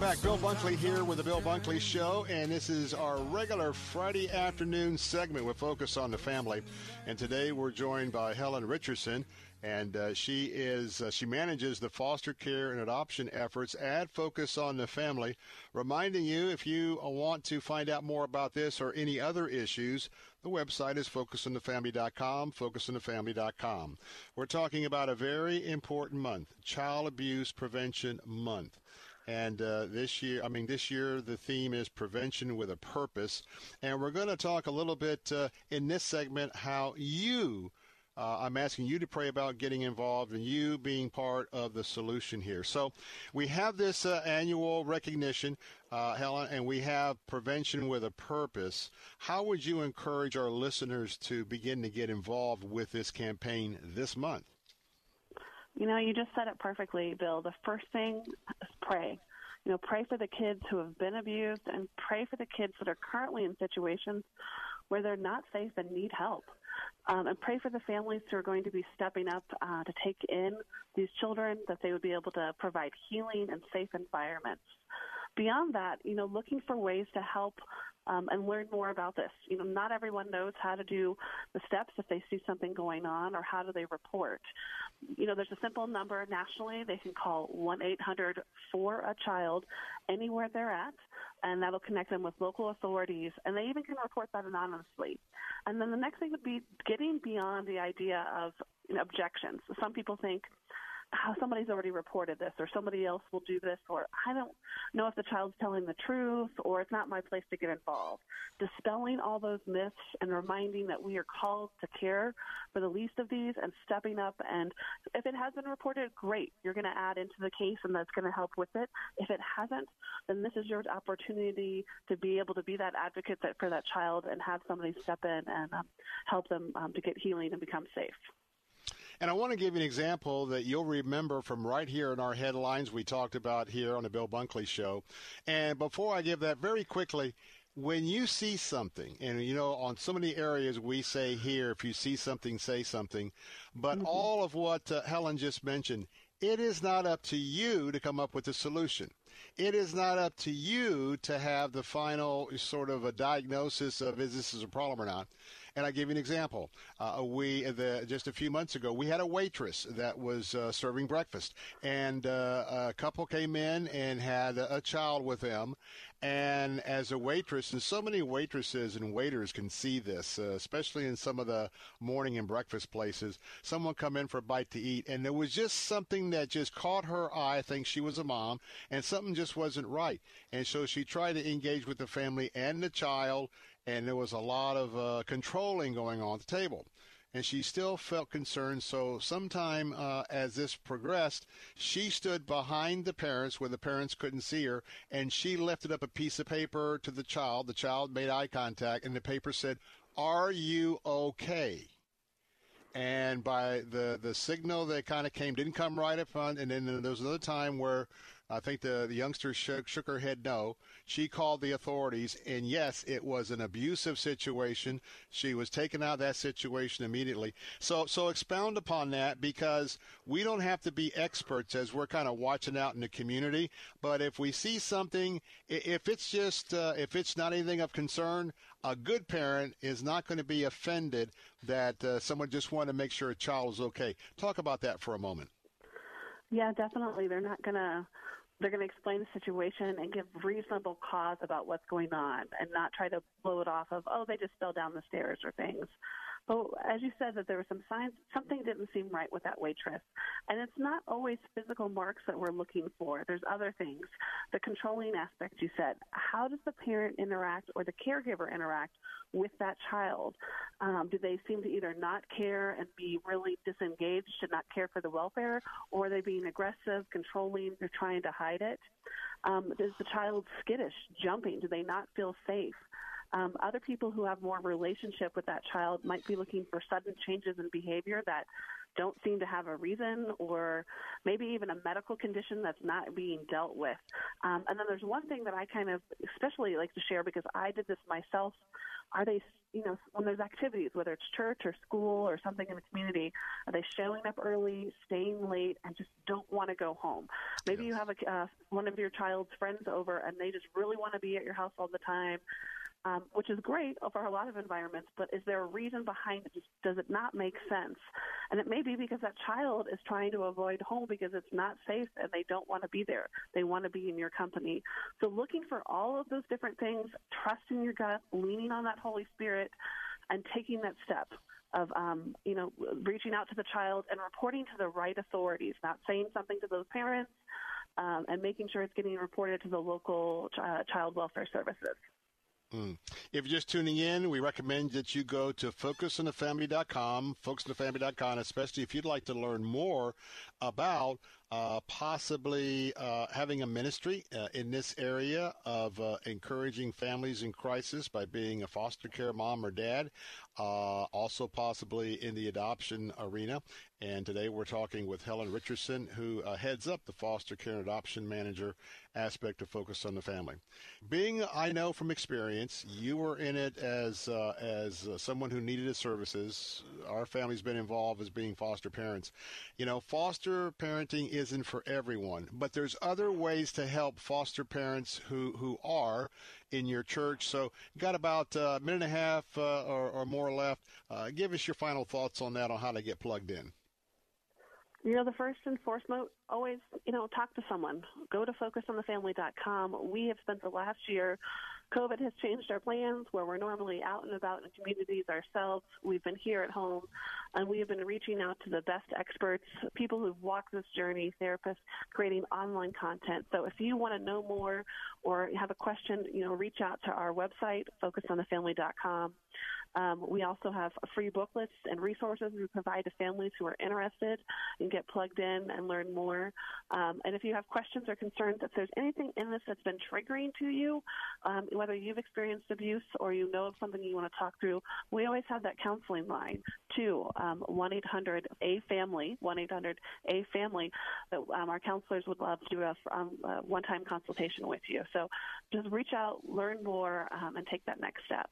Welcome back. Bill Bunkley here with the Bill Bunkley Show, and this is our regular Friday afternoon segment with Focus on the Family. And today we're joined by Helen Richardson, and uh, she is uh, she manages the foster care and adoption efforts at Focus on the Family. Reminding you, if you want to find out more about this or any other issues, the website is focusonthefamily.com, focusonthefamily.com. We're talking about a very important month, Child Abuse Prevention Month. And uh, this year, I mean, this year the theme is prevention with a purpose. And we're going to talk a little bit uh, in this segment how you, uh, I'm asking you to pray about getting involved and you being part of the solution here. So we have this uh, annual recognition, uh, Helen, and we have prevention with a purpose. How would you encourage our listeners to begin to get involved with this campaign this month? You know, you just said it perfectly, Bill. The first thing is pray. You know, pray for the kids who have been abused and pray for the kids that are currently in situations where they're not safe and need help. Um, and pray for the families who are going to be stepping up uh, to take in these children, that they would be able to provide healing and safe environments. Beyond that, you know, looking for ways to help um, and learn more about this. You know, not everyone knows how to do the steps if they see something going on or how do they report. You know, there's a simple number nationally. They can call 1 800 for a child anywhere they're at, and that'll connect them with local authorities. And they even can report that anonymously. And then the next thing would be getting beyond the idea of you know, objections. Some people think, how somebody's already reported this or somebody else will do this or I don't know if the child's telling the truth or it's not my place to get involved. Dispelling all those myths and reminding that we are called to care for the least of these and stepping up and if it has been reported, great. You're going to add into the case and that's going to help with it. If it hasn't, then this is your opportunity to be able to be that advocate that, for that child and have somebody step in and um, help them um, to get healing and become safe. And I want to give you an example that you'll remember from right here in our headlines we talked about here on the Bill Bunkley Show. And before I give that, very quickly, when you see something, and you know, on so many areas we say here, if you see something, say something, but mm-hmm. all of what uh, Helen just mentioned, it is not up to you to come up with a solution. It is not up to you to have the final sort of a diagnosis of is this is a problem or not. And I give you an example. Uh, we the, just a few months ago we had a waitress that was uh, serving breakfast, and uh, a couple came in and had a, a child with them, and as a waitress, and so many waitresses and waiters can see this, uh, especially in some of the morning and breakfast places. Someone come in for a bite to eat, and there was just something that just caught her eye. I think she was a mom, and something just wasn't right. And so she tried to engage with the family and the child, and there was a lot of uh, controlling going on at the table and she still felt concerned. So, sometime uh, as this progressed, she stood behind the parents where the parents couldn't see her, and she lifted up a piece of paper to the child. The child made eye contact, and the paper said, Are you okay? And by the, the signal that kind of came, didn't come right up front, and then there was another time where I think the, the youngster shook, shook her head no. She called the authorities, and yes, it was an abusive situation. She was taken out of that situation immediately. So, so expound upon that because we don't have to be experts as we're kind of watching out in the community. But if we see something, if it's just, uh, if it's not anything of concern, a good parent is not going to be offended that uh, someone just wanted to make sure a child was okay. Talk about that for a moment. Yeah, definitely. They're not going to they're going to explain the situation and give reasonable cause about what's going on and not try to blow it off of, oh, they just fell down the stairs or things. But as you said, that there were some signs, something didn't seem right with that waitress. And it's not always physical marks that we're looking for. There's other things. The controlling aspect you said. How does the parent interact or the caregiver interact with that child? Um, do they seem to either not care and be really disengaged and not care for the welfare, or are they being aggressive, controlling, or trying to hide it? Um, is the child skittish, jumping? Do they not feel safe? Um, other people who have more relationship with that child might be looking for sudden changes in behavior that don't seem to have a reason or maybe even a medical condition that's not being dealt with. Um, and then there's one thing that I kind of especially like to share because I did this myself. Are they, you know, when there's activities, whether it's church or school or something in the community, are they showing up early, staying late, and just don't want to go home? Maybe yes. you have a, uh, one of your child's friends over and they just really want to be at your house all the time um, which is great for a lot of environments, but is there a reason behind it? Does it not make sense? And it may be because that child is trying to avoid home because it's not safe and they don't want to be there. They want to be in your company. So looking for all of those different things, trusting your gut, leaning on that Holy Spirit, and taking that step of um, you know reaching out to the child and reporting to the right authorities, not saying something to those parents, um, and making sure it's getting reported to the local uh, child welfare services. Mm. If you're just tuning in, we recommend that you go to focusonthefamily.com, focusonthefamily.com, especially if you'd like to learn more about uh, possibly uh, having a ministry uh, in this area of uh, encouraging families in crisis by being a foster care mom or dad, uh, also possibly in the adoption arena. And today we're talking with Helen Richardson, who uh, heads up the foster care and adoption manager aspect of Focus on the Family. Being, I know from experience, you were in it as as someone who needed his services. Our family's been involved as being foster parents. You know, foster parenting isn't for everyone, but there's other ways to help foster parents who, who are in your church. So, got about a minute and a half uh, or, or, more left. Uh, give us your final thoughts on that, on how to get plugged in. You know, the first and foremost, always, you know, talk to someone. Go to focusonthefamily.com. We have spent the last year COVID has changed our plans where we're normally out and about in communities ourselves. We've been here at home and we have been reaching out to the best experts, people who've walked this journey, therapists, creating online content. So if you want to know more or have a question, you know, reach out to our website, focusonthefamily.com. Um, we also have free booklets and resources we provide to families who are interested and get plugged in and learn more. Um, and if you have questions or concerns, if there's anything in this that's been triggering to you, um, whether you've experienced abuse or you know of something you want to talk through, we always have that counseling line too, um, 1-800-A-FAMILY, 1-800-A-FAMILY, that um, our counselors would love to do a um, one-time consultation with you. So just reach out, learn more, and take that next step.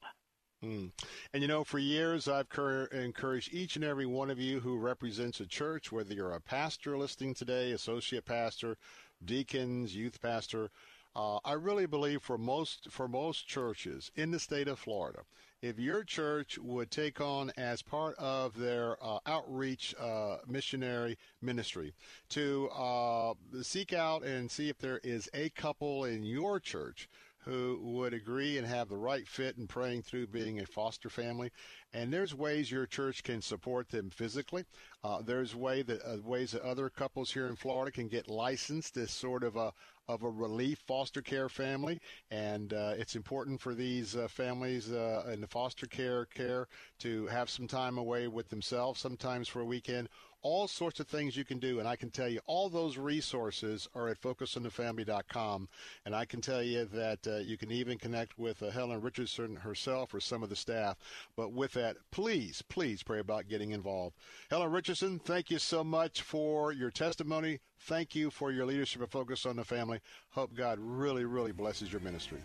Mm. And you know, for years I've cur- encouraged each and every one of you who represents a church, whether you're a pastor listening today, associate pastor, deacons, youth pastor. Uh, I really believe for most for most churches in the state of Florida, if your church would take on as part of their uh, outreach uh, missionary ministry to uh, seek out and see if there is a couple in your church who would agree and have the right fit in praying through being a foster family. And there's ways your church can support them physically. Uh, there's way that uh, ways that other couples here in Florida can get licensed as sort of a of a relief foster care family, and uh, it's important for these uh, families uh, in the foster care care to have some time away with themselves, sometimes for a weekend, all sorts of things you can do. And I can tell you all those resources are at focusonthefamily.com. And I can tell you that uh, you can even connect with uh, Helen Richardson herself or some of the staff. But with that, please, please pray about getting involved. Helen Richardson, thank you so much for your testimony. Thank you for your leadership and focus on the family. Hope God really, really blesses your ministry.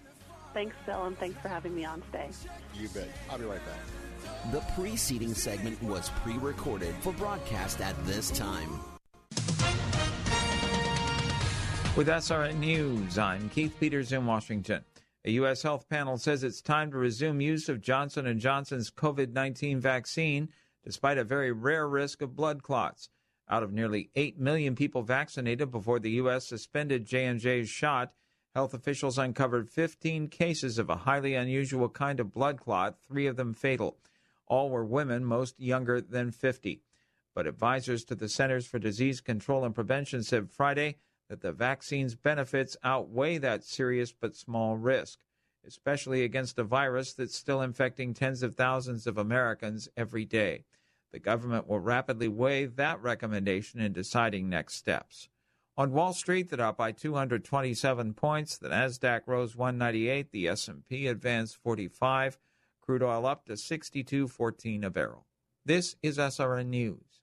Thanks, Bill, and thanks for having me on today. You bet. I'll be right back. The preceding segment was pre recorded for broadcast at this time. With SRN News, I'm Keith Peters in Washington. A U.S. health panel says it's time to resume use of Johnson & Johnson's COVID-19 vaccine despite a very rare risk of blood clots. Out of nearly 8 million people vaccinated before the U.S. suspended J&J's shot, health officials uncovered 15 cases of a highly unusual kind of blood clot, three of them fatal. All were women, most younger than 50. But advisors to the Centers for Disease Control and Prevention said Friday that the vaccine's benefits outweigh that serious but small risk, especially against a virus that's still infecting tens of thousands of Americans every day. The government will rapidly weigh that recommendation in deciding next steps. On Wall Street, the up by 227 points. The Nasdaq rose 198. The S&P advanced 45. Crude oil up to 62.14 a barrel. This is SRN News.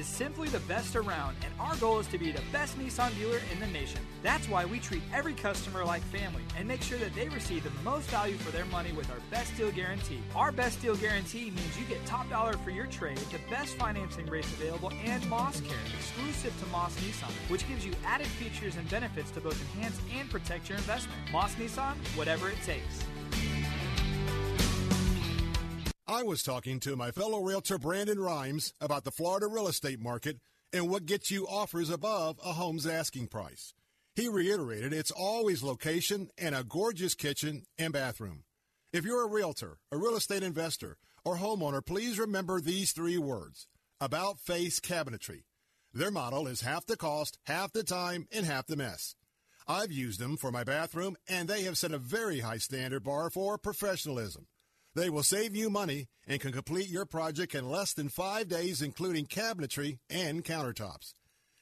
Is simply the best around, and our goal is to be the best Nissan dealer in the nation. That's why we treat every customer like family and make sure that they receive the most value for their money with our best deal guarantee. Our best deal guarantee means you get top dollar for your trade, the best financing rates available, and Moss Care, exclusive to Moss Nissan, which gives you added features and benefits to both enhance and protect your investment. Moss Nissan, whatever it takes. I was talking to my fellow realtor Brandon Rhymes about the Florida real estate market and what gets you offers above a home's asking price. He reiterated it's always location and a gorgeous kitchen and bathroom. If you're a realtor, a real estate investor, or homeowner, please remember these three words about face cabinetry. Their model is half the cost, half the time, and half the mess. I've used them for my bathroom, and they have set a very high standard bar for professionalism. They will save you money and can complete your project in less than five days, including cabinetry and countertops.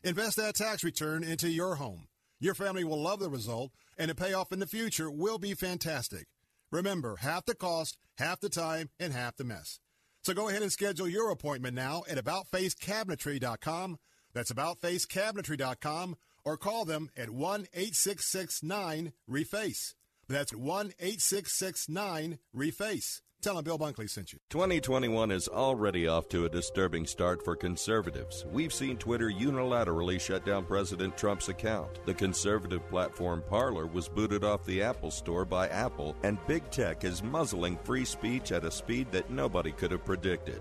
Invest that tax return into your home. Your family will love the result, and the payoff in the future will be fantastic. Remember, half the cost, half the time, and half the mess. So go ahead and schedule your appointment now at AboutFaceCabinetry.com. That's AboutFaceCabinetry.com or call them at 1 866 9 REFACE. That's 1 866 9 REFACE. Tell them Bill Bunkley sent you. 2021 is already off to a disturbing start for conservatives. We've seen Twitter unilaterally shut down President Trump's account. The conservative platform Parler was booted off the Apple Store by Apple, and big tech is muzzling free speech at a speed that nobody could have predicted.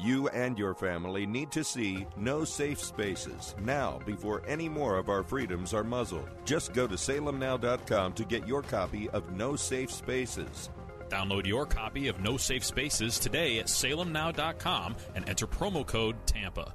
You and your family need to see No Safe Spaces now before any more of our freedoms are muzzled. Just go to salemnow.com to get your copy of No Safe Spaces. Download your copy of No Safe Spaces today at salemnow.com and enter promo code TAMPA.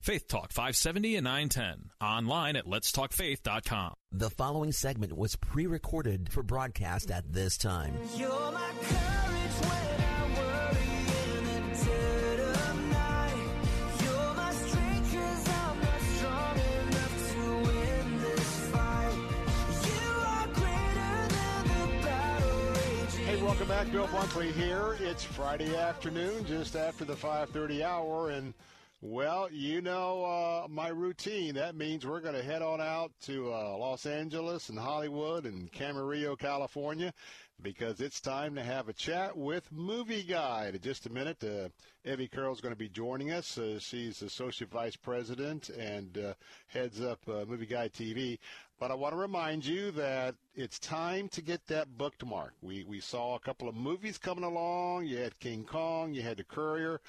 Faith Talk 570 and 910. Online at letstalkfaith.com. The following segment was pre recorded for broadcast at this time. Hey, welcome back. Bill Bunkley here. It's Friday afternoon, just after the 5:30 hour, and well, you know uh, my routine. That means we're going to head on out to uh, Los Angeles and Hollywood and Camarillo, California, because it's time to have a chat with Movie Guide. In just a minute, uh, Evie Carroll is going to be joining us. Uh, she's Associate Vice President and uh, heads up uh, Movie Guide TV. But I want to remind you that it's time to get that bookmark. We we saw a couple of movies coming along. You had King Kong, you had The Courier.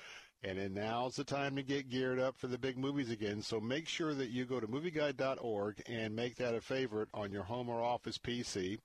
And then now's the time to get geared up for the big movies again. So make sure that you go to movieguide.org and make that a favorite on your home or office PC.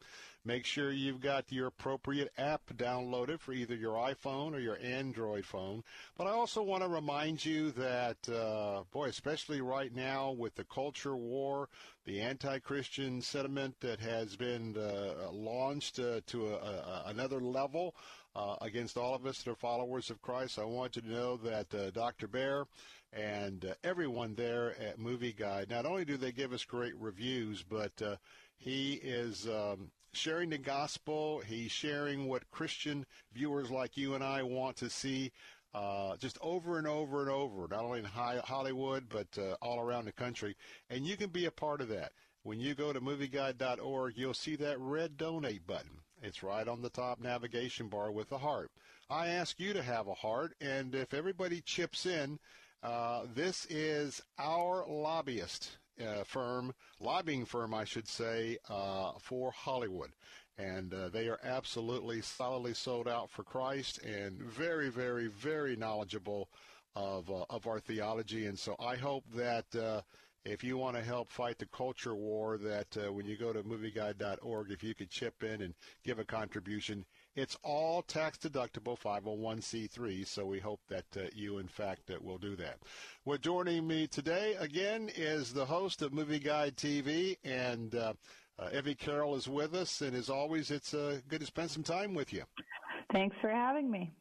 Make sure you've got your appropriate app downloaded for either your iPhone or your Android phone. But I also want to remind you that, uh, boy, especially right now with the culture war, the anti-Christian sentiment that has been uh, launched uh, to a, a, another level, uh, against all of us that are followers of Christ. I want you to know that uh, Dr. Baehr and uh, everyone there at Movie Guide, not only do they give us great reviews, but uh, he is um, sharing the gospel. He's sharing what Christian viewers like you and I want to see. Uh, just over and over and over, not only in Hollywood, but uh, all around the country. And you can be a part of that. When you go to movieguide.org, you'll see that red donate button. It's right on the top navigation bar with the heart. I ask you to have a heart, and if everybody chips in, uh, this is our lobbyist uh, firm, lobbying firm, I should say, uh, for Hollywood. And uh, they are absolutely solidly sold out for Christ and very, very, very knowledgeable of, uh, of our theology. And so I hope that uh, if you want to help fight the culture war, that uh, when you go to movieguide.org, if you could chip in and give a contribution, it's all tax deductible 501c3. So we hope that uh, you, in fact, uh, will do that. Well, joining me today again is the host of Movie Guide TV, and uh, uh, Evie Carroll is with us. And as always, it's uh, good to spend some time with you. Thanks for having me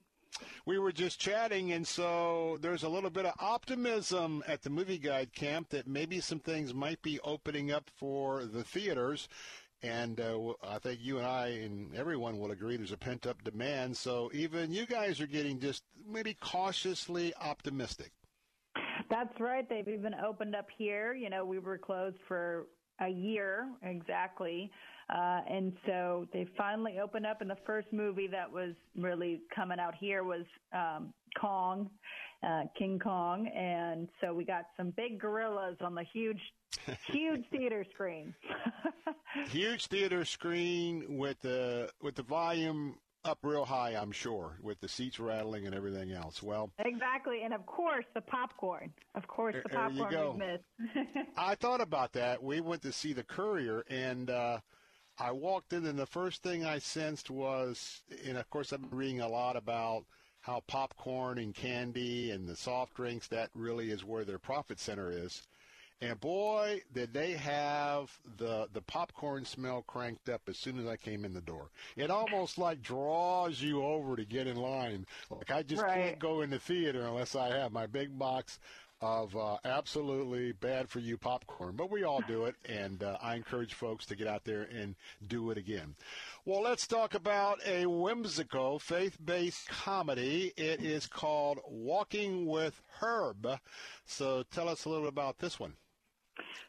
we were just chatting, and so there's a little bit of optimism at the movie guide camp that maybe some things might be opening up for the theaters. And uh, I think you and I and everyone will agree there's a pent up demand. So even you guys are getting just maybe cautiously optimistic. That's right. They've even opened up here. You know, we were closed for a year exactly. Uh, and so they finally opened up, and the first movie that was really coming out here was um, Kong, uh, King Kong, and so we got some big gorillas on the huge, huge theater screen. huge theater screen with the with the volume up real high, I'm sure, with the seats rattling and everything else. Well, exactly, and of course the popcorn. Of course, the there popcorn we missed. I thought about that. We went to see the Courier, and uh, I walked in, and the first thing I sensed was, and of course, I've been reading a lot about how popcorn and candy and the soft drinks that really is where their profit center is. And boy, did they have the the popcorn smell cranked up as soon as I came in the door. It almost like draws you over to get in line. Like I just Right. can't go in the theater unless I have my big box of uh, absolutely bad for you popcorn. But we all do it, and uh, I encourage folks to get out there and do it again. Well, let's talk about a whimsical faith based comedy. It is called Walking with Herb. So tell us a little about this one.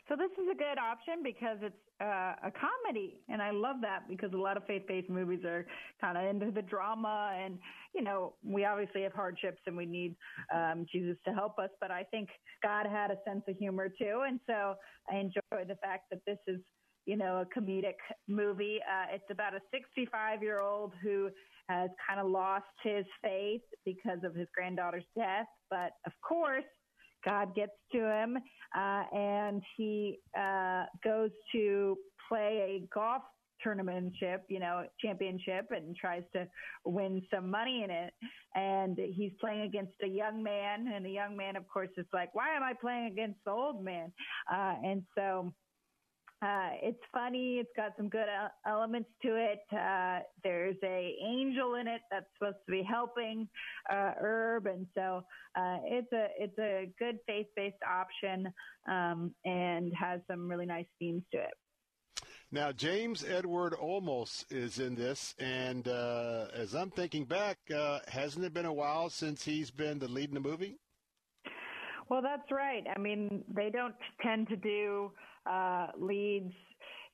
So this is a good option because it's uh, a comedy, and I love that because a lot of faith-based movies are kind of into the drama, and you know we obviously have hardships and we need um, Jesus to help us. But I think God had a sense of humor too, and so I enjoy the fact that this is you know a comedic movie. Uh, it's about a 65-year-old who has kind of lost his faith because of his granddaughter's death, but of course God gets to him, uh, and he uh, goes to play a golf tournamentship, you know, championship, and tries to win some money in it. And he's playing against a young man, and the young man, of course, is like, "Why am I playing against the old man?" Uh, and so. Uh, it's funny. It's got some good elements to it. Uh, there's a angel in it that's supposed to be helping uh, Herb, and so uh, it's a it's a good faith based option um, and has some really nice themes to it. Now, James Edward Olmos is in this, and uh, as I'm thinking back, uh, hasn't it been a while since he's been the lead in the movie? Well, that's right. I mean, they don't tend to do uh, leads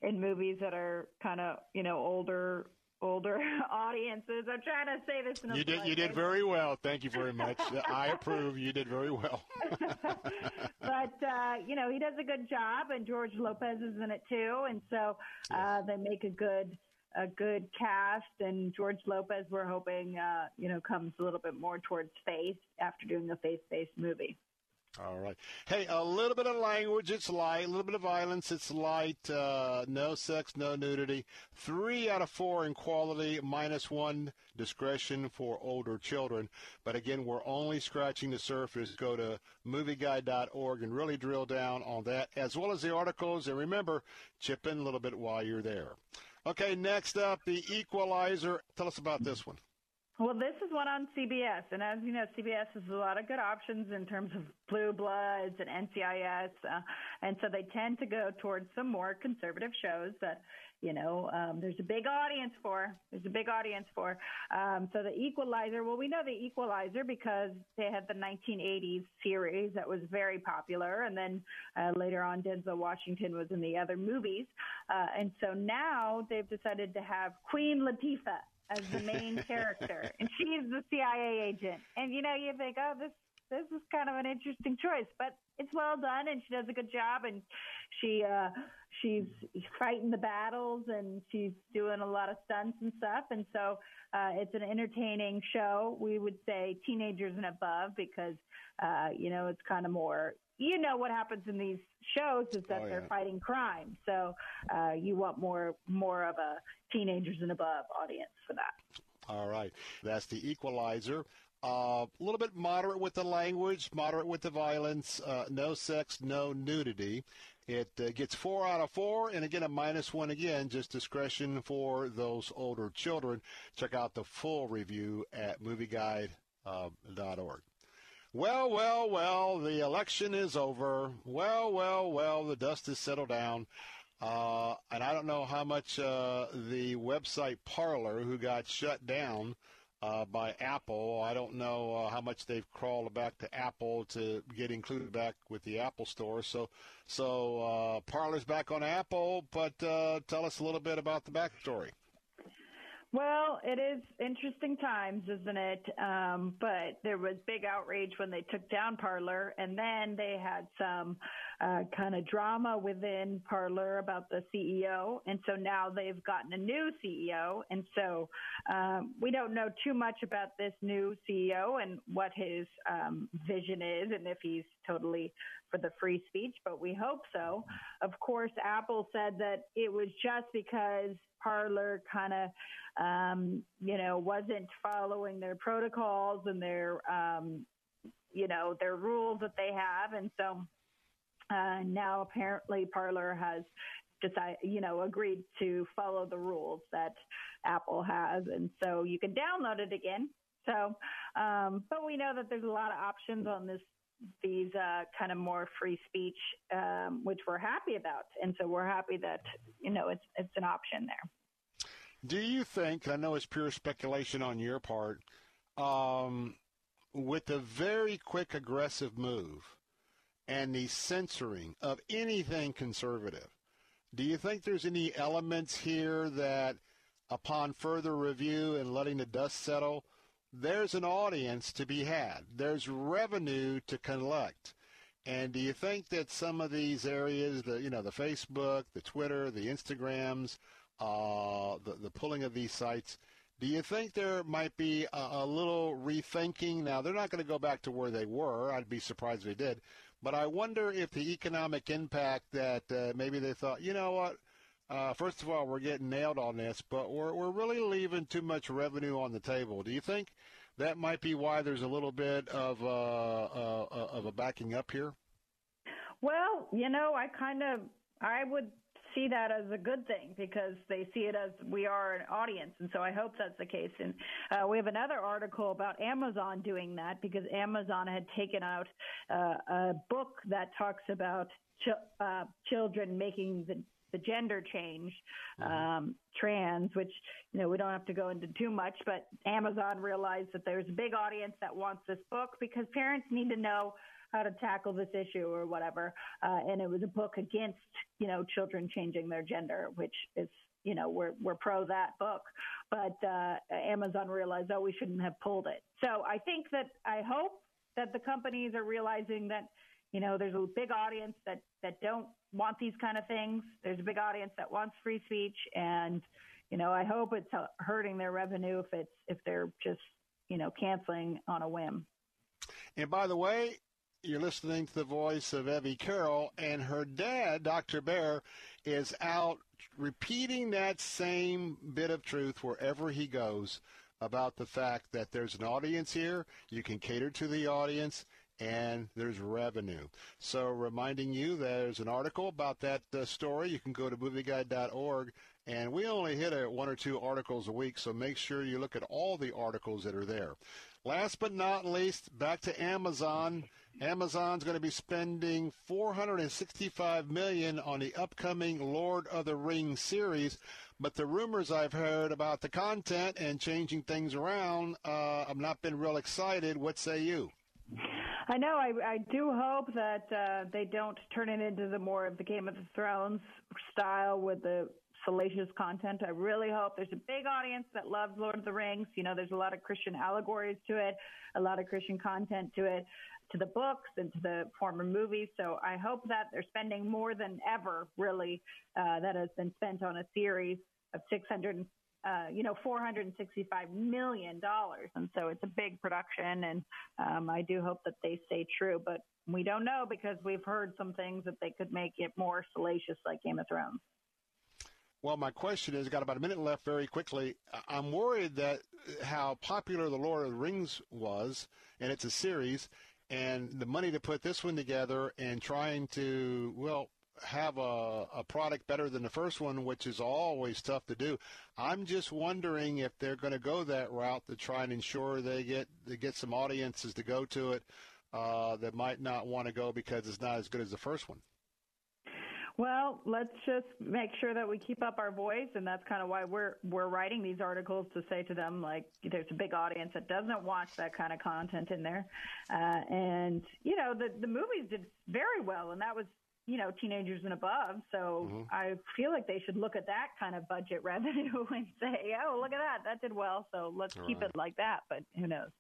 in movies that are kind of you know older older audiences. I'm trying to say this in a You did. You did very well. Thank you very much. I approve. You did very well. but uh, you know he does a good job, and George Lopez is in it too, and so uh, they make a good a good cast. And George Lopez, we're hoping uh, you know comes a little bit more towards faith after doing a faith based movie. All right. Hey, a little bit of language, it's light. A little bit of violence, it's light. Uh, no sex, no nudity. Three out of four in quality, minus one discretion for older children. But again, we're only scratching the surface. Go to movieguide.org and really drill down on that, as well as the articles. And remember, chip in a little bit while you're there. Okay, next up, The Equalizer. Tell us about this one. Well, this is one on CBS, and as you know, CBS has a lot of good options in terms of Blue Bloods and NCIS, uh, and so they tend to go towards some more conservative shows that you know um, there's a big audience for. There's a big audience for. Um, so the Equalizer. Well, we know the Equalizer because they had the 1980s series that was very popular, and then uh, later on Denzel Washington was in the other movies, uh, and so now they've decided to have Queen Latifah as the main character, and she's the CIA agent. And you know, you think, oh, this this is kind of an interesting choice, but it's well done, and she does a good job, and she uh, she's fighting the battles, and she's doing a lot of stunts and stuff, and so uh, it's an entertaining show. We would say teenagers and above because uh, you know it's kind of more. You know what happens in these shows is that Oh, they're fighting crime, so uh, you want more more of a teenagers and above audience for that. All right. That's the equalizer. Uh, a little bit moderate with the language, moderate with the violence, uh, no sex, no nudity. It uh, gets four out of four, and again, a minus one again, just discretion for those older children. Check out the full review at movieguide.org. Well, well, well, the election is over. Well, well, well, the dust has settled down. Uh, and I don't know how much uh, the website Parler, who got shut down uh, by Apple, I don't know uh, how much they've crawled back to Apple to get included back with the Apple Store. So, so uh, Parler's back on Apple. But uh, tell us a little bit about the backstory. Well, it is interesting times, isn't it? Um, but there was big outrage when they took down Parlor, and then they had some uh, kind of drama within Parler about the CEO, and so now they've gotten a new CEO, and so um, we don't know too much about this new CEO and what his um, vision is, and if he's totally for the free speech, but we hope so. Of course, Apple said that it was just because Parler kind of, um, you know, wasn't following their protocols and their, um, you know, their rules that they have, and so now apparently Parler has decided, you know, agreed to follow the rules that Apple has, and so you can download it again. So, um, but we know that there's a lot of options on this these uh, kind of more free speech, um, which we're happy about, and so we're happy that you know it's it's an option there. Do you think? I know it's pure speculation on your part. Um, with a very quick, aggressive move and the censoring of anything conservative, do you think there's any elements here that, upon further review and letting the dust settle, there's an audience to be had. There's revenue to collect. And do you think that some of these areas, the you know, the Facebook, the Twitter, the Instagrams, uh, the the pulling of these sites, do you think there might be a, a little rethinking? Now they're not going to go back to where they were. I'd be surprised if they did. But I wonder if the economic impact that uh, maybe they thought, you know what, uh, first of all, we're getting nailed on this, but we're we're really leaving too much revenue on the table. Do you think that might be why there's a little bit of uh, uh, uh, of a backing up here? Well, you know, I kind of I would see that as a good thing because they see it as we are an audience, and so I hope that's the case. And uh, we have another article about Amazon doing that because Amazon had taken out uh, a book that talks about ch- uh, children making the the gender change, mm-hmm. um, trans, which you know we don't have to go into too much, but Amazon realized that there's a big audience that wants this book because parents need to know how to tackle this issue or whatever. Uh, and it was a book against you know children changing their gender, which is you know we're we're pro that book, but uh, Amazon realized oh we shouldn't have pulled it. So I think that I hope that the companies are realizing that you know, there's a big audience that, that don't want these kind of things. There's a big audience that wants free speech. And, you know, I hope it's hurting their revenue if it's, if they're just, you know, canceling on a whim. And by the way, you're listening to the voice of Evie Carroll, and her dad, Dr. Baehr, is out repeating that same bit of truth wherever he goes about the fact that there's an audience here. You can cater to the audience and there's revenue. So, reminding you, there's an article about that uh, story. You can go to movieguide.org, and we only hit a, one or two articles a week, so make sure you look at all the articles that are there. Last but not least, back to Amazon. Amazon's going to be spending 465 million on the upcoming Lord of the Rings series, but the rumors I've heard about the content and changing things around, uh, I've not been real excited. What say you? I know. I, I do hope that uh, they don't turn it into the more of the Game of Thrones style with the salacious content. I really hope there's a big audience that loves Lord of the Rings. You know, there's a lot of Christian allegories to it, a lot of Christian content to it, to the books and to the former movies. So I hope that they're spending more than ever, really, uh, that has been spent on a series of 600 uh, you know, $465 million. And so it's a big production. And um, I do hope that they stay true. But we don't know because we've heard some things that they could make it more salacious like Game of Thrones. Well, my question is, got about a minute left very quickly. I'm worried that how popular The Lord of the Rings was, and it's a series, and the money to put this one together and trying to, well, have a, a product better than the first one, which is always tough to do. I'm just wondering if they're going to go that route to try and ensure they get they get some audiences to go to it uh, that might not want to go because it's not as good as the first one. Well, let's just make sure that we keep up our voice, and that's kind of why we're we're writing these articles to say to them like, there's a big audience that doesn't watch that kind of content in there, uh, and you know the the movies did very well, and that was you know, teenagers and above. So mm-hmm. I feel like they should look at that kind of budget revenue and say, oh, look at that. That did well. So let's All keep right. it like that. But who knows?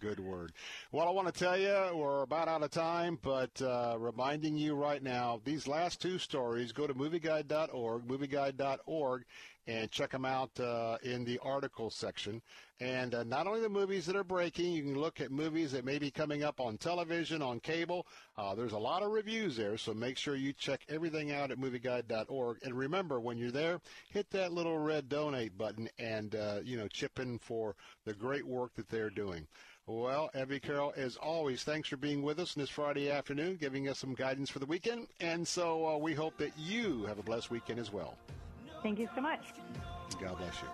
Good word. Well, I want to tell you, we're about out of time, but uh, reminding you right now, these last two stories, go to movieguide.org, movieguide.org, and check them out uh, in the article section. And uh, not only the movies that are breaking, you can look at movies that may be coming up on television, on cable. Uh, there's a lot of reviews there, so make sure you check everything out at movieguide.org. And remember, when you're there, hit that little red donate button and, uh, you know, chip in for the great work that they're doing. Well, Evie Carroll, as always, thanks for being with us this Friday afternoon, giving us some guidance for the weekend. And so uh, we hope that you have a blessed weekend as well. Thank you so much. God bless you.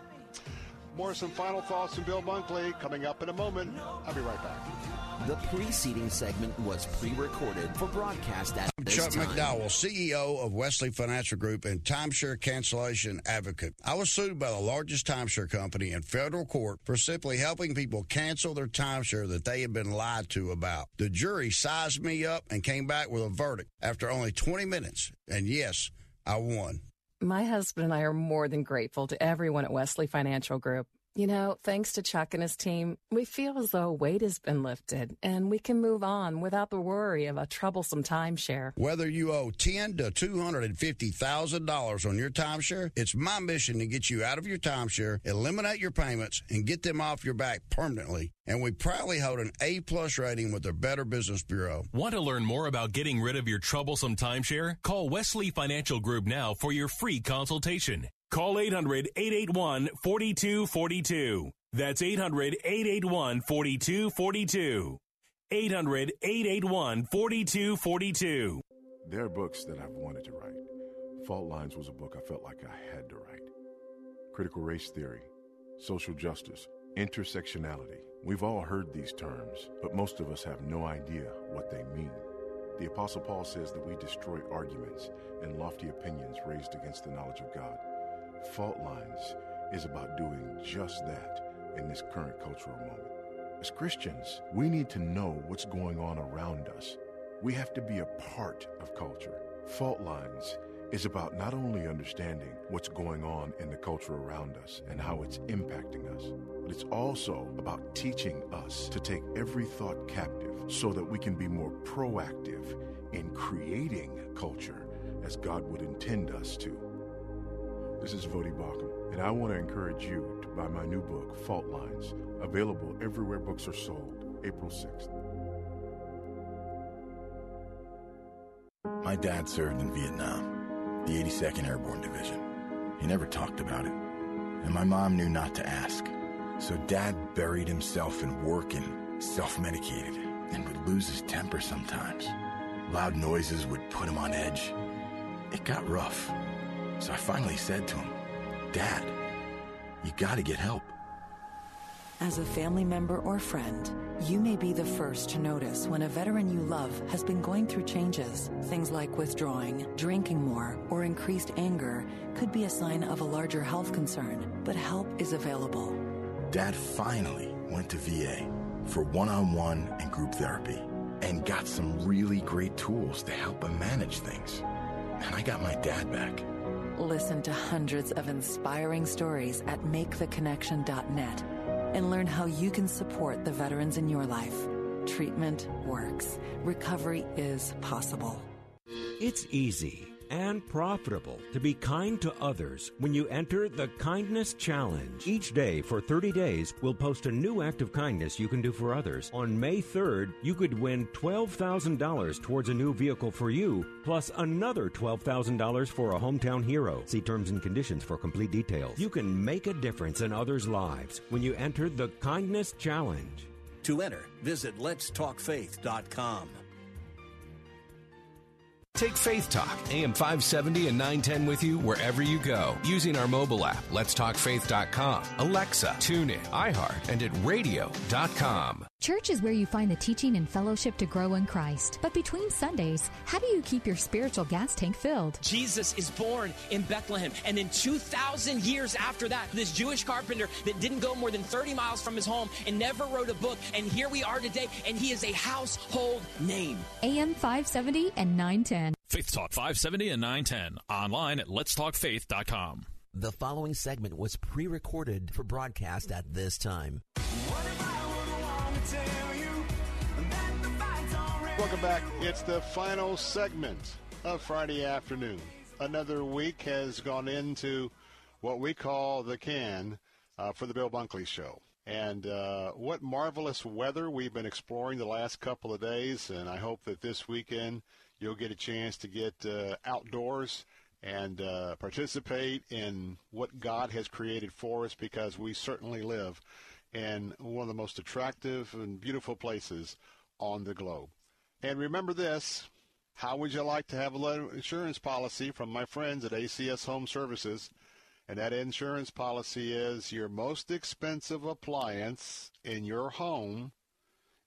More some final thoughts from Bill Bunkley coming up in a moment. I'll be right back. The preceding segment was pre-recorded for broadcast at I'm this Chuck time. McDowell, CEO of Wesley Financial Group and timeshare cancellation advocate. I was sued by the largest timeshare company in federal court for simply helping people cancel their timeshare that they had been lied to about. The jury sized me up and came back with a verdict after only 20 minutes. And yes, I won. My husband and I are more than grateful to everyone at Wesley Financial Group. You know, thanks to Chuck and his team, we feel as though a weight has been lifted and we can move on without the worry of a troublesome timeshare. Whether you owe ten to two hundred and fifty thousand dollars on your timeshare, it's my mission to get you out of your timeshare, eliminate your payments, and get them off your back permanently. And we proudly hold an A plus rating with the Better Business Bureau. Want to learn more about getting rid of your troublesome timeshare? Call Wesley Financial Group now for your free consultation. Call 800 881 4242. That's 800 881 4242. 800 881 4242. There are books that I've wanted to write. Fault Lines was a book I felt like I had to write. Critical race theory, social justice, intersectionality. We've all heard these terms, but most of us have no idea what they mean. The Apostle Paul says that we destroy arguments and lofty opinions raised against the knowledge of God. Fault Lines is about doing just that in this current cultural moment. As Christians, we need to know what's going on around us. We have to be a part of culture. Fault Lines is about not only understanding what's going on in the culture around us and how it's impacting us, but it's also about teaching us to take every thought captive so that we can be more proactive in creating culture as God would intend us to. This is Voddie Baucham, and I want to encourage you to buy my new book, Fault Lines, available everywhere books are sold, April 6th. My dad served in Vietnam, the 82nd Airborne Division. He never talked about it, and my mom knew not to ask. So dad buried himself in work and self-medicated and would lose his temper sometimes. Loud noises would put him on edge. It got rough. So I finally said to him, Dad, you gotta get help. As a family member or friend, you may be the first to notice when a veteran you love has been going through changes. Things like withdrawing, drinking more, or increased anger could be a sign of a larger health concern, but help is available. Dad finally went to VA for one on one and group therapy and got some really great tools to help him manage things. And I got my dad back. Listen to hundreds of inspiring stories at maketheconnection.net and learn how you can support the veterans in your life. Treatment works. Recovery is possible. It's easy and profitable to be kind to others when you enter the Kindness Challenge. Each day for 30 days, we'll post a new act of kindness you can do for others. On May 3rd, you could win $12,000 towards a new vehicle for you, plus another $12,000 for a hometown hero. See terms and conditions for complete details. You can make a difference in others' lives when you enter the Kindness Challenge. To enter, visit letstalkfaith.com. Take Faith Talk, AM 570 and 910 with you wherever you go using our mobile app, letstalkfaith.com, Alexa, TuneIn, iHeart, and at radio.com. Church is where you find the teaching and fellowship to grow in Christ. But between Sundays, how do you keep your spiritual gas tank filled? Jesus is born in Bethlehem. And then 2,000 years after that, this Jewish carpenter that didn't go more than 30 miles from his home and never wrote a book. And here we are today, and he is a household name. AM 570 and 910. Faith Talk 570 and 910. Online at letstalkfaith.com. The following segment was pre recorded for broadcast at this time. Welcome back. It's the final segment of Friday afternoon. Another week has gone into what we call the can uh, for the Bill Bunkley Show. And uh, what marvelous weather we've been exploring the last couple of days. And I hope that this weekend you'll get a chance to get uh, outdoors and uh, participate in what God has created for us because we certainly live in one of the most attractive and beautiful places on the globe. And remember this how would you like to have a letter insurance policy from my friends at ACS Home Services? And that insurance policy is your most expensive appliance in your home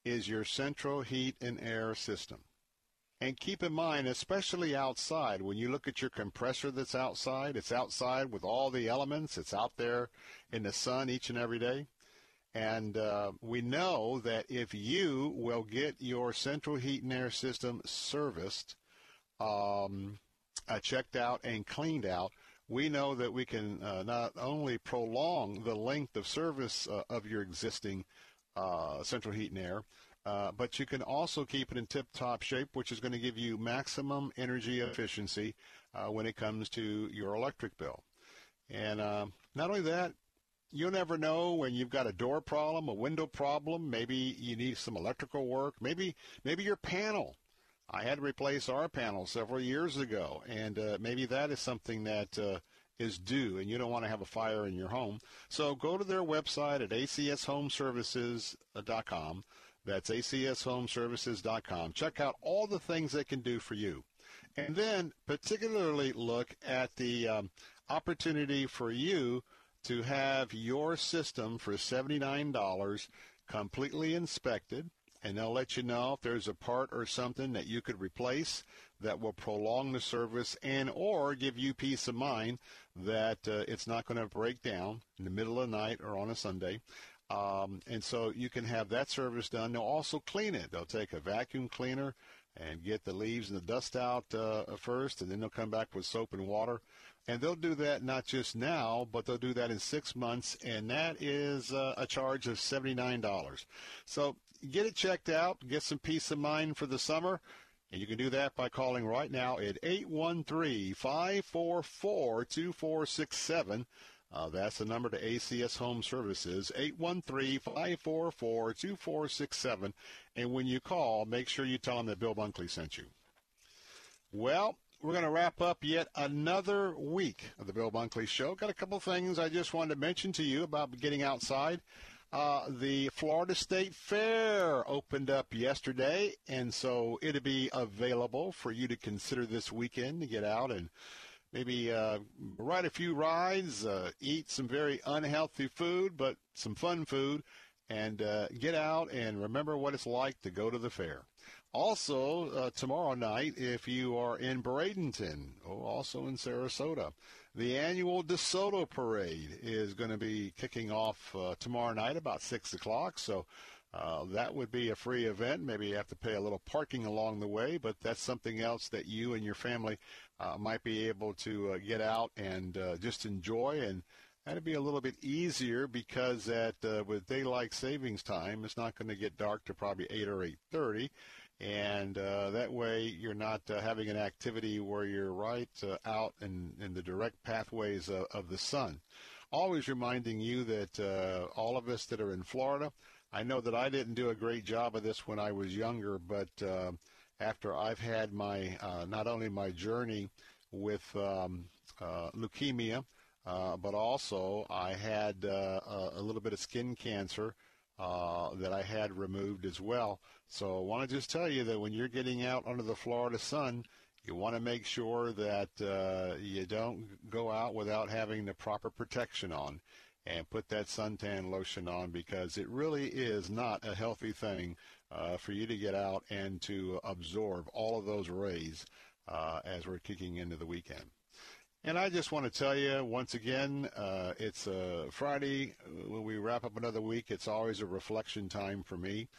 is your central heat and air system. And keep in mind, especially outside, when you look at your compressor that's outside, it's outside with all the elements, it's out there in the sun each and every day. And uh, we know that if you will get your central heat and air system serviced, um, uh, checked out, and cleaned out, we know that we can uh, not only prolong the length of service uh, of your existing uh, central heat and air, uh, but you can also keep it in tip-top shape, which is going to give you maximum energy efficiency when it comes to your electric bill. And not only that, you'll never know when you've got a door problem, a window problem. Maybe you need some electrical work. Maybe maybe your panel. I had to replace our panel several years ago, and uh, maybe that is something that uh, is due, and you don't want to have a fire in your home. So go to their website at acshomeservices.com. That's acshomeservices.com. Check out all the things they can do for you. And then particularly look at the um, opportunity for you to have your system for $79 completely inspected and they'll let you know if there's a part or something that you could replace that will prolong the service and or give you peace of mind that uh, it's not going to break down in the middle of the night or on a Sunday. Um, and so you can have that service done. They'll also clean it. They'll take a vacuum cleaner and get the leaves and the dust out uh, first, and then they'll come back with soap and water. And they'll do that not just now, but they'll do that in six months, and that is uh, a charge of $79. So get it checked out, get some peace of mind for the summer. And you can do that by calling right now at 813 544 2467. Uh, that's the number to ACS Home Services, 813-544-2467. And when you call, make sure you tell them that Bill Bunkley sent you. Well, we're going to wrap up yet another week of the Bill Bunkley Show. Got a couple things I just wanted to mention to you about getting outside. Uh, the Florida State Fair opened up yesterday, and so it'll be available for you to consider this weekend to get out and maybe uh, ride a few rides, uh, eat some very unhealthy food, but some fun food, and uh, get out and remember what it's like to go to the fair. Also, uh, tomorrow night, if you are in Bradenton, or also in Sarasota, the annual DeSoto Parade is going to be kicking off uh, tomorrow night about 6 o'clock. So uh, that would be a free event. Maybe you have to pay a little parking along the way, but that's something else that you and your family uh, might be able to uh, get out and uh, just enjoy. And that'd be a little bit easier because at uh, with daylight savings time, it's not going to get dark to probably 8 or 8:30 and uh, that way you're not uh, having an activity where you're right uh, out in, in the direct pathways of, of the sun. Always reminding you that uh, all of us that are in Florida, I know that I didn't do a great job of this when I was younger, but uh, after I've had my uh, not only my journey with um, leukemia, but also I had a, a little bit of skin cancer uh, that I had removed as well. So I want to just tell you that when you're getting out under the Florida sun, you want to make sure that uh, you don't go out without having the proper protection on and put that suntan lotion on because it really is not a healthy thing uh, for you to get out and to absorb all of those rays uh, as we're kicking into the weekend. And I just want to tell you once again, uh, it's a Friday when we wrap up another week. It's always a reflection time for me.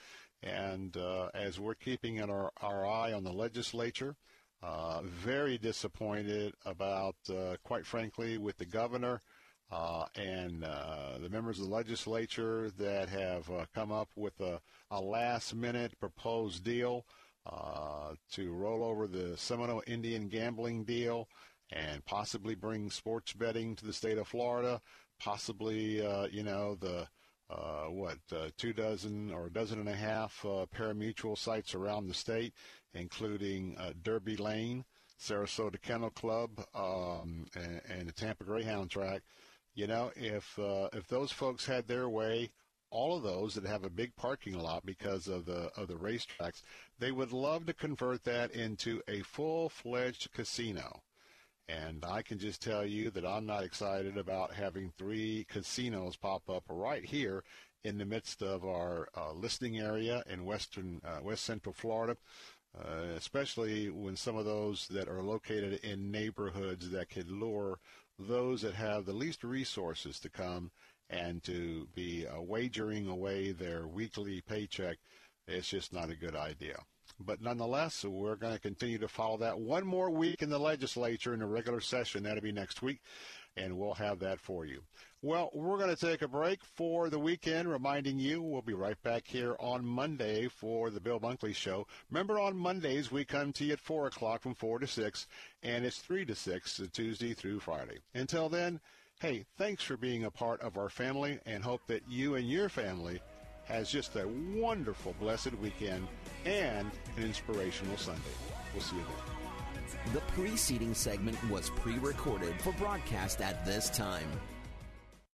And uh, as we're keeping our, our eye on the legislature, uh, very disappointed about, uh, quite frankly, with the governor uh, and uh, the members of the legislature that have come up with a, a last-minute proposed deal to roll over the Seminole Indian gambling deal and possibly bring sports betting to the state of Florida. Possibly, uh, you know, the uh, what two dozen or a dozen and a half parimutuel sites around the state, including Derby Lane. Sarasota Kennel Club um, and, and, the Tampa Greyhound Track. You know, if uh, if those folks had their way, all of those that have a big parking lot because of the of the racetracks, they would love to convert that into a full-fledged casino. And I can just tell you that I'm not excited about having three casinos pop up right here in the midst of our uh, listening area in western uh, west central Florida. Uh, especially when some of those that are located in neighborhoods that could lure those that have the least resources to come and to be uh, wagering away their weekly paycheck. It's just not a good idea. But nonetheless, we're going to continue to follow that one more week in the legislature in the regular session. That'll be next week and we'll have that for you. Well, we're going to take a break for the weekend, reminding you we'll be right back here on Monday for the Bill Bunkley Show. Remember, on Mondays, we come to you at 4 o'clock from 4 to 6, and it's 3 to 6, uh, Tuesday through Friday. Until then, hey, thanks for being a part of our family, and hope that you and your family has just a wonderful, blessed weekend and an inspirational Sunday. We'll see you then. The preceding segment was pre recorded for broadcast at this time.